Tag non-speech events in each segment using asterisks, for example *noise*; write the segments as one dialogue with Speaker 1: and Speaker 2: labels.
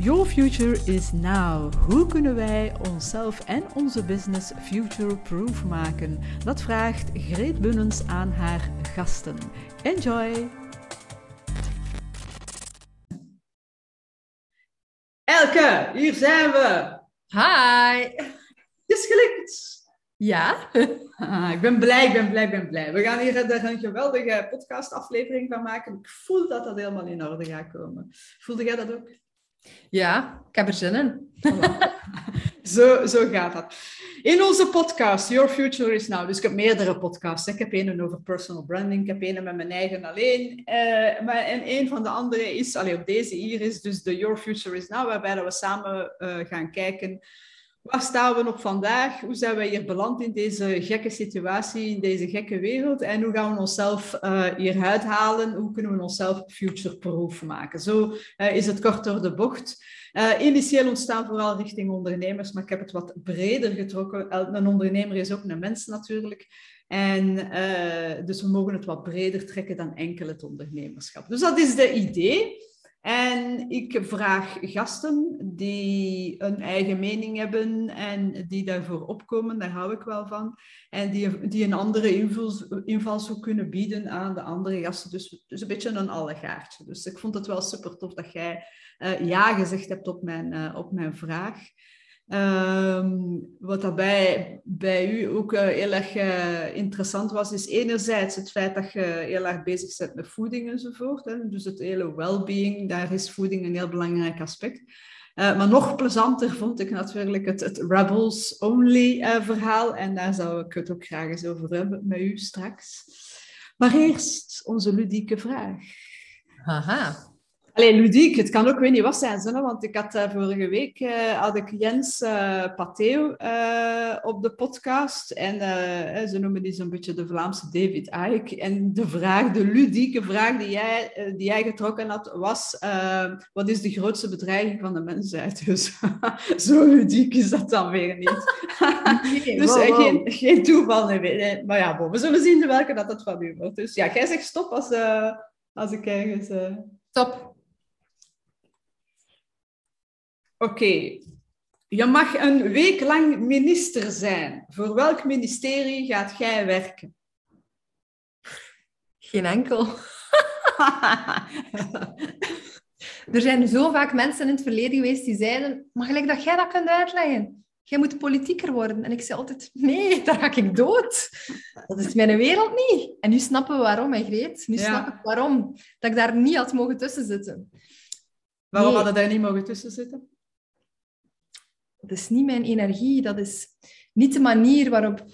Speaker 1: Your future is now. Hoe kunnen wij onszelf en onze business future-proof maken? Dat vraagt Greet Bunnens aan haar gasten. Enjoy! Elke, hier zijn we!
Speaker 2: Hi!
Speaker 1: Het is gelukt!
Speaker 2: Ja?
Speaker 1: Ah, ik ben blij, ik ben blij, ik ben blij. We gaan hier een geweldige podcastaflevering van maken. Ik voel dat dat helemaal in orde gaat komen. Voelde jij dat ook?
Speaker 2: Ja, ik heb er zin in. *laughs*
Speaker 1: zo, zo gaat dat. In onze podcast, Your Future is Now. Dus ik heb meerdere podcasts. Ik heb een over personal branding. Ik heb een met mijn eigen alleen. Uh, maar, en een van de andere is, allee, op deze hier is dus de Your Future is Now. Waarbij we samen uh, gaan kijken Waar staan we nog vandaag? Hoe zijn we hier beland in deze gekke situatie, in deze gekke wereld? En hoe gaan we onszelf uh, hieruit halen? Hoe kunnen we onszelf future-proof maken? Zo uh, is het kort door de bocht. Uh, initieel ontstaan vooral richting ondernemers, maar ik heb het wat breder getrokken. Een ondernemer is ook een mens natuurlijk. En dus we mogen het wat breder trekken dan enkel het ondernemerschap. Dus dat is de idee. En ik vraag gasten die een eigen mening hebben en die daarvoor opkomen, daar hou ik wel van. En die, die een andere invalshoek kunnen bieden aan de andere gasten. Dus, dus een beetje een allegaartje. Dus ik vond het wel super tof dat jij uh, ja gezegd hebt op mijn, uh, op mijn vraag. Um, wat daarbij bij u ook uh, heel erg uh, interessant was, is enerzijds het feit dat je heel erg bezig bent met voeding enzovoort. Hè. Dus het hele well-being, daar is voeding een heel belangrijk aspect. Uh, maar nog plezanter vond ik natuurlijk het, het Rebels-only verhaal. En daar zou ik het ook graag eens over hebben met u straks. Maar eerst onze ludieke vraag.
Speaker 2: Haha.
Speaker 1: Allee, ludiek, het kan ook weet niet wat zijn, zo, want ik had uh, vorige week uh, had ik Jens uh, Pateo op de podcast en ze noemen die zo'n beetje de Vlaamse David Icke. En de vraag, de ludieke vraag die jij, die jij getrokken had, was wat is de grootste bedreiging van de mensheid? *laughs* Dus *laughs* zo ludiek is dat dan weer niet. *laughs* Nee, dus wow, wow. Geen, geen toeval, nee, maar ja, bon, we zullen zien welke dat het van u wordt. Dus ja, jij zegt stop als, als ik ergens...
Speaker 2: Stop.
Speaker 1: Oké, okay. je mag een week lang minister zijn. Voor welk ministerie gaat jij werken?
Speaker 2: Geen enkel. *laughs* er zijn zo vaak mensen in het verleden geweest die zeiden, maar gelijk dat jij dat kunt uitleggen. Jij moet politieker worden. En ik zei altijd, nee, *laughs* daar ga ik dood. Dat is mijn wereld niet. En nu snappen we waarom, hè, Greet. Nu ja. snap ik waarom. Dat ik daar niet had mogen tussen zitten.
Speaker 1: Waarom nee. hadden daar niet mogen tussen zitten?
Speaker 2: Dat is niet mijn energie. Dat is niet de manier waarop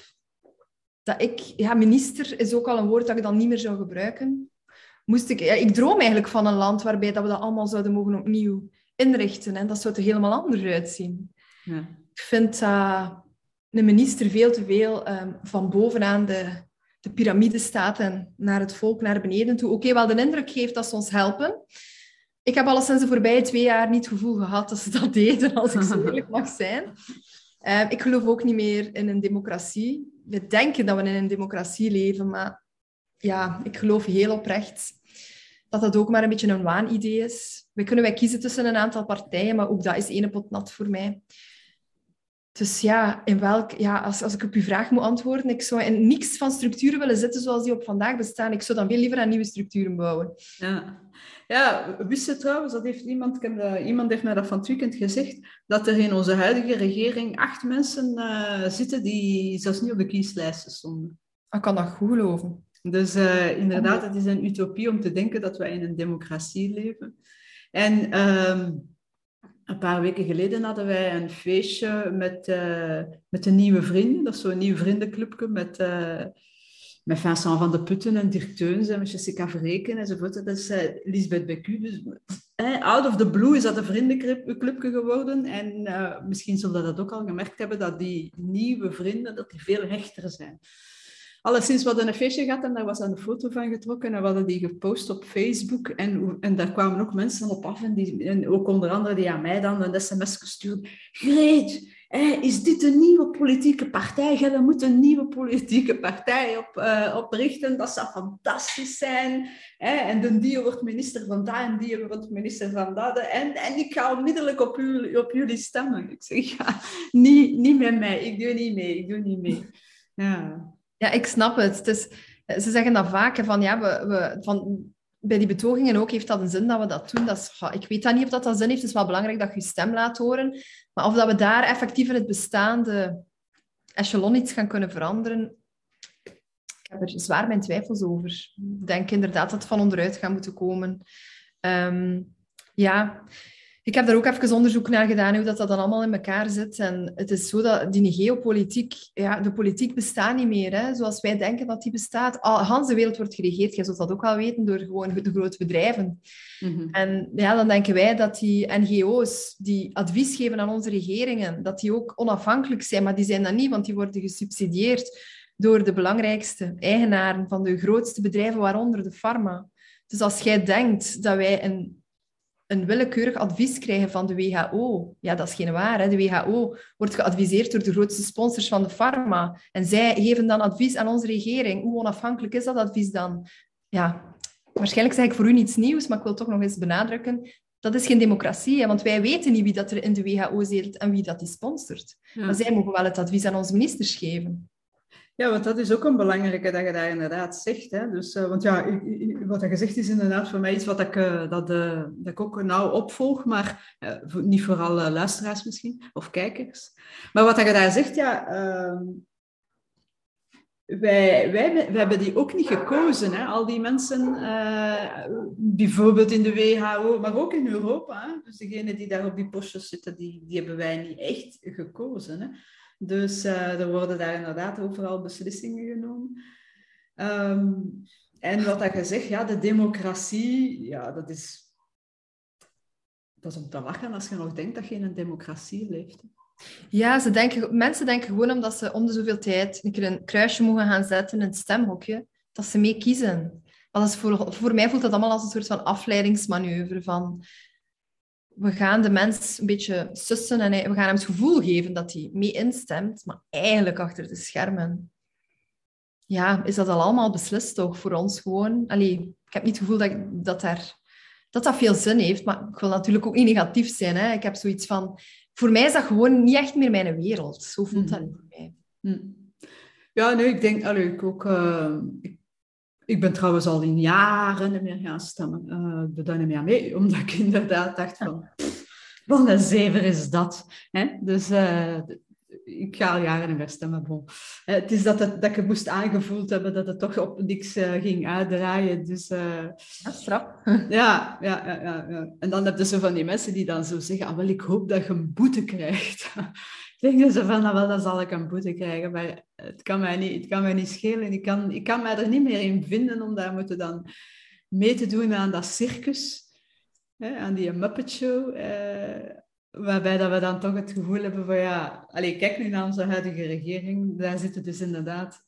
Speaker 2: dat ik... Ja, minister is ook al een woord dat ik dan niet meer zou gebruiken. Moest ik, ja, ik droom eigenlijk van een land waarbij dat we dat allemaal zouden mogen opnieuw inrichten. En dat zou er helemaal anders uitzien. Ja. Ik vind dat een minister veel te veel um, van bovenaan de, de piramide staat en naar het volk naar beneden toe. Oké, okay, wel de indruk geeft dat ze ons helpen ik heb sinds de voorbije twee jaar niet het gevoel gehad dat ze dat *laughs* deden, als ik zo eerlijk mag zijn. Uh, ik geloof ook niet meer in een democratie. We denken dat we in een democratie leven, maar ja, ik geloof heel oprecht dat dat ook maar een beetje een waanidee is. We kunnen wij kiezen tussen een aantal partijen, maar ook dat is ene pot nat voor mij. Dus ja, in welk, ja als, als ik op uw vraag moet antwoorden, ik zou in niks van structuren willen zitten zoals die op vandaag bestaan. Ik zou dan veel liever aan nieuwe structuren bouwen.
Speaker 1: Ja, ja wist je trouwens, dat heeft iemand, iemand heeft mij dat van het weekend gezegd, dat er in onze huidige regering acht mensen uh, zitten die zelfs niet op de kieslijsten stonden.
Speaker 2: Ik kan dat goed geloven.
Speaker 1: Dus uh, inderdaad, het is een utopie om te denken dat wij in een democratie leven. En... Um, een paar weken geleden hadden wij een feestje met, met de nieuwe vrienden. Dat is zo'n nieuw vriendenclubje met, met Vincent van de Putten en Dirk Teuns en Jessica Verreken enzovoort. Dat is uh, Lisbeth Becu. Dus, out of the blue is dat een vriendenclubje geworden. En misschien zullen dat ook al gemerkt hebben, dat die nieuwe vrienden dat die veel hechter zijn. Alleszins, we hadden een feestje gehad en daar was een foto van getrokken en hadden die gepost op Facebook. En, en daar kwamen ook mensen op af en, die, en ook onder andere die aan mij dan een sms gestuurd. Is dit een nieuwe politieke partij? Ja, dan moet een nieuwe politieke partij op, uh, oprichten. Dat zou fantastisch zijn. En de die wordt minister van dat en die wordt minister van dat. En, en ik ga onmiddellijk op, u, op jullie stemmen. Ik zeg, ja, niet, niet met mij. Ik doe niet mee. Ik doe niet mee. Ja,
Speaker 2: ik snap het. Ze zeggen dat vaak, van, ja, we, we, van, bij die betogingen ook heeft dat een zin dat we dat doen. Dat is, ik weet dat niet of dat, dat zin heeft. Het is wel belangrijk dat je je stem laat horen. Maar of dat we daar effectief in het bestaande echelon iets gaan kunnen veranderen, ik heb er zwaar mijn twijfels over. Ik denk inderdaad dat het van onderuit gaat moeten komen. Um, ja, ik heb daar ook even onderzoek naar gedaan, hoe dat, dat dan allemaal in elkaar zit. En het is zo dat die geopolitiek, ja, de politiek bestaat niet meer. Hè, zoals wij denken dat die bestaat. Al, de wereld wordt geregeerd, jij zult dat ook wel weten, door gewoon de grote bedrijven. Mhm. En ja, dan denken wij dat die NGO's die advies geven aan onze regeringen, dat die ook onafhankelijk zijn. Maar die zijn dat niet, want die worden gesubsidieerd door de belangrijkste eigenaren van de grootste bedrijven, waaronder de pharma. Dus als jij denkt dat wij een een willekeurig advies krijgen van de WHO. Ja, dat is geen waar. Hè? De WHO wordt geadviseerd door de grootste sponsors van de pharma. En zij geven dan advies aan onze regering. Hoe onafhankelijk is dat advies dan? Ja, waarschijnlijk zeg ik voor u niets nieuws, maar ik wil toch nog eens benadrukken. Dat is geen democratie, hè? want wij weten niet wie dat er in de WHO zit en wie dat die sponsort. Maar zij mogen wel het advies aan onze ministers geven.
Speaker 1: Ja, want dat is ook een belangrijke dat je daar inderdaad zegt. Hè? Dus, uh, want ja, wat je zegt is inderdaad voor mij iets wat ik, uh, dat, uh, dat ik ook nauw opvolg, maar niet voor alle luisteraars misschien, of kijkers. Maar wat je daar zegt, ja, ehm, wij, wij, wij hebben die ook niet gekozen. Hè? Al die mensen, bijvoorbeeld in de WHO, maar ook in Europa. Hè? Dus degenen die daar op die postjes zitten, die, die hebben wij niet echt gekozen. Hè? Dus uh, er worden daar inderdaad overal beslissingen genomen. Ehm, en wat dat je zegt, ja, de democratie, ja, dat is, dat is om te lachen als je nog denkt dat je in een democratie leeft.
Speaker 2: Ja, ze denken, mensen denken gewoon omdat ze om de zoveel tijd een keer een kruisje mogen gaan zetten in het stemhokje, dat ze mee kiezen. Is voor, voor mij voelt dat allemaal als een soort van afleidingsmanoeuvre van we gaan de mens een beetje sussen en we gaan hem het gevoel geven dat hij mee instemt, maar eigenlijk achter de schermen ja, is dat al allemaal beslist toch voor ons gewoon. Allee, ik heb niet het gevoel dat dat, dat dat veel zin heeft, maar ik wil natuurlijk ook niet negatief zijn. Hè. Ik heb zoiets van, voor mij is dat gewoon niet echt meer mijn wereld. Zo voelt dat mm. voor mij.
Speaker 1: Mm. Ja, nee, ik denk, allee, ik ook, uh, ik ben trouwens al in jaren niet meer gaan stemmen. Uh, ik doe daar niet meer mee, *laughs* omdat ik inderdaad dacht van... Wat een zever is dat. Hè? Dus uh, ik ga al jaren niet meer stemmen. Bon. Uh, het is dat, het, dat ik moest aangevoeld hebben dat het toch op niks ging uitdraaien. Dus, *laughs*
Speaker 2: ja, straf.
Speaker 1: ja, ja, ja, ja, En dan heb je zo van die mensen die dan zo zeggen... Ah, wel, ik hoop dat je een boete krijgt. Denk ze van, nou wel, dan zal ik een boete krijgen. Maar het kan mij niet, het kan mij niet schelen. Ik kan, ik kan mij er niet meer in vinden om daar moeten dan mee te doen aan dat circus. Hè, aan die Muppet Show. Eh, waarbij dat we dan toch het gevoel hebben van, ja... Kijk nu naar onze huidige regering. Daar zitten dus inderdaad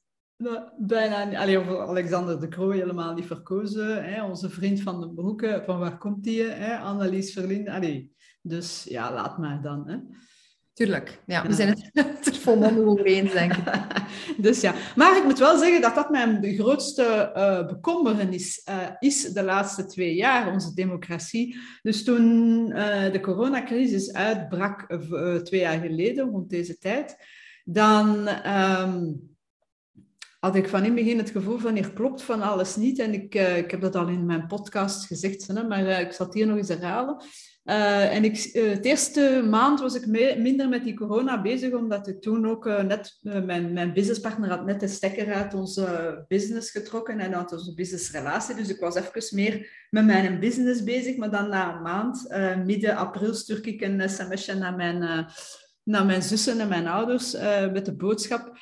Speaker 1: bijna, allee, Alexander de Croo helemaal niet verkozen. Hè? Onze vriend van de broeken, van waar komt die? Hè? Annelies Verlinde. Allee, dus ja, laat maar dan. Hè?
Speaker 2: Tuurlijk, ja, we zijn het *laughs* er volmondig over eens, denk ik. *laughs*
Speaker 1: dus ja, maar ik moet wel zeggen dat dat mijn grootste uh, bekommernis uh, is de laatste twee jaar, onze democratie. Dus toen uh, de coronacrisis uitbrak twee jaar geleden, rond deze tijd, dan um, had ik van in het begin het gevoel van hier klopt van alles niet. En ik, ik heb dat al in mijn podcast gezegd, maar ik zal het hier nog eens herhalen. Uh, en ik, het eerste maand was ik minder met die corona bezig, omdat ik toen ook uh, net, mijn, mijn businesspartner had net de stekker uit onze business getrokken en uit onze businessrelatie. Dus ik was even meer met mijn business bezig. Maar dan na een maand, midden april, stuur ik een sms'je naar mijn, naar mijn zussen en mijn ouders met de boodschap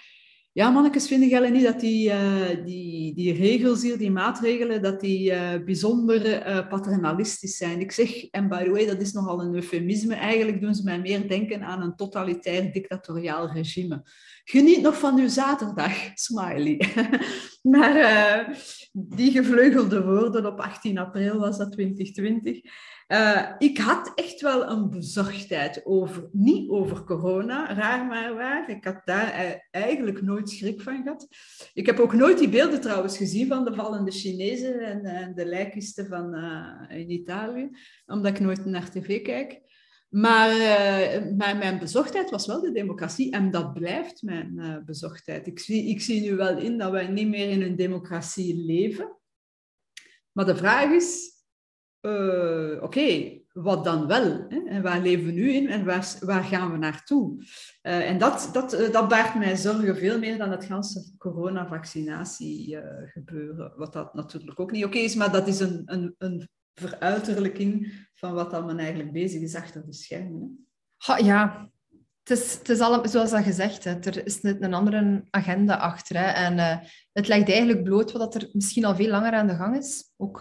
Speaker 1: ja, mannetjes, vinden jullie niet dat die, uh, die, die regels hier, die maatregelen, dat die uh, bijzonder uh, paternalistisch zijn? Ik zeg, en by the way, dat is nogal een eufemisme. Eigenlijk doen ze mij meer denken aan een totalitair dictatoriaal regime. Geniet nog van uw zaterdag, smiley. *laughs* Maar die gevleugelde woorden op 18 april was dat 2020. Uh, ik had echt wel een bezorgdheid over, niet over corona, raar maar waar. Ik had daar eigenlijk nooit schrik van gehad. Ik heb ook nooit die beelden trouwens gezien van de vallende Chinezen en, de lijkisten van uh, in Italië, omdat ik nooit naar tv kijk. Maar, uh, mijn bezorgdheid was wel de democratie en dat blijft mijn bezorgdheid. Ik zie, ik zie nu wel in dat wij niet meer in een democratie leven. Maar de vraag is, uh, oké, wat dan wel? Hè? En waar leven we nu in en waar, waar gaan we naartoe? en dat, dat, dat baart mij zorgen veel meer dan het ganse coronavaccinatie gebeuren. Wat dat natuurlijk ook niet oké is, maar dat is een, een, een veruiterlijking van wat dan men eigenlijk bezig is achter de schermen.
Speaker 2: Ja, het is, het is al, zoals dat gezegd, hè, er is net een andere agenda achter. Hè, en het legt eigenlijk bloot wat er misschien al veel langer aan de gang is. Ook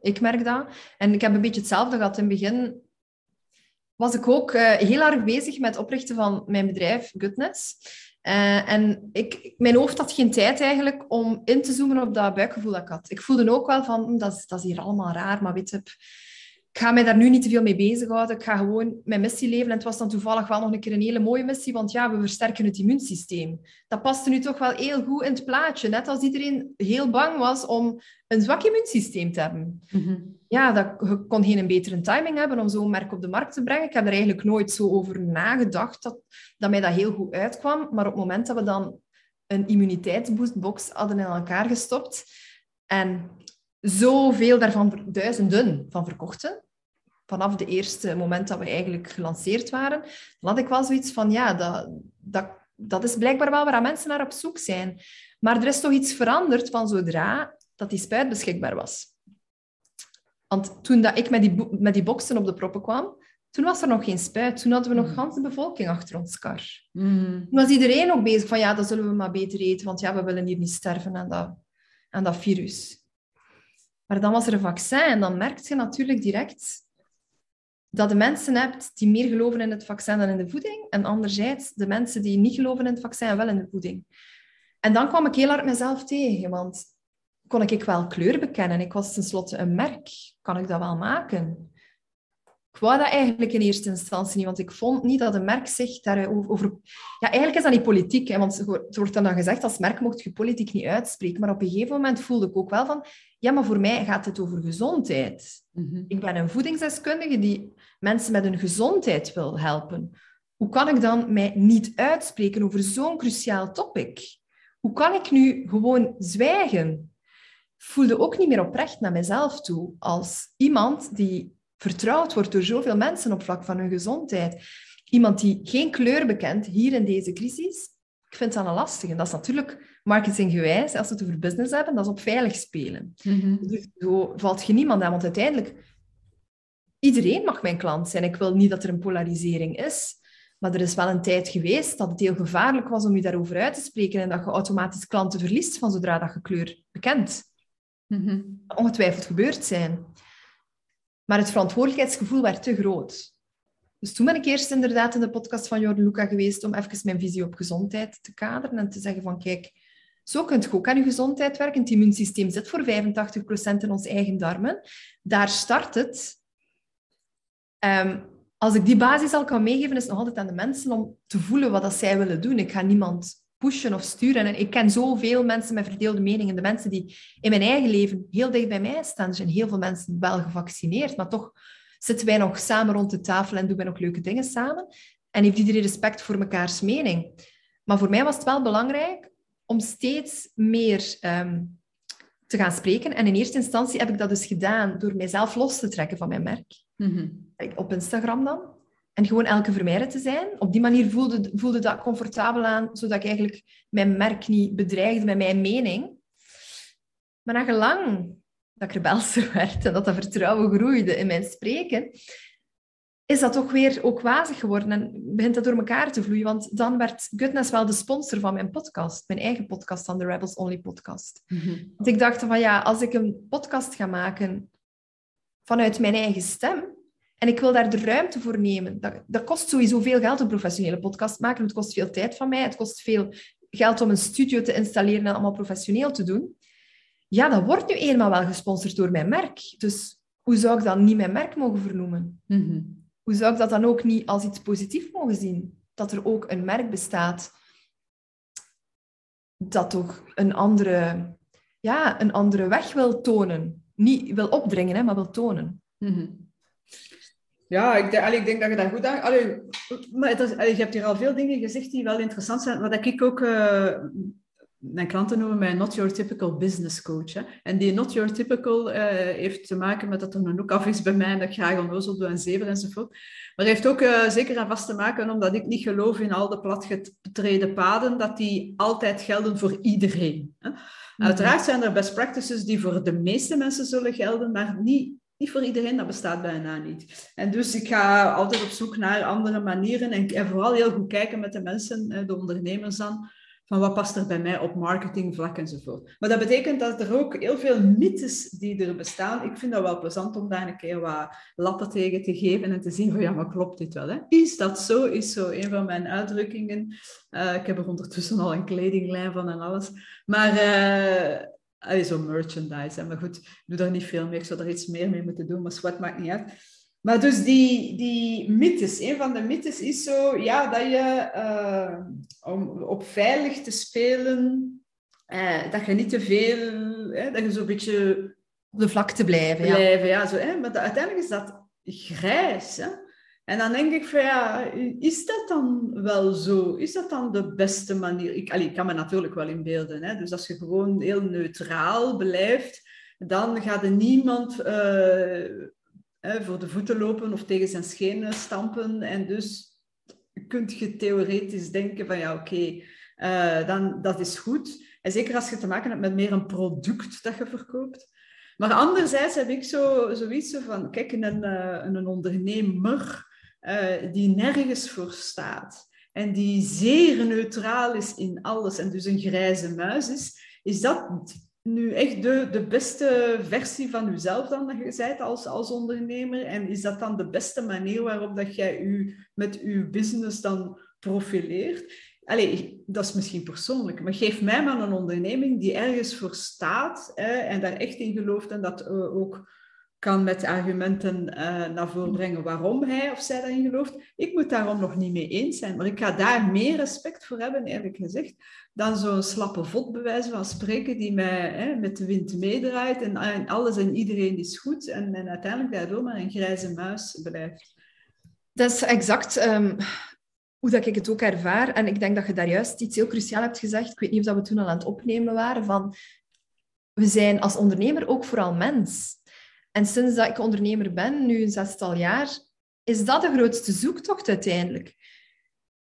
Speaker 2: ik merk dat. En ik heb een beetje hetzelfde gehad. In het begin was ik ook uh, heel erg bezig met het oprichten van mijn bedrijf Goodness. Uh, en ik, mijn hoofd had geen tijd eigenlijk om in te zoomen op dat buikgevoel dat ik had. Ik voelde ook wel van, hm, dat is, dat is hier allemaal raar, maar weet je, ik ga mij daar nu niet te veel mee bezighouden. Ik ga gewoon mijn missie leven. En het was dan toevallig wel nog een keer een hele mooie missie, want ja, we versterken het immuunsysteem. Dat paste nu toch wel heel goed in het plaatje. Net als iedereen heel bang was om een zwak immuunsysteem te hebben. Mm Ja, dat, je kon geen betere timing hebben om zo'n merk op de markt te brengen. Ik heb er eigenlijk nooit zo over nagedacht dat, dat mij dat heel goed uitkwam. Maar op het moment dat we dan een immuniteitsboostbox hadden in elkaar gestopt en zoveel daarvan, duizenden van verkochten, vanaf het eerste moment dat we eigenlijk gelanceerd waren, dan had ik wel zoiets van, ja, dat, dat, dat is blijkbaar wel waar mensen naar op zoek zijn. Maar er is toch iets veranderd van zodra dat die spuit beschikbaar was. Want toen dat ik met die, met die boksen op de proppen kwam, toen was er nog geen spuit. Toen hadden we nog mm. de bevolking achter ons kar. Mm. Toen was iedereen nog bezig van, ja, dat zullen we maar beter eten, want ja, we willen hier niet sterven aan dat, aan dat virus. Maar dan was er een vaccin en dan merk je natuurlijk direct dat de mensen hebt die meer geloven in het vaccin dan in de voeding. En anderzijds de mensen die niet geloven in het vaccin wel in de voeding. En dan kwam ik heel hard mezelf tegen, want kon ik wel kleur bekennen. Ik was tenslotte een merk. Kan ik dat wel maken? Ik wou dat eigenlijk in eerste instantie niet, want ik vond niet dat een merk zich daarover... Ja, eigenlijk is dat niet politiek, hè, want het wordt dan, dan gezegd, als merk mocht je politiek niet uitspreken. Maar op een gegeven moment voelde ik ook wel van, ja, maar voor mij gaat het over gezondheid. Mhm. Ik ben een voedingsdeskundige die mensen met hun gezondheid wil helpen. Hoe kan ik dan mij niet uitspreken over zo'n cruciaal topic? Hoe kan ik nu gewoon zwijgen? voelde ook niet meer oprecht naar mezelf toe als iemand die vertrouwd wordt door zoveel mensen op vlak van hun gezondheid. Iemand die geen kleur bekent hier in deze crisis. Ik vind dat een lastige. En dat is natuurlijk marketinggewijs, als we het over business hebben, dat is op veilig spelen. Mhm. Dus zo valt je niemand aan, want uiteindelijk, iedereen mag mijn klant zijn. Ik wil niet dat er een polarisering is. Maar er is wel een tijd geweest dat het heel gevaarlijk was om je daarover uit te spreken en dat je automatisch klanten verliest van zodra dat je kleur bekent. Mm Ongetwijfeld gebeurd zijn. Maar het verantwoordelijkheidsgevoel werd te groot. Dus toen ben ik eerst inderdaad in de podcast van Jordan Luca geweest om even mijn visie op gezondheid te kaderen en te zeggen van kijk, zo kunt je ook aan je gezondheid werken. Het immuunsysteem zit voor 85% in ons eigen darmen. Daar start het. Um, als ik die basis al kan meegeven, is het nog altijd aan de mensen om te voelen wat dat zij willen doen. Ik ga niemand pushen of sturen. En ik ken zoveel mensen met verdeelde meningen. De mensen die in mijn eigen leven heel dicht bij mij staan. Er zijn heel veel mensen wel gevaccineerd, maar toch zitten wij nog samen rond de tafel en doen wij nog leuke dingen samen. En heeft iedereen respect voor mekaars mening. Maar voor mij was het wel belangrijk om steeds meer ehm, te gaan spreken. En in eerste instantie heb ik dat dus gedaan door mijzelf los te trekken van mijn merk. Mhm. Op Instagram dan. En gewoon elke vermijden te zijn. Op die manier voelde, voelde dat comfortabel aan, zodat ik eigenlijk mijn merk niet bedreigde met mijn mening. Maar na gelang dat ik rebelser *laughs* werd en dat dat vertrouwen groeide in mijn spreken, is dat toch weer ook wazig geworden en begint dat door elkaar te vloeien. Want dan werd Goodness wel de sponsor van mijn podcast, mijn eigen podcast dan de Rebels Only podcast. Mhm. Want ik dacht van ja, als ik een podcast ga maken vanuit mijn eigen stem, en ik wil daar de ruimte voor nemen. Dat, dat kost sowieso veel geld, een professionele podcast maken. Het kost veel tijd van mij. Het kost veel geld om een studio te installeren en allemaal professioneel te doen. Ja, dat wordt nu eenmaal wel gesponsord door mijn merk. Dus hoe zou ik dan niet mijn merk mogen vernoemen?
Speaker 1: Mhm.
Speaker 2: Hoe zou ik dat dan ook niet als iets positiefs mogen zien? Dat er ook een merk bestaat dat toch een andere, ja, een andere weg wil tonen. Niet wil opdringen, hè, maar wil tonen.
Speaker 1: Mhm. Ja, ik denk, allee, ik denk dat je daar goed aan... Allee, maar het is, allee, je hebt hier al veel dingen gezegd die wel interessant zijn. Wat ik ook... eh, mijn klanten noemen mij not your typical business coach. Hè. En die not your typical eh, heeft te maken met dat er een ook af is bij mij en dat ik graag onnozel doe en zeven enzovoort. Maar heeft ook eh, zeker en vast te maken omdat ik niet geloof in al de platgetreden paden, dat die altijd gelden voor iedereen. Hè. Uiteraard zijn er best practices die voor de meeste mensen zullen gelden, maar niet, niet voor iedereen. Dat bestaat bijna niet. En dus ik ga altijd op zoek naar andere manieren en, vooral heel goed kijken met de mensen, eh, de ondernemers dan, van wat past er bij mij op marketingvlak enzovoort. Maar dat betekent dat er ook heel veel mythes die er bestaan. Ik vind dat wel plezant om daar een keer wat lappen tegen te geven en te zien van ja, maar klopt dit wel? Hè? Is dat zo? Is zo een van mijn uitdrukkingen. Uh, ik heb er ondertussen al een kledinglijn van en alles. Maar uh, allee, zo merchandise. Hè? Maar goed, ik doe daar niet veel meer. Ik zou er iets meer mee moeten doen, maar zwart maakt niet uit. Maar dus die, die mythes, een van de mythes is zo, ja, dat je uh, om op veilig te spelen, uh, dat je niet te veel, hè, dat je zo'n beetje
Speaker 2: op de vlakte blijven.
Speaker 1: blijven ja. ja zo, hè, maar uiteindelijk is dat grijs. Hè? En dan denk ik van ja, is dat dan wel zo? Is dat dan de beste manier? Ik, allee, ik kan me natuurlijk wel inbeelden. Hè? Dus als je gewoon heel neutraal blijft, dan gaat er niemand uh, voor de voeten lopen of tegen zijn schenen stampen. En dus kunt je theoretisch denken van ja, oké, uh, dan dat is goed. En zeker als je te maken hebt met meer een product dat je verkoopt. Maar anderzijds heb ik zo, zoiets van, kijk, een, uh, een ondernemer uh, die nergens voor staat en die zeer neutraal is in alles en dus een grijze muis is, is dat nu echt de, de beste versie van jezelf dan dat je bent als, als ondernemer? En is dat dan de beste manier waarop dat jij u met je business dan profileert? Allee, dat is misschien persoonlijk, maar geef mij maar een onderneming die ergens voor staat en daar echt in gelooft en dat uh, ook kan met argumenten uh, naar voren brengen waarom hij of zij daarin gelooft. Ik moet daarom nog niet mee eens zijn, maar ik ga daar meer respect voor hebben, eerlijk gezegd, dan zo'n slappe vod van spreken die mij hè, met de wind meedraait en, alles en iedereen is goed en, en uiteindelijk daardoor maar een grijze muis blijft.
Speaker 2: Dat is exact um, hoe dat ik het ook ervaar. En ik denk dat je daar juist iets heel cruciaal hebt gezegd. Ik weet niet of dat we toen al aan het opnemen waren, van we zijn als ondernemer ook vooral mens. En sinds dat ik ondernemer ben, nu een zestal jaar, is dat de grootste zoektocht uiteindelijk.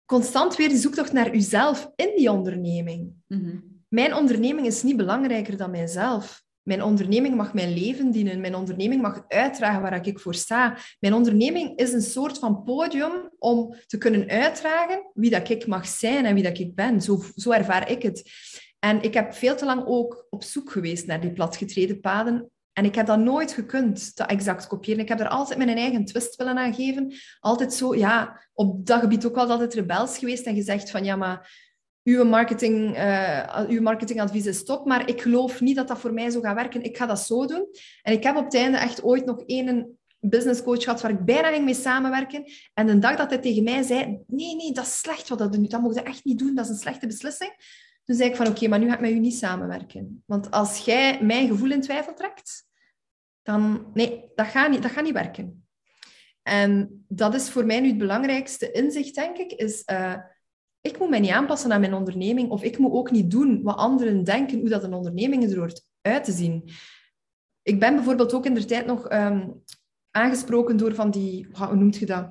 Speaker 2: Constant weer de zoektocht naar uzelf in die onderneming.
Speaker 1: Mm-hmm.
Speaker 2: Mijn onderneming is niet belangrijker dan mijzelf. Mijn onderneming mag mijn leven dienen. Mijn onderneming mag uitdragen waar ik voor sta. Mijn onderneming is een soort van podium om te kunnen uitdragen wie dat ik mag zijn en wie dat ik ben. Zo, zo ervaar ik het. En ik heb veel te lang ook op zoek geweest naar die platgetreden paden en ik heb dat nooit gekund, dat exact kopiëren. Ik heb er altijd mijn eigen twist willen aan geven. Altijd zo, ja, op dat gebied ook altijd rebels geweest en gezegd van, ja, maar uw, marketing, uh, uw marketingadvies is top, maar ik geloof niet dat dat voor mij zo gaat werken. Ik ga dat zo doen. En ik heb op het einde echt ooit nog één businesscoach gehad waar ik bijna ging mee samenwerken. En de dag dat hij tegen mij zei, nee, nee, dat is slecht wat dat doet. Dat mogen je echt niet doen, dat is een slechte beslissing. Toen zei ik van, oké, maar nu ga ik met u niet samenwerken. Want als jij mijn gevoel in twijfel trekt, dan... Nee, dat gaat niet, dat gaat niet werken. En dat is voor mij nu het belangrijkste inzicht, denk ik, is... Uh, ik moet mij niet aanpassen aan mijn onderneming of ik moet ook niet doen wat anderen denken hoe dat een onderneming er hoort uit te zien. Ik ben bijvoorbeeld ook in de tijd nog um, aangesproken door van die... Hoe noemt je dat?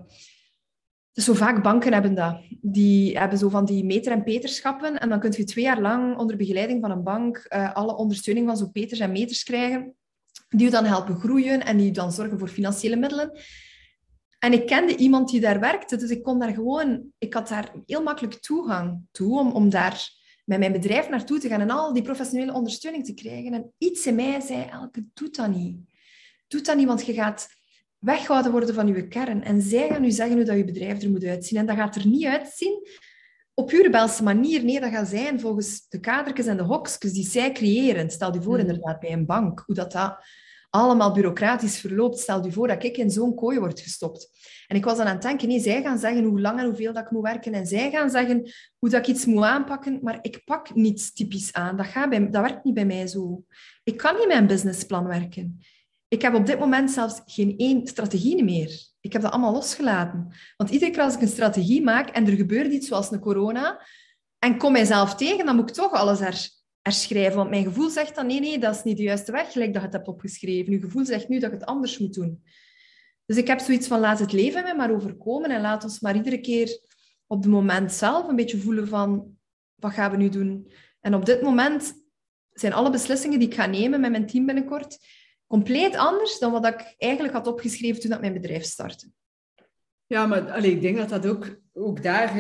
Speaker 2: Dus zo vaak banken hebben dat. Die hebben zo van die meter- en peterschappen. En dan kun je twee jaar lang onder begeleiding van een bank uh, alle ondersteuning van zo'n peters en meters krijgen. Die je dan helpen groeien en die dan zorgen voor financiële middelen. En ik kende iemand die daar werkte, dus ik kon daar gewoon... Ik had daar heel makkelijk toegang toe om, om daar met mijn bedrijf naartoe te gaan en al die professionele ondersteuning te krijgen. En iets in mij zei, Elke, doe dat niet. Doe dat niet, want je gaat weggehouden worden van je kern. En zij gaan u zeggen hoe dat je bedrijf er moet uitzien. En dat gaat er niet uitzien op pure Belse manier. Nee, dat gaat zijn volgens de kadertjes en de hokjes die zij creëren. Stel je voor,
Speaker 1: Mm.
Speaker 2: inderdaad, bij een bank, hoe dat, dat allemaal bureaucratisch verloopt. Stel je voor dat ik in zo'n kooi word gestopt. En ik was dan aan het denken, nee, zij gaan zeggen hoe lang en hoeveel dat ik moet werken. En zij gaan zeggen hoe dat ik iets moet aanpakken. Maar ik pak niets typisch aan. Dat, gaat bij, dat werkt niet bij mij zo. Ik kan niet mijn businessplan werken. Ik heb op dit moment zelfs geen één strategie meer. Ik heb dat allemaal losgelaten. Want iedere keer als ik een strategie maak en er gebeurt iets zoals een corona, en kom mijzelf tegen, dan moet ik toch alles her, herschrijven. Want mijn gevoel zegt dan, nee, nee, dat is niet de juiste weg, gelijk dat je het hebt opgeschreven. Je gevoel zegt nu dat ik het anders moet doen. Dus ik heb zoiets van, laat het leven mij maar overkomen en laat ons maar iedere keer op het moment zelf een beetje voelen van, wat gaan we nu doen? En op dit moment zijn alle beslissingen die ik ga nemen met mijn team binnenkort compleet anders dan wat ik eigenlijk had opgeschreven toen ik mijn bedrijf startte.
Speaker 1: Ja, maar allee, ik denk dat dat ook, ook daar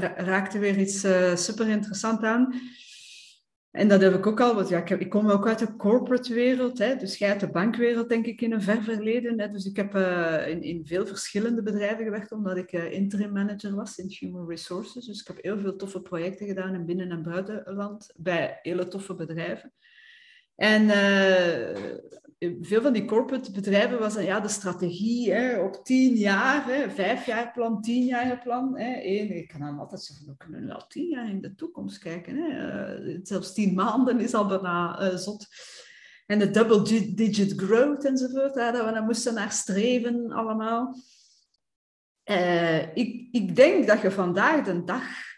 Speaker 1: ra- raakte weer iets eh, super interessant aan. En dat heb ik ook al, want ja, ik, ik kom ook uit de corporate wereld, hè, dus jij uit de bankwereld, denk ik, in een ver verleden. Hè, dus ik heb eh, in, in veel verschillende bedrijven gewerkt, omdat ik interim manager was in human resources. Dus ik heb heel veel toffe projecten gedaan in binnen- en buitenland, bij hele toffe bedrijven. En veel van die corporate bedrijven was dan ja, de strategie hè, op tien jaar, hè, vijf jaar plan, tien jaar plan. Hè, één, ik kan dan altijd zeggen, we kunnen al tien jaar in de toekomst kijken. Hè. Eh, zelfs tien maanden is al bijna eh, zot. En de double digit growth enzovoort, hè, dat we daar moesten naar streven allemaal. Eh, ik, ik denk dat je vandaag de dag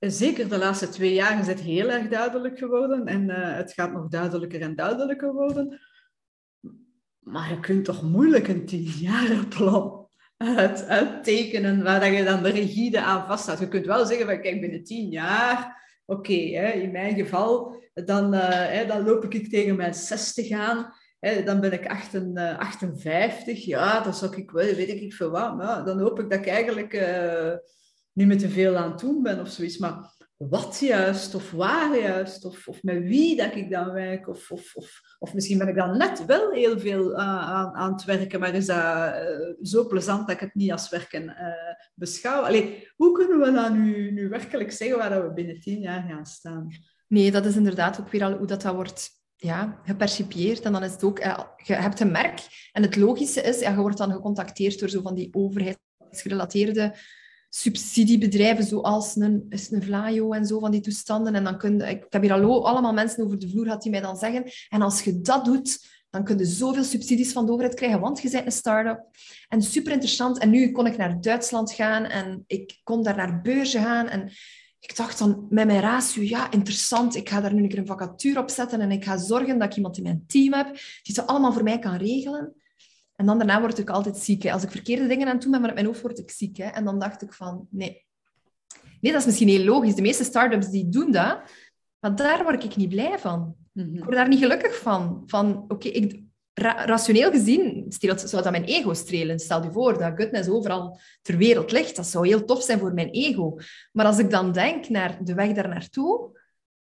Speaker 1: zeker de laatste twee jaar is het heel erg duidelijk geworden en uh, het gaat nog duidelijker en duidelijker worden. Maar je kunt toch moeilijk een tienjarenplan uit, uittekenen waar dat je dan de rigide aan vasthoudt. Je kunt wel zeggen van kijk, binnen tien jaar, oké, in mijn geval, dan, uh, dan loop ik tegen mijn 60 aan. Hè, dan ben ik 58, ja, dan zou ik wel, weet ik veel wat. Maar dan hoop ik dat ik eigenlijk niet meer te veel aan het doen ben of zoiets. Maar wat juist, of waar juist, of, of met wie dat ik dan werk, of, of, of, of misschien ben ik dan net wel heel veel uh, aan, aan het werken, maar is dat uh, zo plezant dat ik het niet als werken uh, beschouw. Allee, hoe kunnen we dan nu, nu werkelijk zeggen waar dat we binnen tien jaar gaan staan?
Speaker 2: Nee, dat is inderdaad ook weer al hoe dat, dat wordt ja, gepercipieerd. En dan is het ook, je hebt een merk. En het logische is, ja, je wordt dan gecontacteerd door zo van die overheidsgerelateerde subsidiebedrijven, zoals een, is een en zo van die toestanden. En dan kun je, ik heb hier al allemaal mensen over de vloer gehad die mij dan zeggen, en als je dat doet, dan kun je zoveel subsidies van de overheid krijgen, want je bent een start-up. En super interessant. En nu kon ik naar Duitsland gaan en ik kon daar naar beurzen gaan. En ik dacht dan met mijn ratio, ja, interessant. Ik ga daar nu een keer een vacature op zetten en ik ga zorgen dat ik iemand in mijn team heb die het allemaal voor mij kan regelen. En dan daarna word ik altijd ziek. Hè. Als ik verkeerde dingen aan het doen ben, mijn hoofd word ik ziek. Hè. En dan dacht ik van, nee. Nee, dat is misschien heel logisch. De meeste start-ups die doen dat. Maar daar word ik niet blij van. Mm-hmm. Ik word daar niet gelukkig van. Van, oké, okay, ra rationeel gezien zou dat mijn ego strelen. Stel je voor dat goodness overal ter wereld ligt. Dat zou heel tof zijn voor mijn ego. Maar als ik dan denk naar de weg daar naartoe,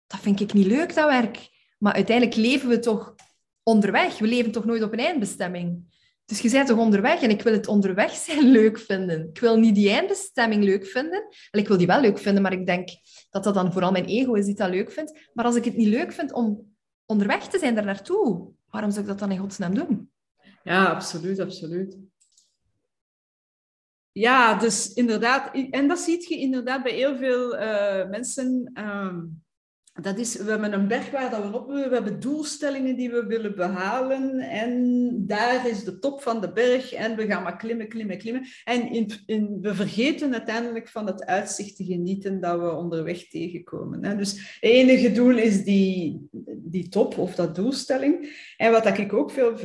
Speaker 2: dat vind ik niet leuk, dat werk. Maar uiteindelijk leven we toch onderweg. We leven toch nooit op een eindbestemming. Dus je bent toch onderweg en ik wil het onderweg zijn leuk vinden. Ik wil niet die eindbestemming leuk vinden. Wel, ik wil die wel leuk vinden, maar ik denk dat dat dan vooral mijn ego is die dat leuk vindt. Maar als ik het niet leuk vind om onderweg te zijn daar naartoe, waarom zou ik dat dan in godsnaam doen?
Speaker 1: Ja, absoluut, absoluut. Ja, dus inderdaad, en dat zie je inderdaad bij heel veel uh, mensen. Um, dat is, we hebben een berg waar dat we op willen, we hebben doelstellingen die we willen behalen en daar is de top van de berg en we gaan maar klimmen, klimmen, klimmen. En in, in, we vergeten uiteindelijk van het uitzicht te genieten dat we onderweg tegenkomen. Hè. Dus het enige doel is die, die top of dat doelstelling. En wat ik ook veel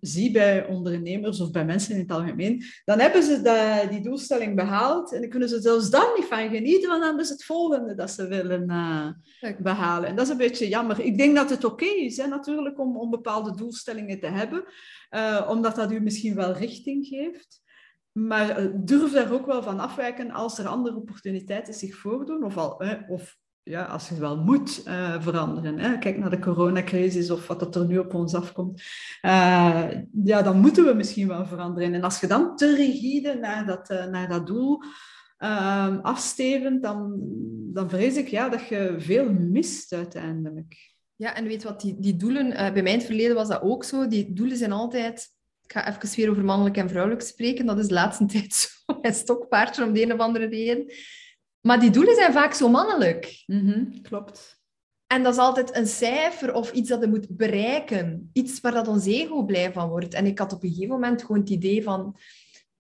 Speaker 1: zie bij ondernemers of bij mensen in het algemeen, dan hebben ze dat, die doelstelling behaald en dan kunnen ze zelfs dan niet van genieten, want dan is het volgende dat ze willen uh, behalen. En dat is een beetje jammer. Ik denk dat het oké okay is, hè, natuurlijk, om, om bepaalde doelstellingen te hebben, uh, omdat dat u misschien wel richting geeft. Maar durf daar ook wel van afwijken als er andere opportuniteiten zich voordoen, of, al, of ja, als je wel moet uh, veranderen. Hè. Kijk naar de coronacrisis of wat er nu op ons afkomt. ja, dan moeten we misschien wel veranderen. En als je dan te rigide naar dat, naar dat doel ehm, afstevend, dan, dan vrees ik ja, dat je veel mist uiteindelijk.
Speaker 2: Ja, en weet wat, die, die doelen, bij mijn verleden was dat ook zo. Die doelen zijn altijd, ik ga even weer over mannelijk en vrouwelijk spreken, dat is de laatste *laughs* tijd zo, mijn stokpaardje om de een of andere reden. Maar die doelen zijn vaak zo mannelijk.
Speaker 1: Mm klopt.
Speaker 2: En dat is altijd een cijfer of iets dat je moet bereiken. Iets waar dat ons ego blij van wordt. En ik had op een gegeven moment gewoon het idee van...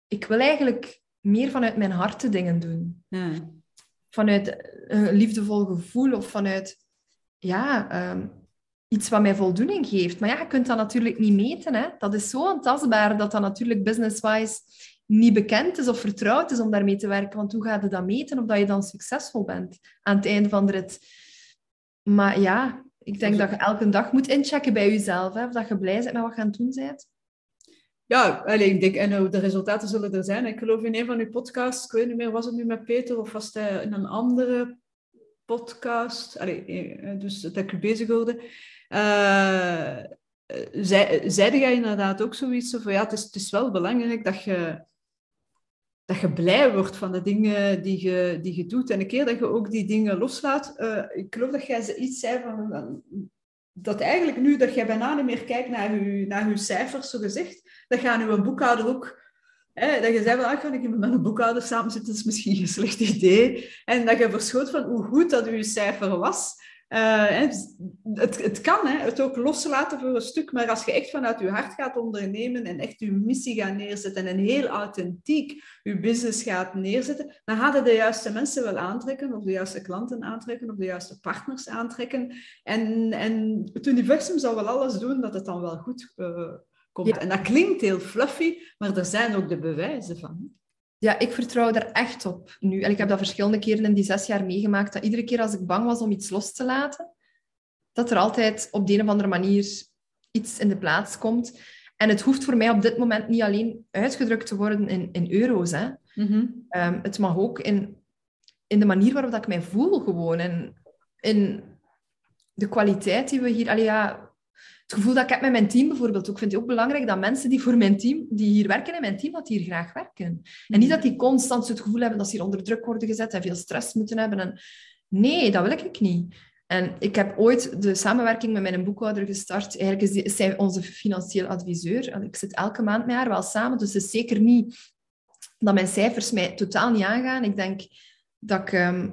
Speaker 2: Ik wil eigenlijk meer vanuit mijn hart de dingen doen.
Speaker 1: Ja.
Speaker 2: Vanuit een liefdevol gevoel of vanuit... Ja, ehm, iets wat mij voldoening geeft. Maar ja, je kunt dat natuurlijk niet meten. Hè? Dat is zo ontastbaar dat dat natuurlijk business-wise niet bekend is of vertrouwd is om daarmee te werken. Want hoe ga je dat meten of dat je dan succesvol bent aan het einde van de rit? Maar ja, ik denk dat je elke dag moet inchecken bij jezelf. Hè, of dat je blij bent met wat je aan het doen bent.
Speaker 1: Ja, alleen, ik denk, en de resultaten zullen er zijn. Ik geloof in een van uw podcasts, ik weet niet meer, was het nu met Peter of was het in een andere podcast? Allee, eh, dus dat ik bezig hoorde. Uh, zei, zeide jij inderdaad ook zoiets van, ja, het is, het is wel belangrijk dat je dat je blij wordt van de dingen die je, die je doet. En een keer dat je ook die dingen loslaat. Uh, ik geloof dat jij iets zei van... Dat eigenlijk nu dat jij bijna niet meer kijkt naar je, naar je cijfers, zo gezegd. Dat nu een boekhouder ook... Hè, dat je zei van, ah, ik met een boekhouder samen zitten, dat is misschien een slecht idee. En dat je verschoot van hoe goed dat je cijfer was. Uh, het, het kan, hè, het ook loslaten voor een stuk, maar als je echt vanuit je hart gaat ondernemen en echt je missie gaat neerzetten en heel authentiek je business gaat neerzetten, dan gaan de juiste mensen wel aantrekken, of de juiste klanten aantrekken, of de juiste partners aantrekken. En, en het universum zal wel alles doen dat het dan wel goed uh, komt. En dat klinkt heel fluffy, maar er zijn ook de bewijzen van.
Speaker 2: Ja, ik vertrouw er echt op nu. En ik heb dat verschillende keren in die zes jaar meegemaakt, dat iedere keer als ik bang was om iets los te laten, dat er altijd op de een of andere manier iets in de plaats komt. En het hoeft voor mij op dit moment niet alleen uitgedrukt te worden in, in euro's. Hè.
Speaker 1: Mm
Speaker 2: het mag ook in, in de manier waarop dat ik mij voel gewoon. En in de kwaliteit die we hier... Allee, ja, het gevoel dat ik heb met mijn team bijvoorbeeld. Ik vind het ook belangrijk dat mensen die voor mijn team, die hier werken in mijn team, dat die hier graag werken. En niet dat die constant het gevoel hebben dat ze hier onder druk worden gezet en veel stress moeten hebben. En nee, dat wil ik niet. En ik heb ooit de samenwerking met mijn boekhouder gestart. Eigenlijk is, zij onze financieel adviseur. Ik zit elke maand met haar wel samen, dus het is zeker niet dat mijn cijfers mij totaal niet aangaan. Ik denk dat ik ehm,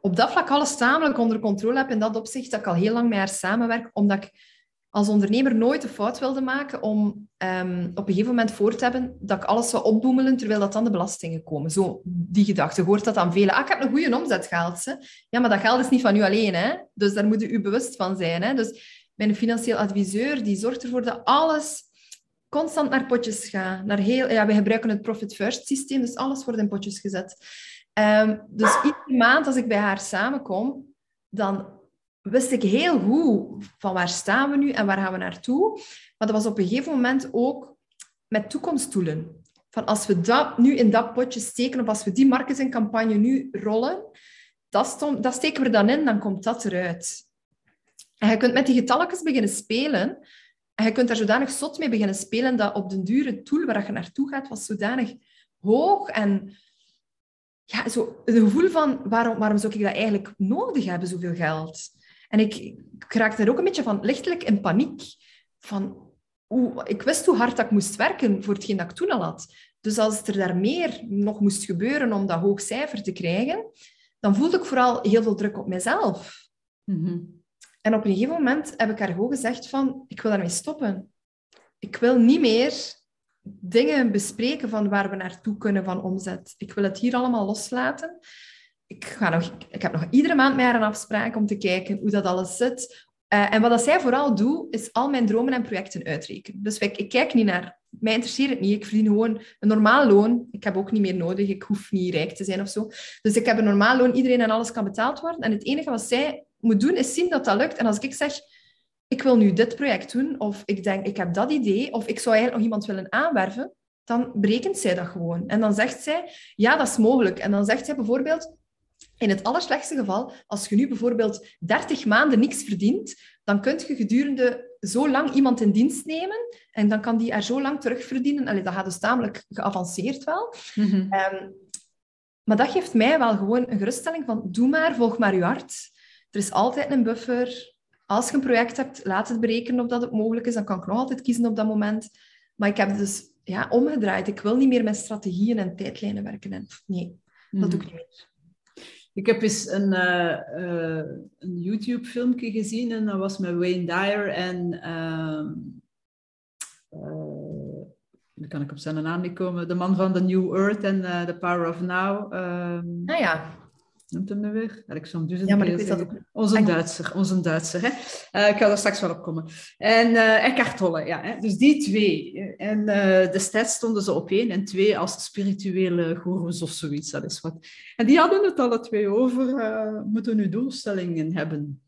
Speaker 2: op dat vlak alles tamelijk onder controle heb in dat opzicht, dat ik al heel lang met haar samenwerk, omdat ik als ondernemer nooit de fout wilde maken om ehm, op een gegeven moment voor te hebben dat ik alles zou opboemelen terwijl dat dan de belastingen komen. Zo, die gedachte. hoort dat aan velen. Ah, ik heb een goede omzet gehaald. Hè? Ja, maar dat geld is niet van u alleen. Hè? Dus daar moet u bewust van zijn. Hè? Dus mijn financieel adviseur die zorgt ervoor dat alles constant naar potjes gaat. Naar heel, ja, we gebruiken het Profit First systeem, dus alles wordt in potjes gezet. Um, dus iedere maand als ik bij haar samenkom, dan wist ik heel goed van waar staan we nu en waar gaan we naartoe. Maar dat was op een gegeven moment ook met toekomstdoelen. Van als we dat nu in dat potje steken, of als we die marketingcampagne nu rollen, dat, stond, dat steken we dan in, dan komt dat eruit. En je kunt met die getalletjes beginnen spelen. En je kunt daar zodanig zot mee beginnen spelen dat op den dure tool waar je naartoe gaat, was zodanig hoog en ja, zo het gevoel van waarom, waarom zou ik dat eigenlijk nodig hebben, zoveel geld? En ik, ik raakte er ook een beetje van lichtelijk in paniek. Van, hoe, ik wist hoe hard dat ik moest werken voor hetgeen dat ik toen al had. Dus als er daar meer nog moest gebeuren om dat hoog cijfer te krijgen, dan voelde ik vooral heel veel druk op mezelf.
Speaker 1: Mhm.
Speaker 2: En op een gegeven moment heb ik haar gewoon gezegd van, ik wil daarmee stoppen. Ik wil niet meer dingen bespreken van waar we naartoe kunnen van omzet. Ik wil het hier allemaal loslaten ik, ga nog, ik heb nog iedere maand met haar een afspraak om te kijken hoe dat alles zit. Uh, en wat dat zij vooral doet, is al mijn dromen en projecten uitrekenen. Dus ik, ik kijk niet naar... Mij interesseert het niet. Ik verdien gewoon een normaal loon. Ik heb ook niet meer nodig. Ik hoef niet rijk te zijn of zo. Dus ik heb een normaal loon. Iedereen en alles kan betaald worden. En het enige wat zij moet doen, is zien dat dat lukt. En als ik zeg, ik wil nu dit project doen, of ik denk, ik heb dat idee, of ik zou eigenlijk nog iemand willen aanwerven, dan berekent zij dat gewoon. En dan zegt zij, ja, dat is mogelijk. En dan zegt zij bijvoorbeeld, in het allerslechtste geval, als je nu bijvoorbeeld 30 maanden niks verdient, dan kun je gedurende zo lang iemand in dienst nemen en dan kan die er zo lang terugverdienen. Allee, dat gaat dus tamelijk geavanceerd wel.
Speaker 1: Mhm.
Speaker 2: Ehm, Maar dat geeft mij wel gewoon een geruststelling van doe maar, volg maar je hart. Er is altijd een buffer. Als je een project hebt, laat het berekenen of dat het mogelijk is. Dan kan ik nog altijd kiezen op dat moment. Maar ik heb dus ja, omgedraaid. Ik wil niet meer met strategieën en tijdlijnen werken. En, nee, dat doe ik niet meer.
Speaker 1: Ik heb eens een, uh, uh, een YouTube-filmpje gezien en dat was met Wayne Dyer en uh, nu kan ik op zijn naam niet komen, de man van The New Earth en The Power of Now.
Speaker 2: Um, ah ja
Speaker 1: noemt hem nu weer? Ik zo'n duizend ja, maar ik weet dat ook. Onze Duitser, onze Duitser. Hè? Uh, ik ga er straks wel op komen. En uh, Eckhart Tolle, ja. Hè? Dus die twee. En uh, destijds stonden ze op één en twee als spirituele goeroes of zoiets. Dat is wat. En die hadden het alle twee over, moeten nu doelstellingen hebben.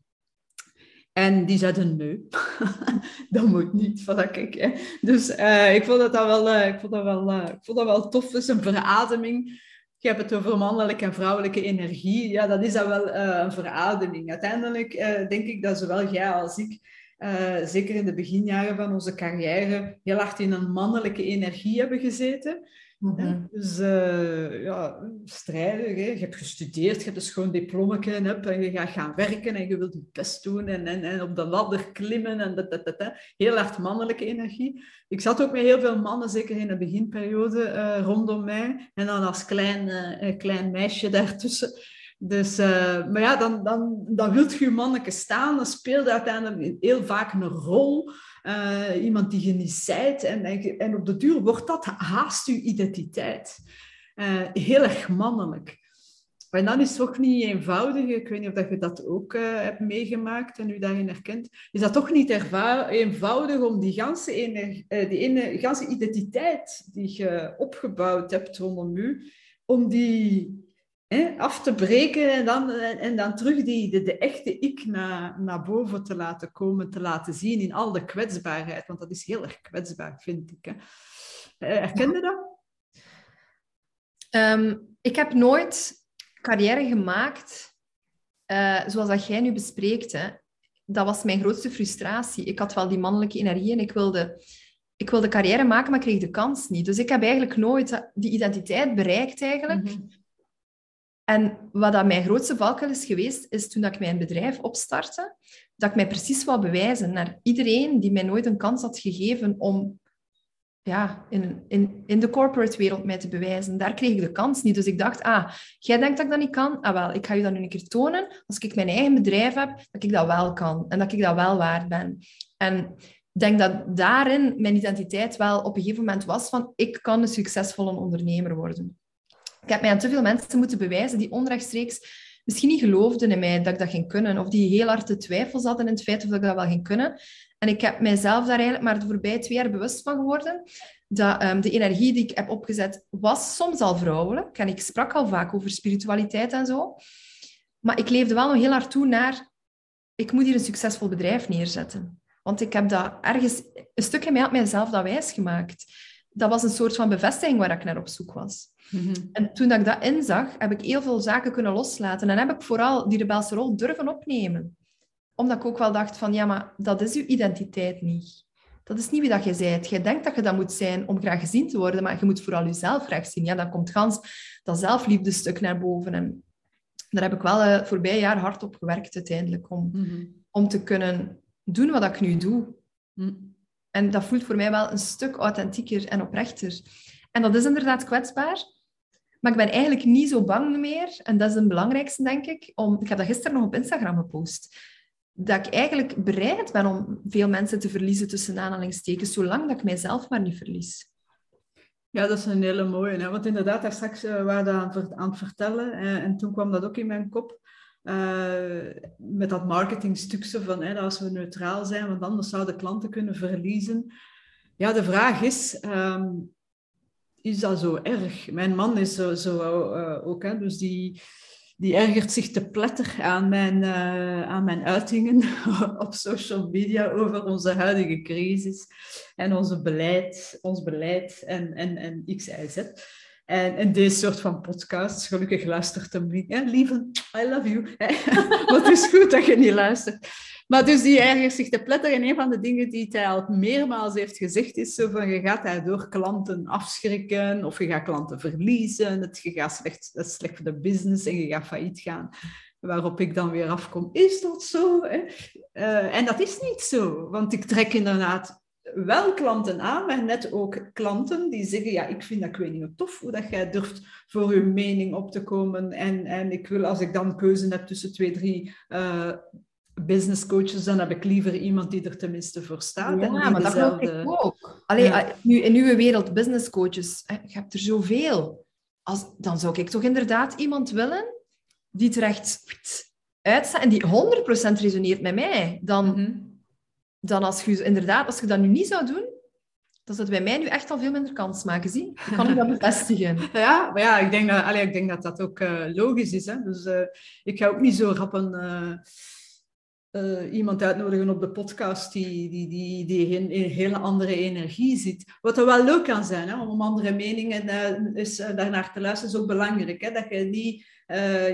Speaker 1: En die zeiden nee, *laughs* dat moet niet. Kijk, hè. Dus ik vond dat, dat wel, ik vond dat wel, ik vond dat wel tof. Dus een verademing je hebt het over mannelijke en vrouwelijke energie. Ja, dat is dan wel uh, een verademing. Uiteindelijk uh, denk ik dat zowel jij als ik, uh, zeker in de beginjaren van onze carrière, heel hard in een mannelijke energie hebben gezeten. Mhm. Dus uh, ja, strijden. Hè. Je hebt gestudeerd, je hebt een schoon diploma en je gaat gaan werken en je wilt je best doen en, en, en op de ladder klimmen. En dat, dat, dat, Heel hard mannelijke energie. Ik zat ook met heel veel mannen, zeker in de beginperiode, uh, rondom mij. En dan als klein, uh, klein meisje daartussen. Dus, maar ja, dan, dan, dan wilt je je manneke staan. Dan speelt uiteindelijk heel vaak een rol. Uh, iemand die je niet zijt. En, en, op de duur wordt dat haast je identiteit. Uh, heel erg mannelijk. En dan is het toch niet eenvoudig. Ik weet niet of je dat ook uh, hebt meegemaakt en u daarin herkent. Is dat toch niet eenvoudig om die ganse, die ene, ganse identiteit die je opgebouwd hebt rondom u, om die af te breken en dan, en dan terug die, de, de echte ik naar, naar boven te laten komen, te laten zien in al de kwetsbaarheid. Want dat is heel erg kwetsbaar, vind ik. Hè. Eh, herken je dat?
Speaker 2: Ehm, ik heb nooit carrière gemaakt uh, zoals dat jij nu bespreekt. Hè. Dat was mijn grootste frustratie. Ik had wel die mannelijke energie en ik wilde, ik wilde carrière maken, maar ik kreeg de kans niet. Dus ik heb eigenlijk nooit die identiteit bereikt eigenlijk. Mhm. En wat dat mijn grootste valkuil is geweest, is toen ik mijn bedrijf opstartte, dat ik mij precies wou bewijzen naar iedereen die mij nooit een kans had gegeven om ja, in, in, in de corporate wereld mij te bewijzen. Daar kreeg ik de kans niet. Dus ik dacht, ah, jij denkt dat ik dat niet kan? Ah wel, ik ga je dat nu een keer tonen. Als ik mijn eigen bedrijf heb, dat ik dat wel kan. En dat ik dat wel waard ben. En ik denk dat daarin mijn identiteit wel op een gegeven moment was van, ik kan een succesvolle ondernemer worden. Ik heb mij aan te veel mensen moeten bewijzen die onrechtstreeks misschien niet geloofden in mij dat ik dat ging kunnen. Of die heel hard de twijfels hadden in het feit of ik dat wel ging kunnen. En ik heb mijzelf daar eigenlijk maar de voorbije twee jaar bewust van geworden. Dat um, de energie die ik heb opgezet, was soms al vrouwelijk. En ik sprak al vaak over spiritualiteit en zo. Maar ik leefde wel nog heel hard toe naar... Ik moet hier een succesvol bedrijf neerzetten. Want ik heb dat ergens... Een stuk in mij had mijzelf dat wijsgemaakt. Dat was een soort van bevestiging waar ik naar op zoek was. Mhm. En toen ik dat inzag, heb ik heel veel zaken kunnen loslaten. En heb ik vooral die rebelse rol durven opnemen. Omdat ik ook wel dacht van, ja, maar dat is uw identiteit niet. Dat is niet wie dat je bent. Je denkt dat je dat moet zijn om graag gezien te worden, maar je moet vooral jezelf graag zien. Ja, dan komt gans dat zelfliefdestuk naar boven. En daar heb ik wel het uh, voorbije jaar hard op gewerkt uiteindelijk, om, mhm. om te kunnen doen wat ik nu doe. Mhm. En dat voelt voor mij wel een stuk authentieker en oprechter. En dat is inderdaad kwetsbaar. Maar ik ben eigenlijk niet zo bang meer. En dat is het belangrijkste, denk ik. Om, ik heb dat gisteren nog op Instagram gepost. Dat ik eigenlijk bereid ben om veel mensen te verliezen tussen aanhalingstekens, zolang dat ik mijzelf maar niet verlies.
Speaker 1: Ja, dat is een hele mooie. Hè? Want inderdaad, daar straks uh, waren we aan, het vertellen. Uh, en toen kwam dat ook in mijn kop. Uh, met dat marketingstukje van hè, als we neutraal zijn, want anders zouden klanten kunnen verliezen. Ja, de vraag is, ehm, is dat zo erg? Mijn man is zo, zo uh, ook, hè, dus die, die ergert zich te pletter aan mijn, uh, aan mijn uitingen *laughs* op social media over onze huidige crisis en onze beleid, ons beleid en, en, en X, Y, Z. En in deze soort van podcasts, gelukkig luistert hem niet. Hè? Lieve, I love you. *laughs* het is goed dat je niet luistert. Maar dus die ergert zich te pletteren. En een van de dingen die hij al meermaals heeft gezegd, is zo van, je gaat daardoor klanten afschrikken, of je gaat klanten verliezen, het, je gaat slecht, het is slecht voor de business en je gaat failliet gaan. Waarop ik dan weer afkom, is dat zo? Hè? Uh, en dat is niet zo, want ik trek inderdaad wel klanten aan, maar net ook klanten die zeggen, ja, ik vind dat ik weet niet tof hoe dat jij durft voor je mening op te komen. En, en ik wil, als ik dan keuze heb tussen twee, drie uh, business coaches, dan heb ik liever iemand die er tenminste voor staat.
Speaker 2: Ja, maar dat geloof ik ook. Allee, ah, nu, in uw wereld, business coaches, je hebt er zoveel. Als, dan zou ik toch inderdaad iemand willen die terecht uitstaat en die 100% resoneert met mij. Dan, mhm dan als je inderdaad, als je dat nu niet zou doen, dan zou het bij mij nu echt al veel minder kans maken, zie. Ik kan u dat bevestigen. *laughs*
Speaker 1: Ja, maar ja, ik denk dat, allee, ik denk dat dat ook uh, logisch is. Hè? Dus uh, ik ga ook niet zo rap een, uh, iemand uitnodigen op de podcast die, die, die, die een, een hele andere energie ziet. Wat er wel leuk kan zijn, hè? om andere meningen is, daarnaar te luisteren, is ook belangrijk. Hè? Dat je niet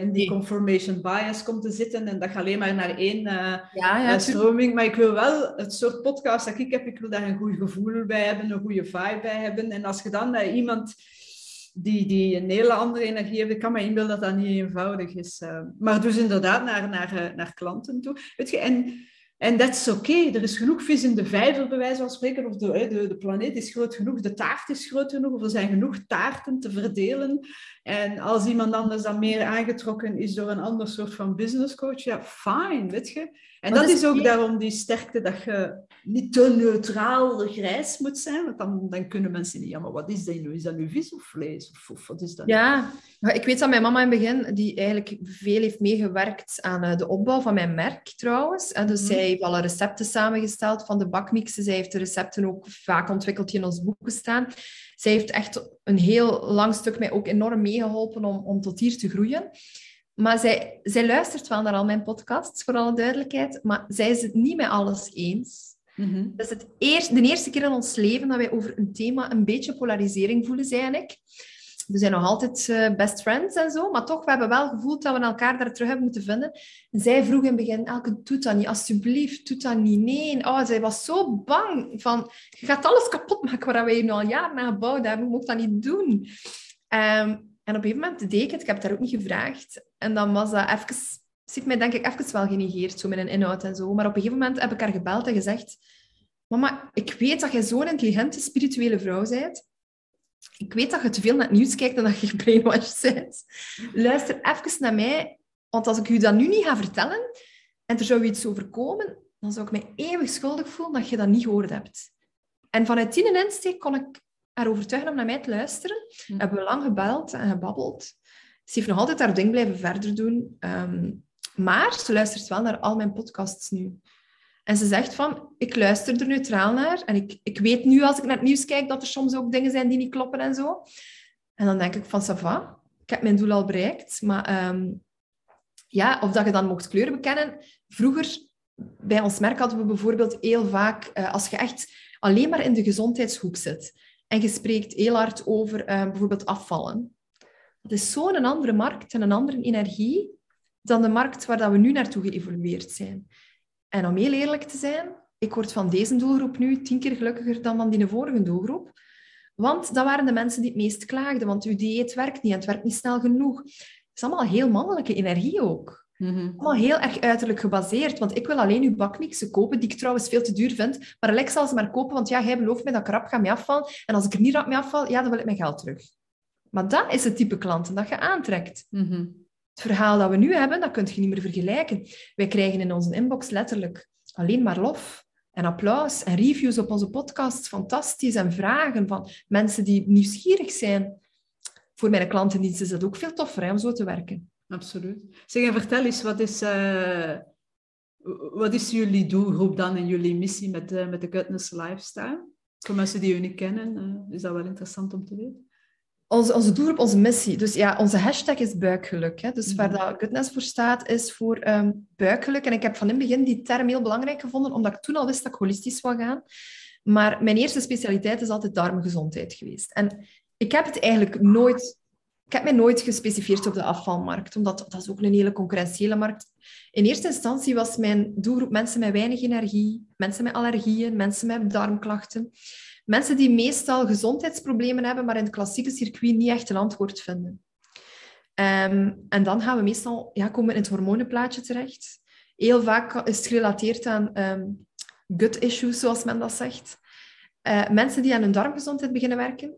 Speaker 1: in die confirmation bias komt te zitten en dat je alleen maar naar één ja, ja, stroming. Maar ik wil wel het soort podcast dat ik heb, ik wil daar een goed gevoel bij hebben, een goede vibe bij hebben. En als je dan iemand die, die een hele andere energie heeft, ik kan me inbeelden dat dat niet eenvoudig is. maar dus inderdaad naar, naar, naar klanten toe. Weet je, en en dat is oké. Er is genoeg vis in de vijver, bij wijze van spreken. Of de, de, de, planeet is groot genoeg, de taart is groot genoeg. Of er zijn genoeg taarten te verdelen. En als iemand anders dan meer aangetrokken is door een ander soort van business coach, ja, fine, weet je. En dat, is, ook daarom die sterkte dat je niet te neutraal grijs moet zijn. Want dan, dan kunnen mensen niet, ja, maar wat is dat nu? Is dat nu vis of vlees? Of, of wat is dat?
Speaker 2: Ja, ik weet dat mijn mama in het begin, die eigenlijk veel heeft meegewerkt aan eh, de opbouw van mijn merk trouwens. En dus mm zij heeft alle recepten samengesteld van de bakmixen. Zij heeft de recepten ook vaak ontwikkeld die in ons boek staan. Zij heeft echt een heel lang stuk mij ook enorm meegeholpen om, om tot hier te groeien. Maar zij, zij luistert wel naar al mijn podcasts, voor alle duidelijkheid. Maar zij is het niet met alles eens. Mm Dat is het eerst, de eerste keer in ons leven dat wij over een thema een beetje polarisering voelen, zij en ik. We zijn nog altijd uh, best friends en zo, maar toch, we hebben wel gevoeld dat we elkaar daar terug hebben moeten vinden. En zij vroeg in het begin, Elke, doe dat niet, alsjeblieft, doe dat niet. Nee, oh, zij was zo bang van, je gaat alles kapot maken waar wij nu al jaren aan gebouwd hebben, je moet dat niet doen. Um, en op een gegeven moment deed ik het, ik heb daar ook niet gevraagd. En dan was dat even, zit mij denk ik even wel genegeerd, zo met een inhoud en zo. Maar op een gegeven moment heb ik haar gebeld en gezegd, mama, ik weet dat jij zo'n intelligente, spirituele vrouw bent. Ik weet dat je te veel naar het nieuws kijkt en dat je gebrainwashed bent. Luister even naar mij, want als ik u dat nu niet ga vertellen en er zou iets overkomen, dan zou ik mij eeuwig schuldig voelen dat je dat niet gehoord hebt. En vanuit die insteek kon ik haar overtuigen om naar mij te luisteren. Mm. Hebben we lang gebeld en gebabbeld. Ze heeft nog altijd haar ding blijven verder doen. Ehm, maar ze luistert wel naar al mijn podcasts nu. En ze zegt van, ik luister er neutraal naar. En ik, ik weet nu, als ik naar het nieuws kijk, dat er soms ook dingen zijn die niet kloppen en zo. En dan denk ik van, ça va. Ik heb mijn doel al bereikt. Maar ehm, ja, of dat je dan mocht kleuren bekennen. Vroeger, bij ons merk hadden we bijvoorbeeld heel vaak, uh, als je echt alleen maar in de gezondheidshoek zit, en je spreekt heel hard over uh, bijvoorbeeld afvallen. Dat is zo'n andere markt en een andere energie dan de markt waar dat we nu naartoe geëvolueerd zijn. En om heel eerlijk te zijn, ik word van deze doelgroep nu tien keer gelukkiger dan van die vorige doelgroep. Want dat waren de mensen die het meest klaagden, want uw dieet werkt niet en het werkt niet snel genoeg. Het is allemaal heel mannelijke energie ook. Mm Allemaal heel erg uiterlijk gebaseerd. Want ik wil alleen uw bakmixen kopen, die ik trouwens veel te duur vind. Maar Alex zal ze maar kopen, want ja, hij belooft mij dat ik rap ga mee afvallen. En als ik er niet rap mee afval, ja, dan wil ik mijn geld terug. Maar dat is het type klanten dat je aantrekt. Mhm. Het verhaal dat we nu hebben, dat kun je niet meer vergelijken. Wij krijgen in onze inbox letterlijk alleen maar lof en applaus en reviews op onze podcast. Fantastisch. En vragen van mensen die nieuwsgierig zijn. Voor mijn klantendienst is dat ook veel toffer hè, om zo te werken
Speaker 1: absoluut. Zeg, en vertel eens, wat is, uh, wat is jullie doelgroep dan en jullie missie met, uh, met de Goodness Lifestyle? Voor mensen die jullie kennen, uh, is dat wel interessant om te weten.
Speaker 2: Onze, onze doelgroep, onze missie. Dus ja, onze hashtag is buikgeluk. Hè? Dus waar mhm. dat Goodness voor staat, is voor um, buikgeluk. En ik heb van in het begin die term heel belangrijk gevonden, omdat ik toen al wist dat ik holistisch zou gaan. Maar mijn eerste specialiteit is altijd darmgezondheid geweest. En ik heb het eigenlijk nooit... Ik heb mij nooit gespecificeerd op de afvalmarkt, omdat dat is ook een hele concurrentiële markt. In eerste instantie was mijn doelgroep mensen met weinig energie, mensen met allergieën, mensen met darmklachten. Mensen die meestal gezondheidsproblemen hebben, maar in het klassieke circuit niet echt een antwoord vinden. Ehm, en dan gaan we meestal, ja, komen in het hormonenplaatje terecht. Heel vaak is het gerelateerd aan um, gut issues, zoals men dat zegt. Uh, mensen die aan hun darmgezondheid beginnen werken,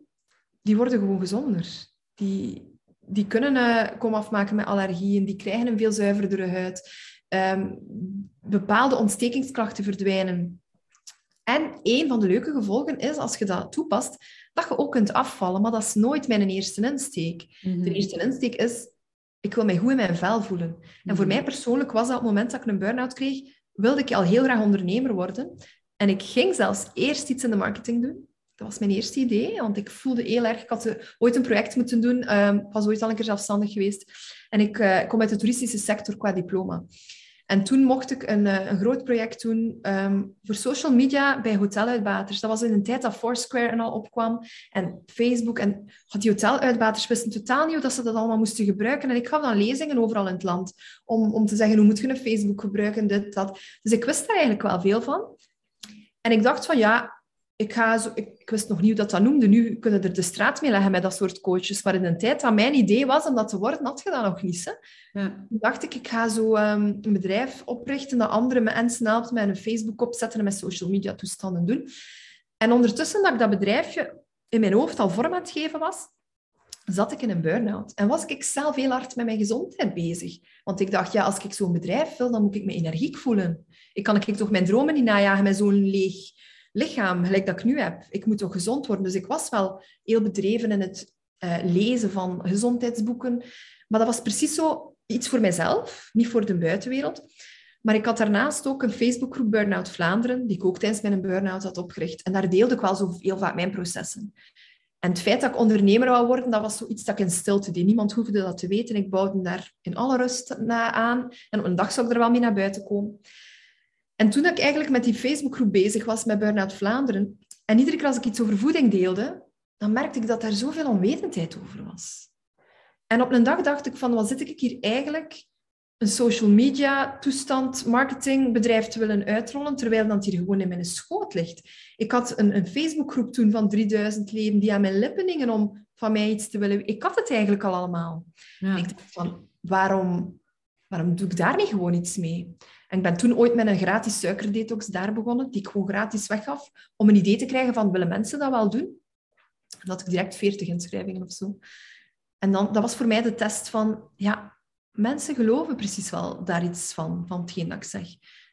Speaker 2: die worden gewoon gezonder. Die, die kunnen uh, komen afmaken met allergieën, die krijgen een veel zuiverdere huid. Um, bepaalde ontstekingsklachten verdwijnen. En een van de leuke gevolgen is, als je dat toepast, dat je ook kunt afvallen. Maar dat is nooit mijn eerste insteek. De mhm. eerste insteek is, ik wil mij goed in mijn vel voelen. En voor mhm. mij persoonlijk was dat op het moment dat ik een burn-out kreeg, wilde ik al heel graag ondernemer worden. En ik ging zelfs eerst iets in de marketing doen. Dat was mijn eerste idee, want ik voelde heel erg... Ik had ooit een project moeten doen. Um, ik was ooit al een keer zelfstandig geweest. En ik uh, kom uit de toeristische sector qua diploma. En toen mocht ik een, eh, een groot project doen um, voor social media bij hoteluitbaters. Dat was in een tijd dat Foursquare en al opkwam en Facebook. En die hoteluitbaters wisten totaal niet dat ze dat allemaal moesten gebruiken. En ik gaf dan lezingen overal in het land om, om te zeggen hoe moet je een Facebook gebruiken, dit, dat. Dus ik wist daar eigenlijk wel veel van. En ik dacht van ja, ik, ga zo, ik, wist nog niet hoe dat dat noemde. Nu kunnen er de straat mee leggen met dat soort coaches. Maar in een tijd dat mijn idee was om dat te worden, had je dat nog niet. Hè? Ja. Toen dacht ik, ik ga zo um, een bedrijf oprichten dat andere mensen helpt met een Facebook opzetten en met social media toestanden doen. En ondertussen dat ik dat bedrijfje in mijn hoofd al vorm aan het geven was, zat ik in een burn-out. En was ik zelf heel hard met mijn gezondheid bezig. Want ik dacht, ja, als ik zo'n bedrijf wil, dan moet ik me energiek voelen. Ik kan ik toch mijn dromen niet najagen met zo'n leeg lichaam, gelijk dat ik nu heb. Ik moet toch gezond worden. Dus ik was wel heel bedreven in het uh, lezen van gezondheidsboeken. Maar dat was precies zo iets voor mijzelf, niet voor de buitenwereld. Maar ik had daarnaast ook een Facebookgroep Burnout Vlaanderen, die ik ook tijdens mijn burn-out had opgericht. En daar deelde ik wel zo heel vaak mijn processen. En het feit dat ik ondernemer wou worden, dat was zoiets dat ik in stilte deed. Niemand hoefde dat te weten. Ik bouwde daar in alle rust aan. En op een dag zou ik er wel mee naar buiten komen. En toen ik eigenlijk met die Facebookgroep bezig was met Burnout Vlaanderen, en iedere keer als ik iets over voeding deelde, dan merkte ik dat daar zoveel onwetendheid over was. En op een dag dacht ik van, wat zit ik hier eigenlijk een social media toestand, marketingbedrijf te willen uitrollen, terwijl dat hier gewoon in mijn schoot ligt. Ik had een, een Facebookgroep toen van 3000 leden die aan mijn lippen hingen om van mij iets te willen. Ik had het eigenlijk al allemaal. Ja. Ik dacht van, waarom, waarom doe ik daar niet gewoon iets mee? En ik ben toen ooit met een gratis suikerdetox daar begonnen, die ik gewoon gratis weggaf, om een idee te krijgen van, willen mensen dat wel doen? En dat ik direct 40 inschrijvingen of zo. En dan, dat was voor mij de test van, ja, mensen geloven precies wel daar iets van, van hetgeen dat ik zeg.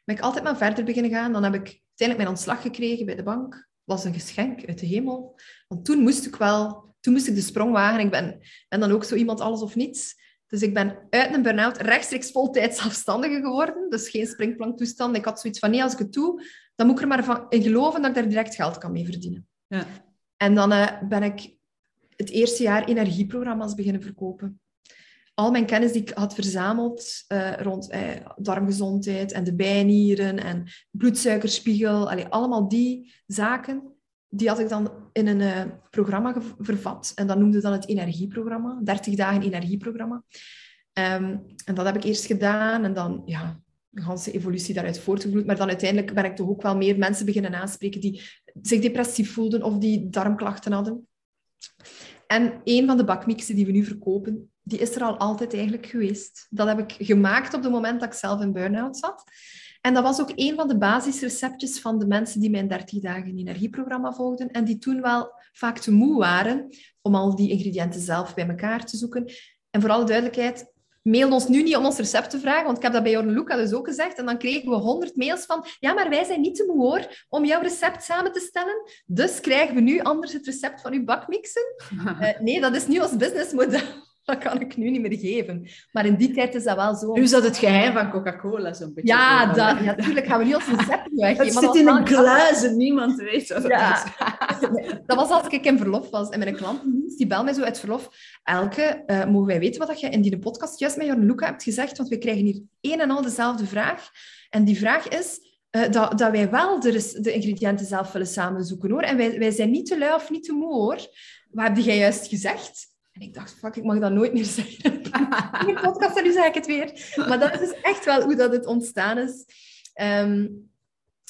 Speaker 2: Ben ik altijd maar verder beginnen gaan. Dan heb ik uiteindelijk mijn ontslag gekregen bij de bank. Was een geschenk uit de hemel. Want toen moest ik wel, toen moest ik de sprong wagen. Ik ben, ben dan ook zo iemand alles of niets. Dus ik ben uit een burn-out rechtstreeks voltijds zelfstandige geworden. Dus geen springplanktoestand. Ik had zoiets van, nee, als ik het doe, dan moet ik er maar van in geloven dat ik daar direct geld kan mee verdienen. Ja. En dan uh, ben ik het eerste jaar energieprogramma's beginnen verkopen. Al mijn kennis die ik had verzameld uh, rond uh, darmgezondheid en de bijnieren en bloedsuikerspiegel, allee, allemaal die zaken, die had ik dan in een uh, programma vervat. En dat noemde dan het energieprogramma. 30 dagen energieprogramma. Um, en dat heb ik eerst gedaan. En dan, ja, de hele evolutie daaruit voortgevloeid. Maar dan uiteindelijk ben ik toch ook wel meer mensen beginnen aanspreken die zich depressief voelden of die darmklachten hadden. En een van de bakmixen die we nu verkopen, die is er al altijd eigenlijk geweest. Dat heb ik gemaakt op het moment dat ik zelf in burn-out zat. En dat was ook een van de basisreceptjes van de mensen die mijn 30 dagen energieprogramma volgden en die toen wel vaak te moe waren om al die ingrediënten zelf bij elkaar te zoeken. En voor alle duidelijkheid, mail ons nu niet om ons recept te vragen, want ik heb dat bij Jorn Luca dus ook gezegd. En dan kregen we honderd mails van, ja, maar wij zijn niet te moe hoor, om jouw recept samen te stellen. Dus krijgen we nu anders het recept van uw bakmixen. Uh, *laughs* nee, dat is nu ons businessmodel. *laughs* dat kan ik nu niet meer geven. Maar in die tijd is dat wel zo.
Speaker 1: Nu is dat het geheim van Coca-Cola, zo'n beetje.
Speaker 2: Ja, dat, ja, natuurlijk gaan we niet ons recept weggeven.
Speaker 1: Het zit in een kluis en niemand weet wat
Speaker 2: ja. *laughs* dat was als ik in verlof was. En mijn klant die belt mij zo uit verlof. Elke, uh, mogen wij weten wat je in die podcast juist met Jorn Luca hebt gezegd? Want we krijgen hier één en al dezelfde vraag. En die vraag is... Uh, dat, dat wij wel de, de ingrediënten zelf willen samenzoeken, hoor. En wij, wij zijn niet te lui of niet te moe, hoor. wat heb jij juist gezegd? En ik dacht, fuck, ik mag dat nooit meer *laughs* zeggen. In de podcast en nu zeg ik het weer. Maar dat is dus echt wel hoe dat het ontstaan is. Ehm,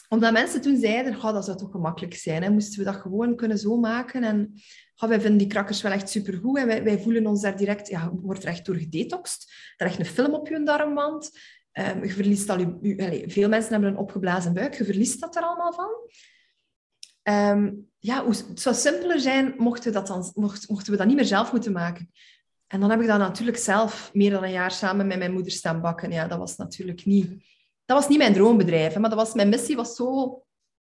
Speaker 2: omdat mensen toen zeiden, oh, dat zou toch gemakkelijk zijn. Hè? Moesten we dat gewoon kunnen zo maken? En oh, wij vinden die krakkers wel echt supergoed. En wij, wij voelen ons daar direct... Ja, wordt er echt door gedetoxed. Er echt een film op je darmwand. Um, je verliest al je, veel mensen hebben een opgeblazen buik. Je verliest dat er allemaal van. Um, ja, het zou simpeler zijn mochten we, dat dan, mocht, mochten we dat niet meer zelf moeten maken. En dan heb ik dat natuurlijk zelf meer dan een jaar samen met mijn moeder staan bakken. Ja, dat was natuurlijk niet... Dat was niet mijn droombedrijf, maar dat was, mijn missie was zo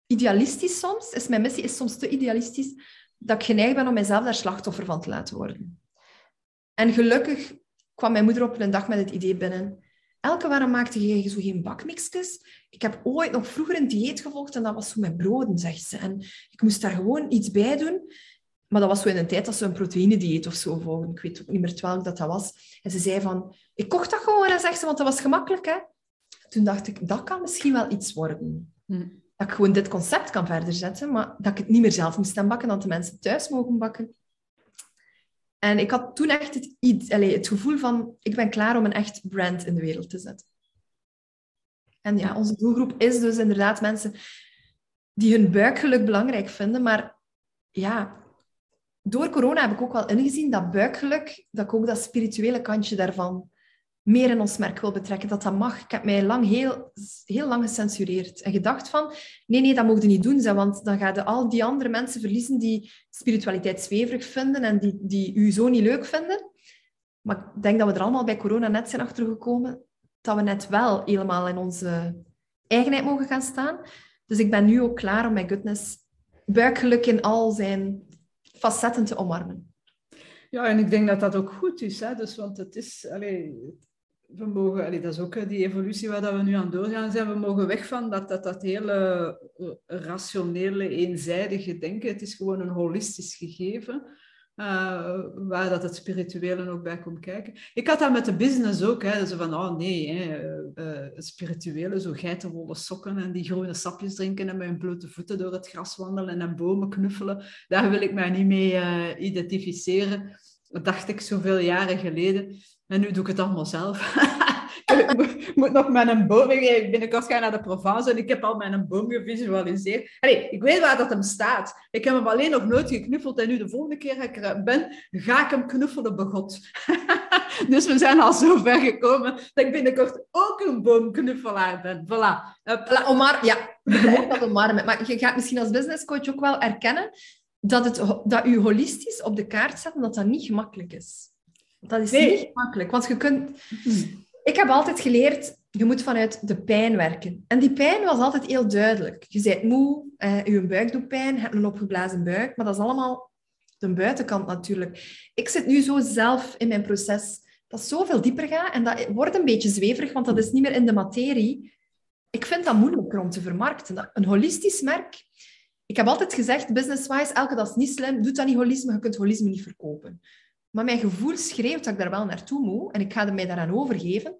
Speaker 2: idealistisch soms. Is mijn missie is soms te idealistisch dat ik geneigd ben om mijzelf daar slachtoffer van te laten worden. En gelukkig kwam mijn moeder op een dag met het idee binnen. Elke waarom maakte je zo geen bakmixjes? Ik heb ooit nog vroeger een dieet gevolgd en dat was zo met broden, zegt ze. En ik moest daar gewoon iets bij doen. Maar dat was zo in een tijd dat ze een proteïnedieet of zo volgden. Ik weet ook niet meer welk dat dat was. En ze zei van, ik kocht dat gewoon, en zegt ze, want dat was gemakkelijk. Hè? Toen dacht ik, dat kan misschien wel iets worden. Hm. Dat ik gewoon dit concept kan verder zetten, maar dat ik het niet meer zelf moest staan bakken, dat de mensen thuis mogen bakken. En ik had toen echt het, het gevoel van, ik ben klaar om een echt brand in de wereld te zetten. En ja, onze doelgroep is dus inderdaad mensen die hun buikgeluk belangrijk vinden. Maar ja, door corona heb ik ook wel ingezien dat buikgeluk, dat ik ook dat spirituele kantje daarvan meer in ons merk wil betrekken. Dat dat mag. Ik heb mij lang, heel, heel lang gecensureerd en gedacht van, nee, nee, dat mogen niet doen, want dan gaan al die andere mensen verliezen die spiritualiteit zweverig vinden en die, die u zo niet leuk vinden. Maar ik denk dat we er allemaal bij corona net zijn achtergekomen dat we net wel helemaal in onze eigenheid mogen gaan staan. Dus ik ben nu ook klaar om mijn goodness buikgeluk in al zijn facetten te omarmen.
Speaker 1: Ja, en ik denk dat dat ook goed is. Hè? Dus, want het is... Allez, dat is ook die evolutie waar dat we nu aan doorgaan zijn. We mogen weg van dat, dat, dat hele eh, rationele, eenzijdige denken. Het is gewoon een holistisch gegeven. Uh, waar dat het spirituele ook bij komt kijken. Ik had dat met de business ook. Hè. Dus van, oh nee, hè, het spirituele, zo geitenwolle sokken en die groene sapjes drinken en met hun blote voeten door het gras wandelen en bomen knuffelen. Daar wil ik mij niet mee identificeren. Dat dacht ik zoveel jaren geleden. En nu doe ik het allemaal zelf. *laughs* ik moet nog met een boom... Binnenkort ga ik naar de Provence en ik heb al mijn boom gevisualiseerd. Allee, ik weet waar dat hem staat. Ik heb hem alleen nog nooit geknuffeld. En nu de volgende keer dat ik er ben, ga ik hem knuffelen, begot. *laughs* dus we zijn al zo ver gekomen dat ik binnenkort ook een boomknuffelaar ben. Voilà.
Speaker 2: voilà omar, ja, je dat omarmen. Maar je gaat misschien als businesscoach ook wel erkennen dat, het, dat je holistisch op de kaart zetten, dat dat niet gemakkelijk is. Dat is niet gemakkelijk, want je kunt... Hmm. Ik heb altijd geleerd, je moet vanuit de pijn werken. En die pijn was altijd heel duidelijk. Je bent moe, eh, je buik doet pijn, je hebt een opgeblazen buik, maar dat is allemaal de buitenkant natuurlijk. Ik zit nu zo zelf in mijn proces dat zoveel dieper gaat en dat wordt een beetje zweverig, want dat is niet meer in de materie. Ik vind dat moeilijker om te vermarkten. Een holistisch merk... Ik heb altijd gezegd, business-wise, elke dag is niet slim, doe dat niet holisme, je kunt holisme niet verkopen. Maar mijn gevoel schreeuwt dat ik daar wel naartoe moet en ik ga mij daaraan overgeven.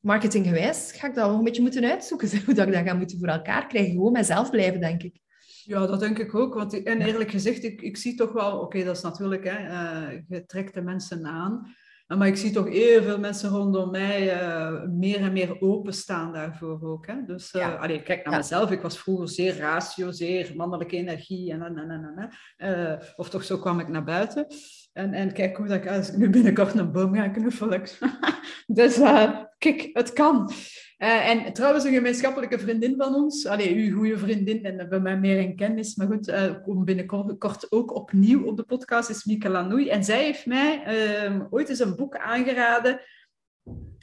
Speaker 2: Marketinggewijs ga ik dat wel een beetje moeten uitzoeken, *laughs* hoe dat ik dat ga moeten voor elkaar krijgen. Gewoon mijzelf blijven, denk ik.
Speaker 1: Ja, dat denk ik ook. Want, en eerlijk gezegd, ik, ik zie toch wel... Oké, dat is natuurlijk... Hè, uh, je trekt de mensen aan. Maar ik zie toch heel veel mensen rondom mij uh, meer en meer openstaan daarvoor ook. Hè? Dus uh, ja. allee, kijk naar mezelf. Ik was vroeger zeer ratio, zeer mannelijke energie. En, en, en, en, of toch zo kwam ik naar buiten. En, en kijk hoe dat ik, als nu binnenkort een boom ga knuffelen. *laughs* dus uh, kijk, het kan. Uh, en trouwens, een gemeenschappelijke vriendin van ons, allee, uw goede vriendin, en hebben mij meer in kennis, maar goed, uh, komt binnenkort ook opnieuw op de podcast, is Mieke Lanoui. En zij heeft mij uh, ooit eens een boek aangeraden.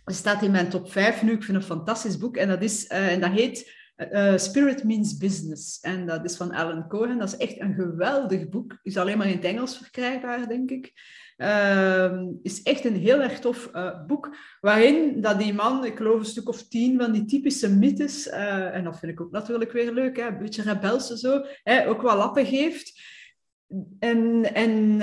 Speaker 1: Dat staat in mijn top 5 nu, ik vind het een fantastisch boek. En dat, is, en dat heet uh, Spirit Means Business. En dat is van Alan Cohen. Dat is echt een geweldig boek. Is alleen maar in het Engels verkrijgbaar, denk ik. Uh, is echt een heel erg tof uh, boek, waarin dat die man, ik geloof een stuk of tien van die typische mythes, en dat vind ik ook natuurlijk weer leuk, hè, een beetje rebelse zo, hè, ook wel lappen geeft. En, en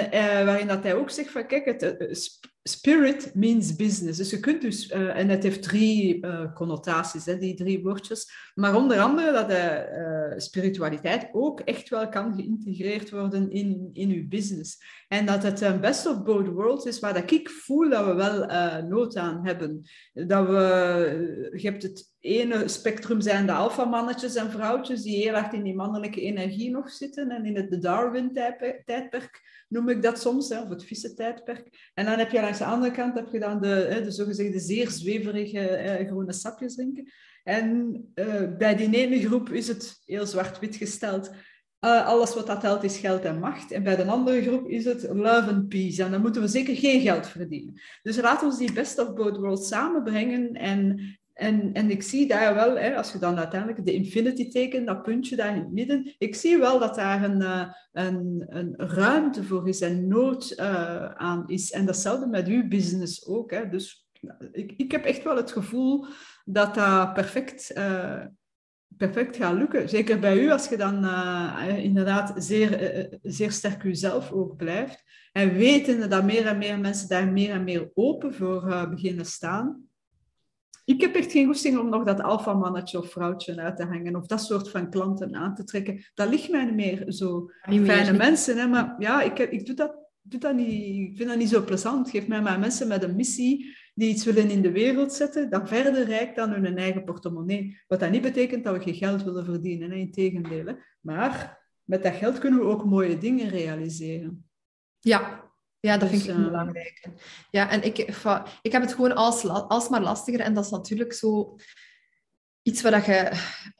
Speaker 1: waarin dat hij ook zegt van, kijk, het, spirit means business. Dus je kunt dus, uh, en het heeft drie uh, connotaties, hè, die drie woordjes. Maar onder andere dat de uh, spiritualiteit ook echt wel kan geïntegreerd worden in, in uw business. En dat het een best of both worlds is, waar dat ik voel dat we wel nood aan hebben. Dat we, je hebt het ene spectrum zijn de alfamannetjes en vrouwtjes die heel erg in die mannelijke energie nog zitten en in het Darwin-tijdperk noem ik dat soms, hè, of het vissen-tijdperk. En dan heb je langs de andere kant heb je dan de, hè, de zogezegde zeer zweverige eh, groene sapjes drinken. En uh, bij die ene groep is het heel zwart-wit gesteld. Uh, alles wat dat telt is geld en macht. En bij de andere groep is het love and peace. En dan moeten we zeker geen geld verdienen. Dus laten we die best of both worlds samenbrengen en en, en ik zie daar wel, hè, als je dan uiteindelijk de infinity tekent, dat puntje daar in het midden, ik zie wel dat daar een, uh, een, een ruimte voor is en nood uh, aan is. En datzelfde met uw business ook. Hè. Dus ik, ik heb echt wel het gevoel dat dat perfect, uh, perfect gaat lukken. Zeker bij u, als je dan inderdaad zeer, zeer sterk uzelf ook blijft. En wetende dat meer en meer mensen daar meer en meer open voor beginnen staan ik heb echt geen goesting om nog dat alfamannetje of vrouwtje uit te hangen of dat soort van klanten aan te trekken. Dat ligt mij niet meer zo. Niet Fijne mensen, hè? maar ja, ik, ik doe dat, doe dat niet, ik vind dat niet zo plezant. Geef mij maar mensen met een missie die iets willen in de wereld zetten, dat verder reikt dan hun eigen portemonnee. Wat dat niet betekent dat we geen geld willen verdienen, hè? in tegendeel. Maar met dat geld kunnen we ook mooie dingen realiseren.
Speaker 2: Ja, ja, dat vind ik dus, belangrijk. Ja, en ik, ik heb het gewoon als, alsmaar lastiger. En dat is natuurlijk zo iets wat je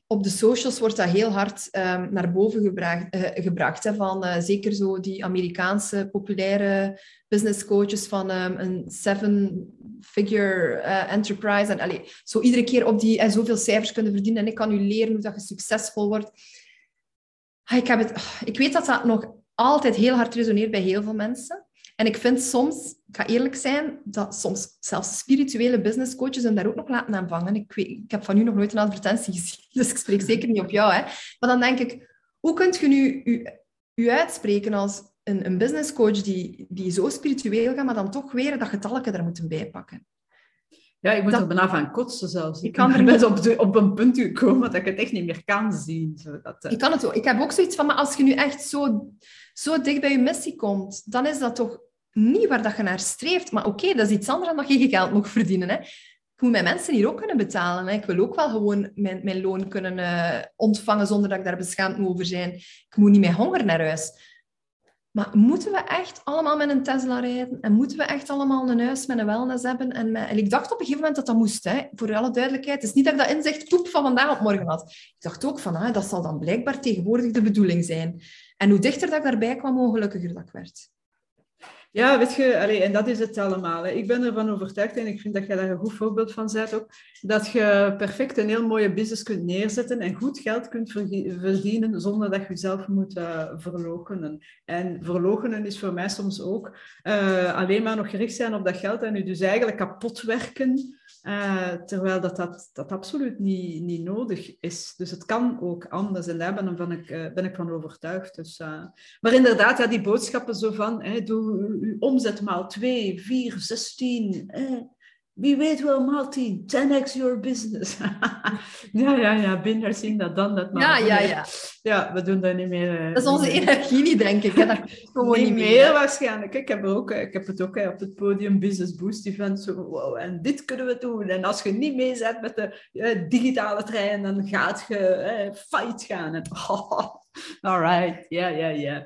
Speaker 2: op de socials wordt dat heel hard um, naar boven gebracht. Uh, gebracht hè, van, uh, zeker zo die Amerikaanse populaire business coaches van um, een seven-figure uh, enterprise. En allee, zo iedere keer op die en zoveel cijfers kunnen verdienen. En ik kan u leren hoe dat je succesvol wordt. Ah, ik, heb het, ik weet dat dat nog altijd heel hard resoneert bij heel veel mensen. En ik vind soms, ik ga eerlijk zijn, dat soms zelfs spirituele business coaches hem daar ook nog laten aanvangen. Ik, weet, ik heb van u nog nooit een advertentie *laughs* gezien, dus ik spreek zeker niet op jou. Hè. Maar dan denk ik, hoe kunt je nu u, u uitspreken als een, een business coach die, die zo spiritueel gaat, maar dan toch weer dat getalke er moeten bijpakken?
Speaker 1: Ja, ik moet er bijna van kotsen zelfs. Ik kan er best op, op een punt gekomen dat ik het echt niet meer kan zien.
Speaker 2: Uh... Ik kan het ook. Ik heb ook zoiets van, maar als je nu echt zo, zo dicht bij je missie komt, dan is dat toch niet waar dat je naar streeft. Maar oké, dat is iets anders dan dat je je geld mag verdienen. Hè. Ik moet mijn mensen hier ook kunnen betalen. Hè. Ik wil ook wel gewoon mijn, mijn loon kunnen uh, ontvangen zonder dat ik daar beschaamd moet over zijn. Ik moet niet met honger naar huis. Maar moeten we echt allemaal met een Tesla rijden? En moeten we echt allemaal een huis met een wellness hebben? En ik dacht op een gegeven moment dat dat moest, hè? voor alle duidelijkheid. Het is niet dat ik dat inzicht poep van vandaag op morgen had. Ik dacht ook van, ah, dat zal dan blijkbaar tegenwoordig de bedoeling zijn. En hoe dichter dat ik daarbij kwam, hoe gelukkiger dat ik werd.
Speaker 1: Ja, weet je, en dat is het allemaal. Hè. Ik ben ervan overtuigd, en ik vind dat jij daar een goed voorbeeld van bent ook, dat je perfect een heel mooie business kunt neerzetten en goed geld kunt verdienen zonder dat je jezelf moet uh, verloochenen. En verloochenen is voor mij soms ook uh, alleen maar nog gericht zijn op dat geld en je dus eigenlijk kapot werken uh, terwijl dat, dat, absoluut niet, niet nodig is. Dus het kan ook anders. En daar ben, ik, van, uh, ben ik van overtuigd. Dus, uh... Maar inderdaad, ja, die boodschappen zo van... Hè, doe uw omzet maal 2, 4, 16... Wie weet wel, Martin, 10x your business. *laughs* ja, ja, ja, binnen zien dat dan, dat
Speaker 2: maar. Ja, ja, ja.
Speaker 1: Ja, we doen dat niet meer.
Speaker 2: Uh, dat is onze energie niet, denk ik. Hè? Dat *laughs*
Speaker 1: gewoon niet, meer, meer waarschijnlijk. Ik heb, ook, ik heb het ook op het podium Business Boost Event. Zo, wow, en dit kunnen we doen. En als je niet meezet met de uh, digitale trein, dan gaat je uh, fight gaan. En, *laughs* oh, all right, ja, ja, ja.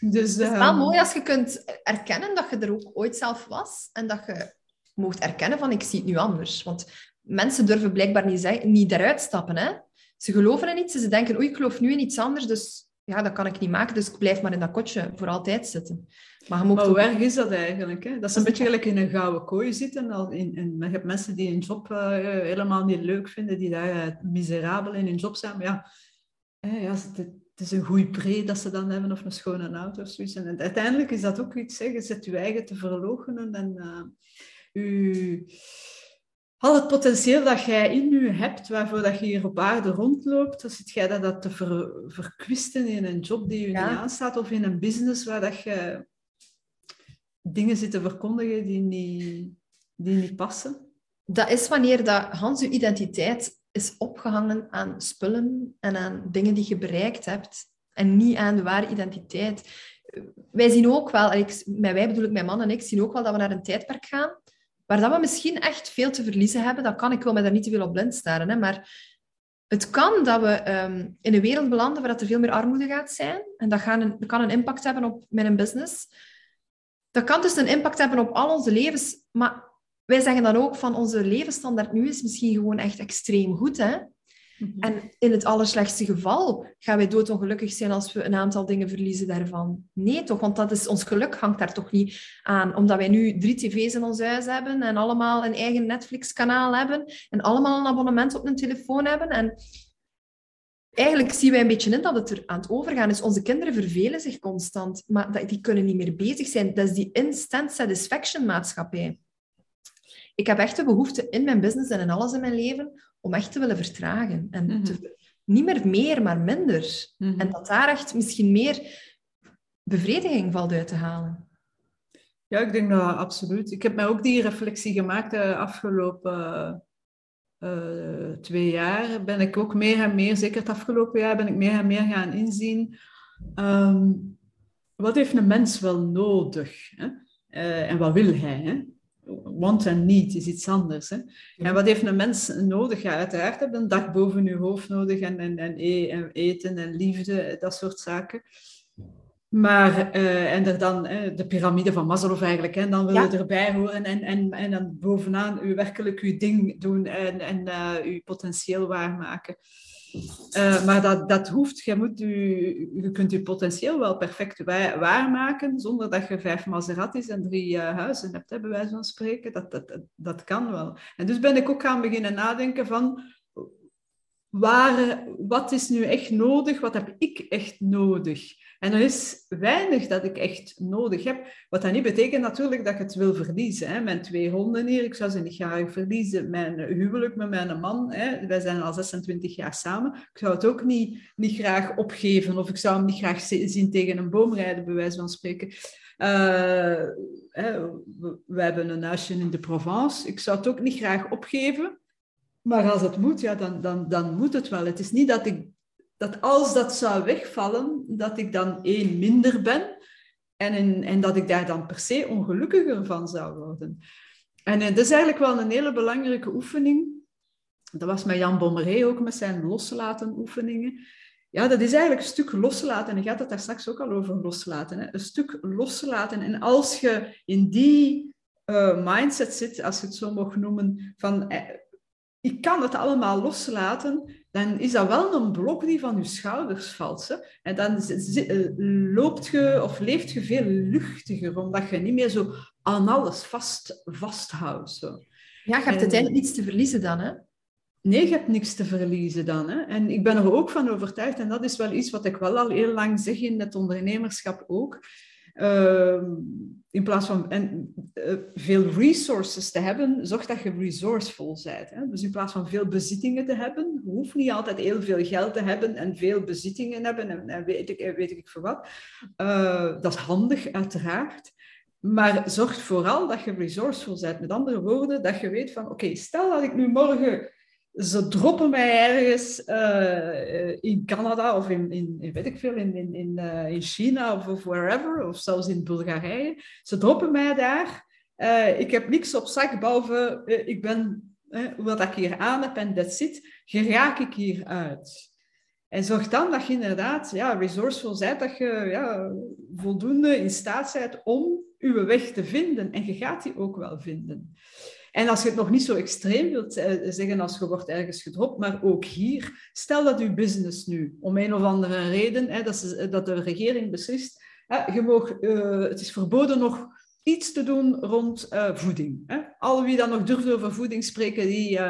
Speaker 2: Dus, het is wel ehm, mooi als je kunt erkennen dat je er ook ooit zelf was en dat je mocht erkennen van ik zie het nu anders. Want mensen durven blijkbaar niet, niet eruit stappen. Hè? Ze geloven in iets en ze denken, oei, ik geloof nu in iets anders, dus ja, dat kan ik niet maken, dus ik blijf maar in dat kotje voor altijd zitten.
Speaker 1: Maar, hoe erg is dat eigenlijk? Hè? Dat is een beetje gelijk in een gouden kooi zitten. Al in, in, je hebt mensen die een job uh, helemaal niet leuk vinden, die daar uh, miserabel in hun job zijn. Maar ja, ja het, het, is een goede pre dat ze dan hebben of een schone auto of zoiets. En uiteindelijk is dat ook iets, zeggen. je zet je eigen te verloochenen en u, al het potentieel dat jij in u hebt, waarvoor dat je hier op aarde rondloopt, dan zit jij dat, dat te ver, verkwisten in een job die je niet aanstaat of in een business waar dat je dingen zitten verkondigen die niet, die niet passen?
Speaker 2: Dat is wanneer dat Hans uw identiteit is opgehangen aan spullen en aan dingen die je bereikt hebt en niet aan de ware identiteit. Wij zien ook wel, en ik, met wij bedoel ik mijn man en ik, zien ook wel dat we naar een tijdperk gaan waar dat we misschien echt veel te verliezen hebben. Dat kan ik wel met daar niet te veel op blind staren. Hè, maar het kan dat we um, in een wereld belanden waar er veel meer armoede gaat zijn. En dat, gaan een, dat kan een impact hebben op mijn business. Dat kan dus een impact hebben op al onze levens. Maar wij zeggen dan ook van onze levensstandaard nu is misschien gewoon echt extreem goed. Hè? Mhm. En in het allerslechtste geval gaan wij doodongelukkig zijn als we een aantal dingen verliezen daarvan. Nee, toch? Want dat is, ons geluk hangt daar toch niet aan. Omdat wij nu drie tv's in ons huis hebben en allemaal een eigen Netflix-kanaal hebben en allemaal een abonnement op een telefoon hebben. En eigenlijk zien wij een beetje in dat het er aan het overgaan is. Onze kinderen vervelen zich constant, maar die kunnen niet meer bezig zijn. Dat is die instant satisfaction maatschappij. Ik heb echt de behoefte in mijn business en in alles in mijn leven om echt te willen vertragen. En mhm. niet meer meer, maar minder. Mhm. En dat daar echt misschien meer bevrediging valt uit te halen.
Speaker 1: Ja, ik denk dat absoluut. Ik heb mij ook die reflectie gemaakt de afgelopen uh, twee jaar. Ben ik ook meer en meer, zeker het afgelopen jaar, ben ik meer en meer gaan inzien. Ehm, wat heeft een mens wel nodig? Hè? Uh, en wat wil hij? Hè? Want en need is iets anders. Hè? En wat heeft een mens nodig? Ja, uiteraard heb je een dak boven je hoofd nodig en, en, en, e, en eten en liefde, dat soort zaken. Maar, uh, en er dan uh, de piramide van Maslow eigenlijk, hè, dan wil je erbij horen en, en, en dan bovenaan u werkelijk uw ding doen en, en uh, uw potentieel waarmaken. Uh, maar dat, dat hoeft, je, moet u, kunt je potentieel wel perfect waarmaken zonder dat je vijf Maseratis en drie uh, huizen hebt, hè, bij wijze van spreken. Dat, dat, dat, kan wel. En dus ben ik ook gaan beginnen nadenken van waar, wat is nu echt nodig, wat heb ik echt nodig? En er is weinig dat ik echt nodig heb. Wat dat niet betekent natuurlijk dat ik het wil verliezen. Hè. Mijn twee honden hier, ik zou ze niet graag verliezen. Mijn huwelijk met mijn man, hè. wij zijn al 26 jaar samen. Ik zou het ook niet, niet graag opgeven of ik zou hem niet graag zien tegen een boom rijden, bij wijze van spreken. Hè, we hebben een huisje in de Provence. Ik zou het ook niet graag opgeven. Maar als het moet, ja, dan, dan, dan moet het wel. Het is niet dat ik dat als dat zou wegvallen, dat ik dan één minder ben en, en dat ik daar dan per se ongelukkiger van zou worden. En dat is eigenlijk wel een hele belangrijke oefening. Dat was met Jan Bommeré ook met zijn loslaten oefeningen. Ja, dat is eigenlijk een stuk loslaten. En je gaat het daar straks ook al over loslaten. Hè? Een stuk loslaten. En als je in die uh, mindset zit, als je het zo mag noemen, van eh, ik kan het allemaal loslaten, dan is dat wel een blok die van je schouders valt. Hè? En dan eh, loopt je of leeft je veel luchtiger, omdat je niet meer zo aan alles vast, vasthoudt. Zo.
Speaker 2: Ja, je hebt en, uiteindelijk niets te verliezen dan, hè?
Speaker 1: Nee, je hebt niks te verliezen dan. Hè? En ik ben er ook van overtuigd, en dat is wel iets wat ik wel al heel lang zeg in het ondernemerschap ook, Ehm, in plaats van en, uh, veel resources te hebben, zorg dat je resourceful bent. Hè? Dus in plaats van veel bezittingen te hebben, je hoeft niet altijd heel veel geld te hebben en veel bezittingen hebben en, en weet, ik, weet ik voor wat. Uh, dat is handig, uiteraard. Maar zorg vooral dat je resourceful bent. Met andere woorden, dat je weet van, oké, stel dat ik nu morgen ze droppen mij ergens uh, in Canada of in, in, weet ik veel, in, in, in, uh, in China of, of, wherever, of zelfs in Bulgarije. Ze droppen mij daar. Uh, ik heb niks op zak, behalve ik ben, wat ik hier aan heb en dat zit, geraak ik hier uit. En zorg dan dat je inderdaad ja, resourceful bent, dat je ja, voldoende in staat bent om je weg te vinden. En je gaat die ook wel vinden. En als je het nog niet zo extreem wilt eh, zeggen als je wordt ergens gedropt, maar ook hier, stel dat je business nu, om een of andere reden, hè, dat, de regering beslist, hè, je mag, uh, het is verboden nog iets te doen rond uh, voeding. Hè. Al wie dan nog durft over voeding spreken, die,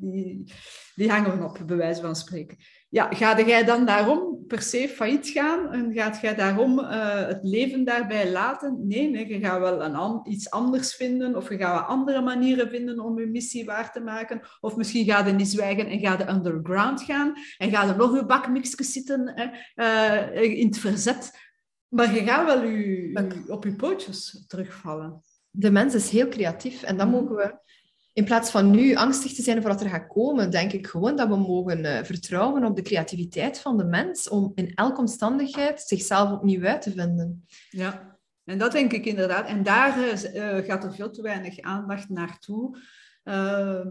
Speaker 1: die, die hangen op, bij wijze van spreken ja, ga jij dan daarom per se failliet gaan en gaat jij daarom uh, het leven daarbij laten? Nee, nee je gaat wel een an iets anders vinden of je gaat andere manieren vinden om je missie waar te maken. Of misschien ga je niet zwijgen en ga je underground gaan en ga er nog je bakmixjes zitten uh, in het verzet. Maar je gaat wel op je pootjes terugvallen.
Speaker 2: De mens is heel creatief en dan
Speaker 1: Mhm.
Speaker 2: mogen we, in plaats van nu angstig te zijn voor wat er gaat komen, denk ik gewoon dat we mogen eh, vertrouwen op de creativiteit van de mens om in elke omstandigheid zichzelf opnieuw uit te vinden.
Speaker 1: Ja, en dat denk ik inderdaad. En daar eh, eh, gaat er veel te weinig aandacht naartoe. Ehm,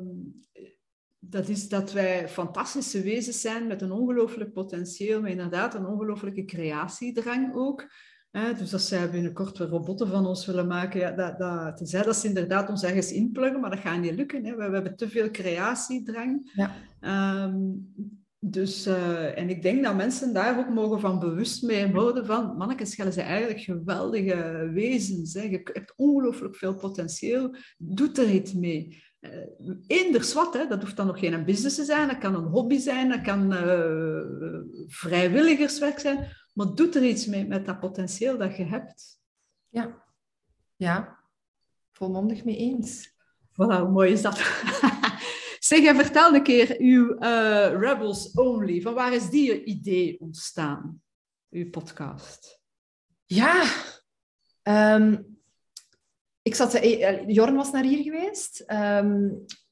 Speaker 1: dat is dat wij fantastische wezens zijn met een ongelooflijk potentieel, maar inderdaad een ongelooflijke creatiedrang ook. Hè, dus als zij binnenkort weer robotten van ons willen maken, ja, dat, dat, tenzij dat ze inderdaad ons ergens inpluggen, maar dat gaat niet lukken. Hè. We, we hebben te veel creatiedrang.
Speaker 2: Ja.
Speaker 1: Ehm, dus, eh, en ik denk dat mensen daar ook mogen van bewust mee worden van, mannetjes, jullie zijn eigenlijk geweldige wezens. Hè. Je hebt ongelooflijk veel potentieel. Doe er iets mee. Uh, eender wat, hè. dat hoeft dan nog geen business te zijn, dat kan een hobby zijn, dat kan uh, vrijwilligerswerk zijn, maar doe er iets mee met dat potentieel dat je hebt.
Speaker 2: Ja, ja. volmondig mee eens.
Speaker 1: Voilà, hoe mooi is dat? *laughs* zeg, en vertel een keer uw uh, Rebels Only. Van waar is die idee ontstaan? Uw podcast.
Speaker 2: Ja, um, ik zat... Uh, Jorn was naar hier geweest. Um, ik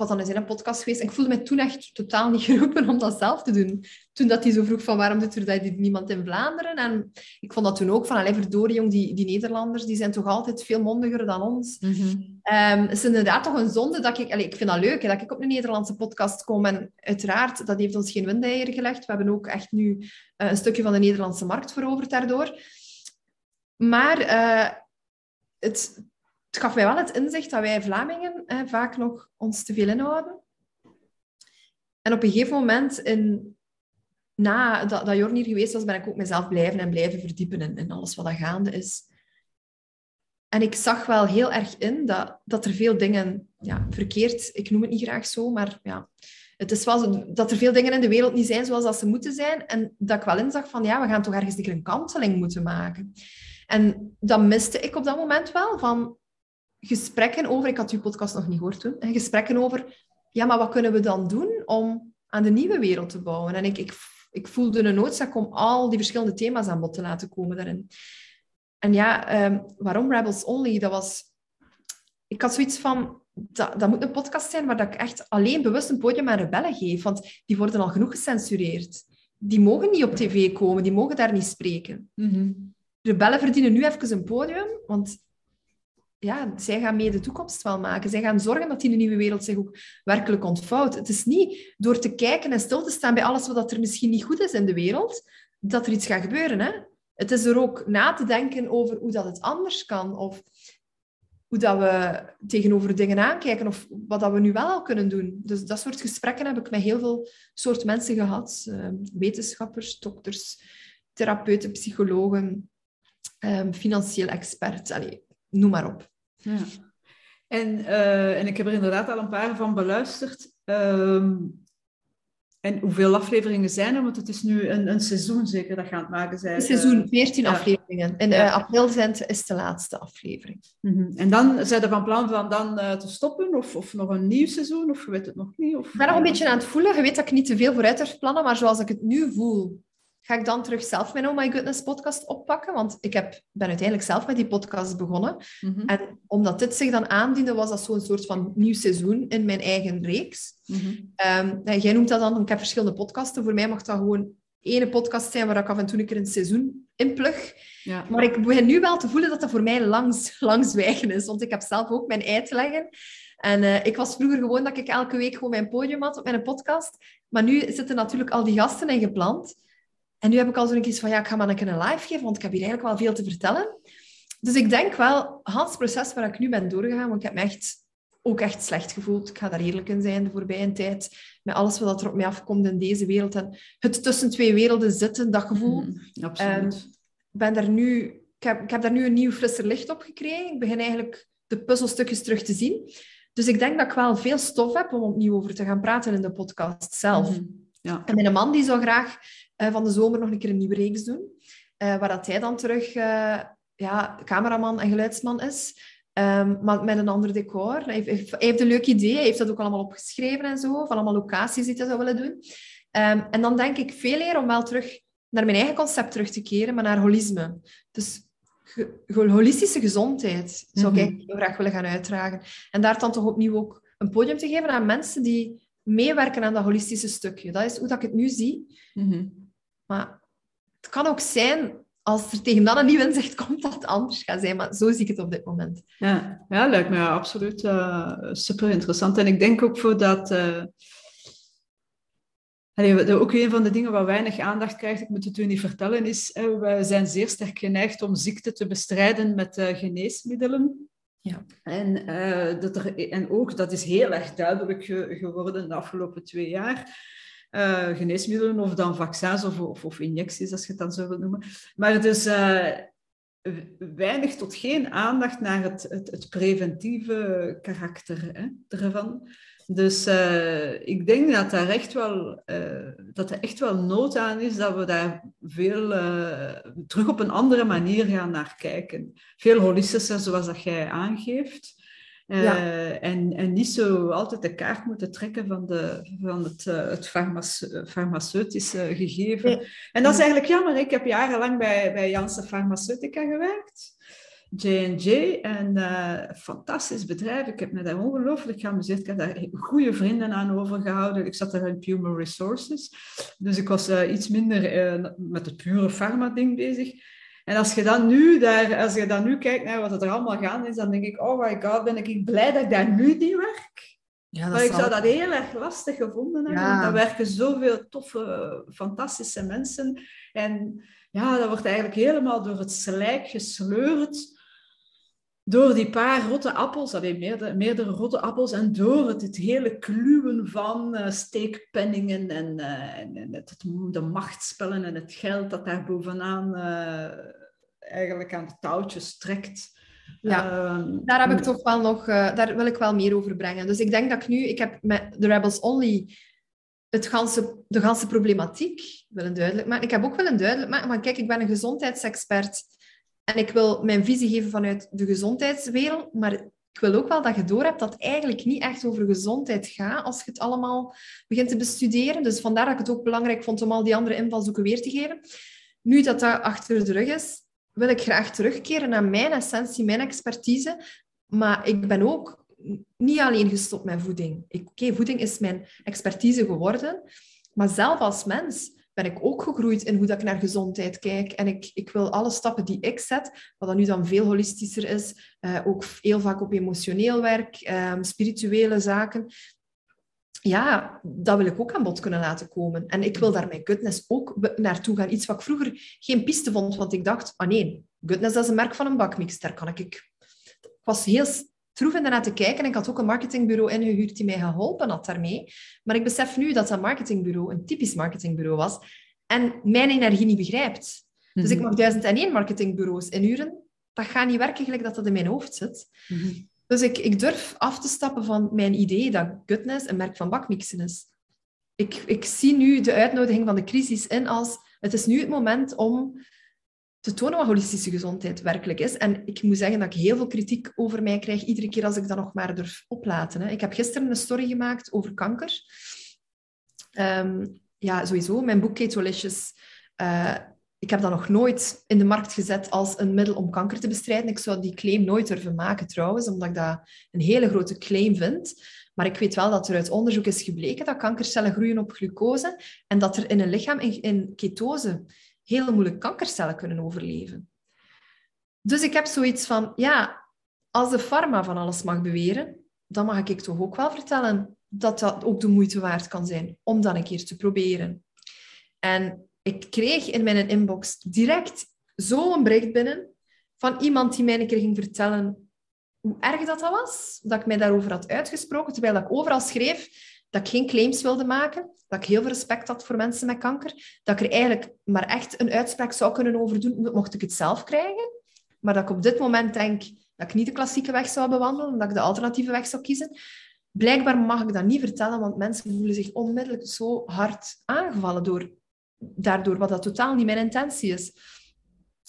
Speaker 2: was dan eens in een podcast geweest en ik voelde me toen echt totaal niet *laughs* geroepen om dat zelf te doen. Toen dat hij zo vroeg van waarom doet er dat niemand in Vlaanderen? En ik vond dat toen ook van, allee, verdorie jong, die, die Nederlanders, die zijn toch altijd veel mondiger dan ons. Mm -hmm. um, het is inderdaad toch een zonde dat ik... Allee, ik vind dat leuk, hè, dat ik op een Nederlandse podcast kom. En uiteraard, dat heeft ons geen windeieren gelegd. We hebben ook echt nu uh, een stukje van de Nederlandse markt veroverd daardoor. Maar uh, het, het gaf mij wel het inzicht dat wij Vlamingen vaak nog ons te veel inhouden. En op een gegeven moment, in, na dat, dat Jorn hier geweest was, ben ik ook mezelf blijven en blijven verdiepen in, in alles wat er gaande is. En ik zag wel heel erg in dat, dat er veel dingen ja, verkeerd, ik noem het niet graag zo, maar ja, het is wel zo, dat er veel dingen in de wereld niet zijn zoals dat ze moeten zijn. En dat ik wel inzag van, ja, we gaan toch ergens een kanteling moeten maken. En dat miste ik op dat moment wel, van gesprekken over, ik had uw podcast nog niet gehoord toen, en gesprekken over, ja, maar wat kunnen we dan doen om aan de nieuwe wereld te bouwen? En ik, ik, ik voelde een noodzaak om al die verschillende thema's aan bod te laten komen daarin. En ja, um, waarom Rebels Only? Dat was... Ik had zoiets van, dat, dat moet een podcast zijn waar dat ik echt alleen bewust een podium aan rebellen geef, want die worden al genoeg gecensureerd. Die mogen niet op tv komen, die mogen daar niet spreken.
Speaker 1: Mm -hmm.
Speaker 2: Rebellen verdienen nu even een podium, want ja, zij gaan mee de toekomst wel maken. Zij gaan zorgen dat die nieuwe wereld zich ook werkelijk ontvouwt. Het is niet door te kijken en stil te staan bij alles wat er misschien niet goed is in de wereld, dat er iets gaat gebeuren. Hè? Het is er ook na te denken over hoe dat het anders kan, of hoe dat we tegenover dingen aankijken, of wat dat we nu wel al kunnen doen. Dus dat soort gesprekken heb ik met heel veel soort mensen gehad. Uh, wetenschappers, dokters, therapeuten, psychologen, um, financieel experts. Allee, noem maar op.
Speaker 1: Ja. En, uh, en ik heb er inderdaad al een paar van beluisterd. Um, en hoeveel afleveringen zijn er? Want het is nu een, een seizoen zeker dat je aan het maken zijn.
Speaker 2: Een seizoen, 14 uh, afleveringen. In ja. uh, april zijn het, is de laatste aflevering.
Speaker 1: Mm -hmm. En dan zijn er van plan van dan te stoppen? Of, of nog een nieuw seizoen? Of je weet het nog niet? Of,
Speaker 2: ik ben nog een beetje aan het voelen. Je weet dat ik niet te veel vooruit durf plannen. Maar zoals ik het nu voel, ga ik dan terug zelf mijn Oh My Goodness podcast oppakken. Want ik heb, ben uiteindelijk zelf met die podcast begonnen.
Speaker 1: Mhm.
Speaker 2: Mm -hmm. En omdat dit zich dan aandiende, was dat zo'n soort van nieuw seizoen in mijn eigen reeks.
Speaker 1: Mm -hmm.
Speaker 2: um, jij noemt dat dan, ik heb verschillende podcasten. Voor mij mag dat gewoon ene podcast zijn waar ik af en toe een keer een seizoen inplug.
Speaker 1: Ja.
Speaker 2: Maar ik begin nu wel te voelen dat dat voor mij langs, *laughs* langs zwijgen is. Want ik heb zelf ook mijn ei te leggen. En uh, ik was vroeger gewoon dat ik elke week gewoon mijn podium had op mijn podcast. Maar nu zitten natuurlijk al die gasten in gepland. En nu heb ik al zo'n keer van, ja, ik ga maar een keer een live geven, want ik heb hier eigenlijk wel veel te vertellen. Dus ik denk wel, het proces waar ik nu ben doorgegaan, want ik heb me echt, ook echt slecht gevoeld. Ik ga daar eerlijk in zijn de voorbije tijd. Met alles wat er op mij afkomt in deze wereld. En het tussen twee werelden zitten, dat gevoel.
Speaker 1: Mm, absoluut.
Speaker 2: Um, ben daar nu, ik, heb, ik heb daar nu een nieuw frisser licht op gekregen. Ik begin eigenlijk de puzzelstukjes terug te zien. Dus ik denk dat ik wel veel stof heb om opnieuw over te gaan praten in de podcast zelf.
Speaker 1: Mm, ja.
Speaker 2: En mijn man die zou graag van de zomer nog een keer een nieuwe reeks doen. Uh, waar dat hij dan terug uh, ja, cameraman en geluidsman is. Um, maar met een ander decor. Hij heeft, hij heeft, een leuk idee. Hij heeft dat ook allemaal opgeschreven en zo. Van allemaal locaties die hij zou willen doen. Um, en dan denk ik veel eer om wel terug naar mijn eigen concept terug te keren, maar naar holisme. Dus holistische gezondheid zou ik heel graag willen gaan uitdragen. En daar dan toch opnieuw ook een podium te geven aan mensen die meewerken aan dat holistische stukje. Dat is hoe dat ik het nu zie. Mhm. Maar het kan ook zijn, als er tegen dan een nieuw inzicht komt, dat het anders gaat zijn. Maar zo zie ik het op dit moment.
Speaker 1: Ja, ja lijkt me absoluut uh, super interessant. En ik denk ook voor dat... Uh ook een van de dingen waar weinig aandacht krijgt, ik moet het u niet vertellen, is uh, we zijn zeer sterk geneigd om ziekte te bestrijden met uh, geneesmiddelen. Ja. En, uh, dat er, en ook, dat is heel erg duidelijk geworden de afgelopen twee jaar. Uh, geneesmiddelen of dan vaccins of, of, of, injecties, als je het dan zo wilt noemen. Maar dus uh, weinig tot geen aandacht naar het, het, het preventieve karakter hè, ervan. Dus uh, ik denk dat, daar echt wel, dat er echt wel nood aan is dat we daar veel terug op een andere manier gaan naar kijken. Veel holistischer, zoals dat jij aangeeft. Ja. En, en niet zo altijd de kaart moeten trekken van, de, van het, het farmaceutische gegeven. En dat is eigenlijk jammer. Ik heb jarenlang bij, bij Janssen Farmaceutica gewerkt. J&J, een uh, fantastisch bedrijf. Ik heb me daar ongelooflijk geamuseerd. Ik heb daar goede vrienden aan overgehouden. Ik zat daar in Human Resources. Dus ik was uh, iets minder uh, met het pure pharma-ding bezig. En als je, dan nu daar, als je dan nu kijkt naar wat er allemaal gaan is, dan denk ik, oh my god, ben ik blij dat ik daar nu niet werk. Ja, maar ik zou dat heel erg lastig gevonden hebben. Ja. Daar werken zoveel toffe, fantastische mensen. En ja, dat wordt eigenlijk helemaal door het slijk gesleurd door die paar rotte appels, allee, meerdere, meerdere rotte appels, en door het, het hele kluwen van uh, steekpenningen en, uh, en het, de machtsspellen en het geld dat daar bovenaan uh, eigenlijk aan de touwtjes trekt.
Speaker 2: Ja, ehm, daar heb ik toch wel nog, daar wil ik wel meer over brengen. Dus ik denk dat ik nu, ik heb met The Rebels Only het ganse, de ganse problematiek willen duidelijk maken. Ik heb ook willen duidelijk maken, maar kijk, ik ben een gezondheidsexpert en ik wil mijn visie geven vanuit de gezondheidswereld, maar ik wil ook wel dat je doorhebt dat het eigenlijk niet echt over gezondheid gaat als je het allemaal begint te bestuderen. Dus vandaar dat ik het ook belangrijk vond om al die andere invalshoeken weer te geven. Nu dat dat achter de rug is, wil ik graag terugkeren naar mijn essentie, mijn expertise. Maar ik ben ook niet alleen gestopt met voeding. Oké, voeding is mijn expertise geworden. Maar zelf als mens ben ik ook gegroeid in hoe dat ik naar gezondheid kijk. En ik, ik wil alle stappen die ik zet, wat dan nu dan veel holistischer is, uh, ook heel vaak op emotioneel werk, um, spirituele zaken, ja, dat wil ik ook aan bod kunnen laten komen. En ik wil daar met goodness ook naartoe gaan. Iets wat ik vroeger geen piste vond, want ik dacht, ah nee, goodness dat is een merk van een bakmix. Daar kan ik... Ik was heel troef daarna te kijken. En ik had ook een marketingbureau ingehuurd die mij geholpen had daarmee. Maar ik besef nu dat dat marketingbureau een typisch marketingbureau was en mijn energie niet begrijpt. Dus ik mhm. mag duizend en één marketingbureaus inhuren. Dat gaat niet werken gelijk dat dat in mijn hoofd zit. Mhm. Dus ik, ik durf af te stappen van mijn idee dat Goodness een merk van bakmixen is. Ik, ik zie nu de uitnodiging van de crisis in als het is nu het moment om te tonen wat holistische gezondheid werkelijk is. En ik moet zeggen dat ik heel veel kritiek over mij krijg, iedere keer als ik dat nog maar durf oplaten. Ik heb gisteren een story gemaakt over kanker. Ehm, ja, sowieso, mijn boek Ketolicious, uh, ik heb dat nog nooit in de markt gezet als een middel om kanker te bestrijden. Ik zou die claim nooit durven maken trouwens, omdat ik dat een hele grote claim vind. Maar ik weet wel dat er uit onderzoek is gebleken dat kankercellen groeien op glucose en dat er in een lichaam in ketose heel moeilijk kankercellen kunnen overleven. Dus ik heb zoiets van, ja, als de pharma van alles mag beweren, dan mag ik toch ook wel vertellen dat dat ook de moeite waard kan zijn om dan een keer te proberen. En ik kreeg in mijn inbox direct zo'n bericht binnen van iemand die mij een keer ging vertellen hoe erg dat, dat was, dat ik mij daarover had uitgesproken, terwijl ik overal schreef dat ik geen claims wilde maken, dat ik heel veel respect had voor mensen met kanker, dat ik er eigenlijk maar echt een uitspraak zou kunnen over doen, mocht ik het zelf krijgen. Maar dat ik op dit moment denk dat ik niet de klassieke weg zou bewandelen, dat ik de alternatieve weg zou kiezen. Blijkbaar mag ik dat niet vertellen, want mensen voelen zich onmiddellijk zo hard aangevallen door, daardoor, wat dat totaal niet mijn intentie is.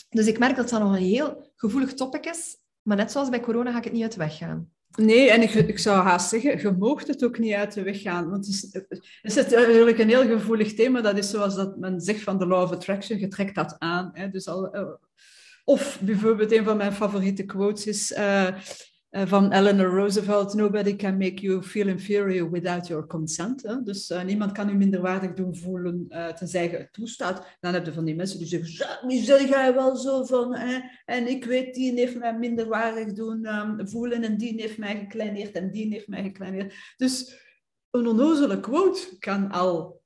Speaker 2: Dus ik merk dat dat nog een heel gevoelig topic is, maar net zoals bij corona ga ik het niet uit de weg gaan.
Speaker 1: Nee, en ik, ik zou haast zeggen, je moogt het ook niet uit de weg gaan. Want het is, het is natuurlijk een heel gevoelig thema. Dat is zoals dat men zegt van de law of attraction, je trekt dat aan. Hè. Dus al, eh, of bijvoorbeeld een van mijn favoriete quotes is... Uh, uh, van Eleanor Roosevelt, nobody can make you feel inferior without your consent. Dus uh, niemand kan u minderwaardig doen voelen uh, tenzij je het toestaat. Dan heb je van die mensen die zeggen, nu zeg jij wel zo van, hè? en ik weet, die heeft mij minderwaardig doen um, voelen en die heeft mij gekleineerd en die heeft mij gekleineerd. Dus een onnozele quote kan al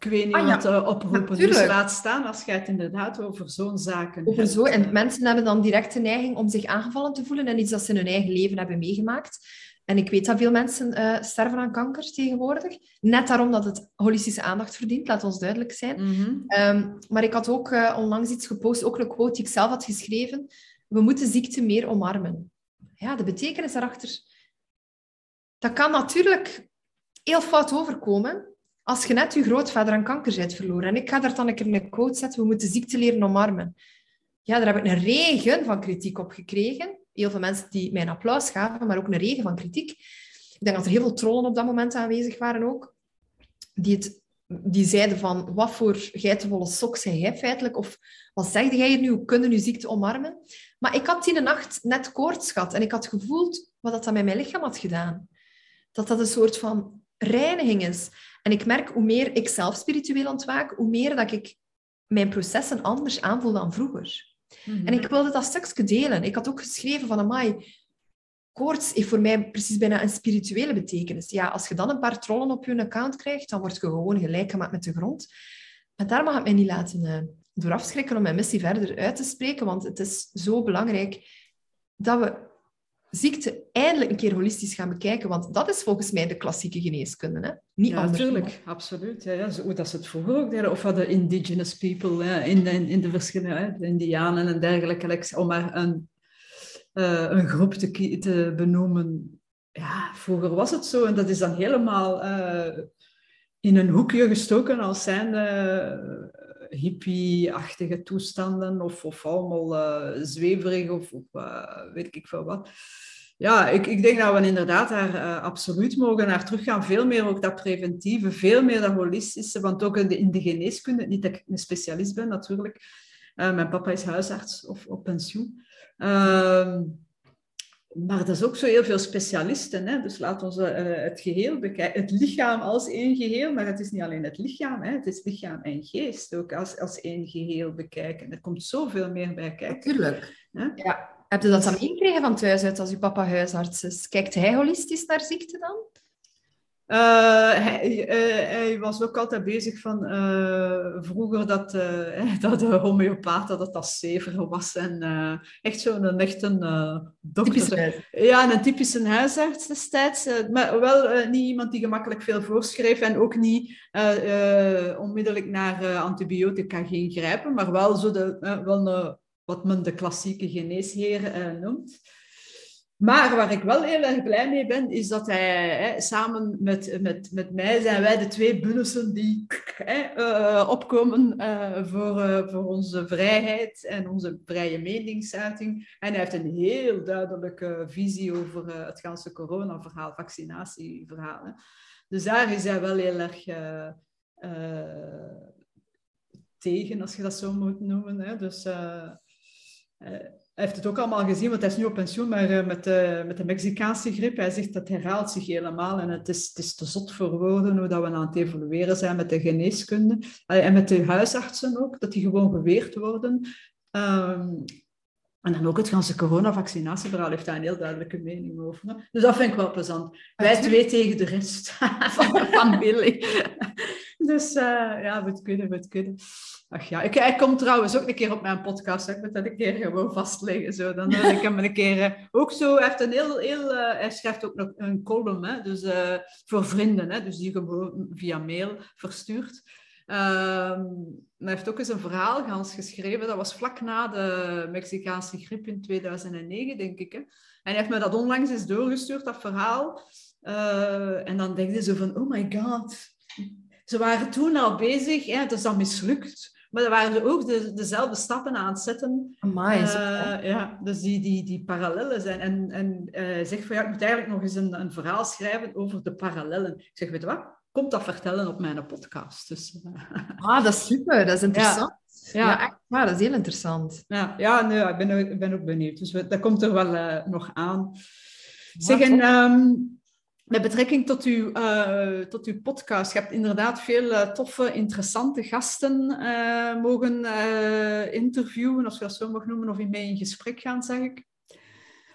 Speaker 1: ik weet niet ah, wat uh, oproepen. Dus laat staan als je het inderdaad over zo'n zaken
Speaker 2: Over zo. En mensen hebben dan direct de neiging om zich aangevallen te voelen en iets dat ze in hun eigen leven hebben meegemaakt. En ik weet dat veel mensen uh, sterven aan kanker tegenwoordig. Net daarom dat het holistische aandacht verdient, laat ons duidelijk zijn. Mm um, maar ik had ook uh, onlangs iets gepost, ook een quote die ik zelf had geschreven. We moeten ziekte meer omarmen. Ja, de betekenis daarachter... Dat kan natuurlijk heel fout overkomen, als je net je grootvader aan kanker bent verloren, en ik ga daar dan een keer een quote zetten, we moeten ziekte leren omarmen. Ja, daar heb ik een regen van kritiek op gekregen. Heel veel mensen die mij een applaus gaven, maar ook een regen van kritiek. Ik denk dat er heel veel trollen op dat moment aanwezig waren ook. Die, het, die zeiden van, wat voor geitenwolle sok zei jij feitelijk? Of wat zegde jij nu? Hoe kunnen je ziekte omarmen? Maar ik had die nacht net koorts gehad en ik had gevoeld wat dat met mijn lichaam had gedaan. Dat dat een soort van reiniging is. En ik merk hoe meer ik zelf spiritueel ontwaak, hoe meer dat ik mijn processen anders aanvoel dan vroeger. Mhm. En ik wilde dat stukje delen. Ik had ook geschreven van, amai, koorts heeft voor mij precies bijna een spirituele betekenis. Ja, als je dan een paar trollen op je account krijgt, dan word je gewoon gelijk gemaakt met de grond. Maar daar mag het mij niet laten uh, door afschrikken om mijn missie verder uit te spreken, want het is zo belangrijk dat we ziekte eindelijk een keer holistisch gaan bekijken. Want dat is volgens mij de klassieke geneeskunde. Hè? Niet
Speaker 1: ja, natuurlijk. Absoluut. Ja, ja. Zo, dat ze het vroeger ook deden. Of hadden indigenous people in, de, in de verschillende... de indianen en dergelijke. Om maar een, uh, een groep te, te benoemen. Ja, vroeger was het zo. En dat is dan helemaal uh, in een hoekje gestoken als zijnde hippie-achtige toestanden of, of allemaal uh, zweverig of, of uh, weet ik veel wat. Ja, ik, ik denk dat we inderdaad daar uh, absoluut mogen naar teruggaan. Veel meer ook dat preventieve, veel meer dat holistische, want ook in de, in de geneeskunde, niet dat ik een specialist ben natuurlijk. mijn papa is huisarts of op pensioen. Maar dat is ook zo heel veel specialisten. Hè? Dus laat ons uh, het geheel bekijken. Het lichaam als één geheel, maar het is niet alleen het lichaam. Hè? Het is lichaam en geest ook als, als één geheel bekijken. Er komt zoveel meer bij kijken.
Speaker 2: Tuurlijk. Ja. Heb je dat dan meegekregen van thuis uit als je papa huisarts is? Kijkt hij holistisch naar ziekte dan?
Speaker 1: Uh, hij, uh, hij, was ook altijd bezig van uh, vroeger dat, *laughs* dat de homeopaat dat als zever was. En echt zo'n echt een dokter. Ja, een typische huisarts destijds. maar wel niet iemand die gemakkelijk veel voorschreef en ook niet onmiddellijk naar antibiotica ging grijpen, maar wel, zo de, wel wat men de klassieke geneesheer noemt. Maar waar ik wel heel erg blij mee ben, is dat hij hè, samen met, met, met mij zijn wij de twee bunnissen die hè, uh, opkomen uh, voor, uh, voor onze vrijheid en onze vrije meningsuiting. En hij heeft een heel duidelijke visie over het ganse corona-verhaal, vaccinatieverhaal. Hè. Dus daar is hij wel heel erg tegen, als je dat zo moet noemen. Hè. Dus hij heeft het ook allemaal gezien, want hij is nu op pensioen, maar uh, met, de, met de Mexicaanse griep, hij zegt dat herhaalt zich helemaal en het is, het is te zot voor woorden hoe dat we aan het evolueren zijn met de geneeskunde en met de huisartsen ook, dat die gewoon geweerd worden. Um, en dan ook het ganse coronavaccinatieverhaal heeft daar een heel duidelijke mening over. Dus dat vind ik wel plezant. Wij twee tegen de rest *laughs* van, van Billy. dus uh, ja, we het kunnen, we het kunnen. Ach ja, ik, hij komt trouwens ook een keer op mijn podcast. Hè. Ik moet dat een keer gewoon vastleggen. Zo. Dan wil ik hem een keer... Uh, ook zo, hij, heeft een heel, heel, uh, hij schrijft ook nog een column hè, dus, uh, voor vrienden. Hè, dus die gewoon via mail verstuurt. Ehm, hij heeft ook eens een verhaal gans geschreven. Dat was vlak na de Mexicaanse griep in 2009, denk ik. Hè. En hij heeft me dat onlangs eens doorgestuurd, dat verhaal. en dan denk je zo van, oh my god. Ze waren toen al bezig, hè, het is dan mislukt Maar dan waren ze ook de, dezelfde stappen aan het zetten.
Speaker 2: Amai,
Speaker 1: Eh, ja, dus die, die, die parallellen zijn. En, en eh zegt van ja, ik moet eigenlijk nog eens een, een verhaal schrijven over de parallellen. Ik zeg, weet je wat? Kom dat vertellen op mijn podcast. Dus, eh, *laughs*
Speaker 2: Ah, dat is super. Dat is interessant. Ja,
Speaker 1: ja,
Speaker 2: echt waar. Dat is heel interessant.
Speaker 1: ja, ja nee, ik, ben, ook- ik ben ook benieuwd. Dus we- dat komt er wel nog aan.
Speaker 2: Ja,
Speaker 1: Zeg, en. Met betrekking tot uw, eh, tot uw podcast, je hebt inderdaad veel eh, toffe, interessante gasten eh, mogen interviewen, als je dat zo mag noemen, of mee in gesprek gaan, zeg ik.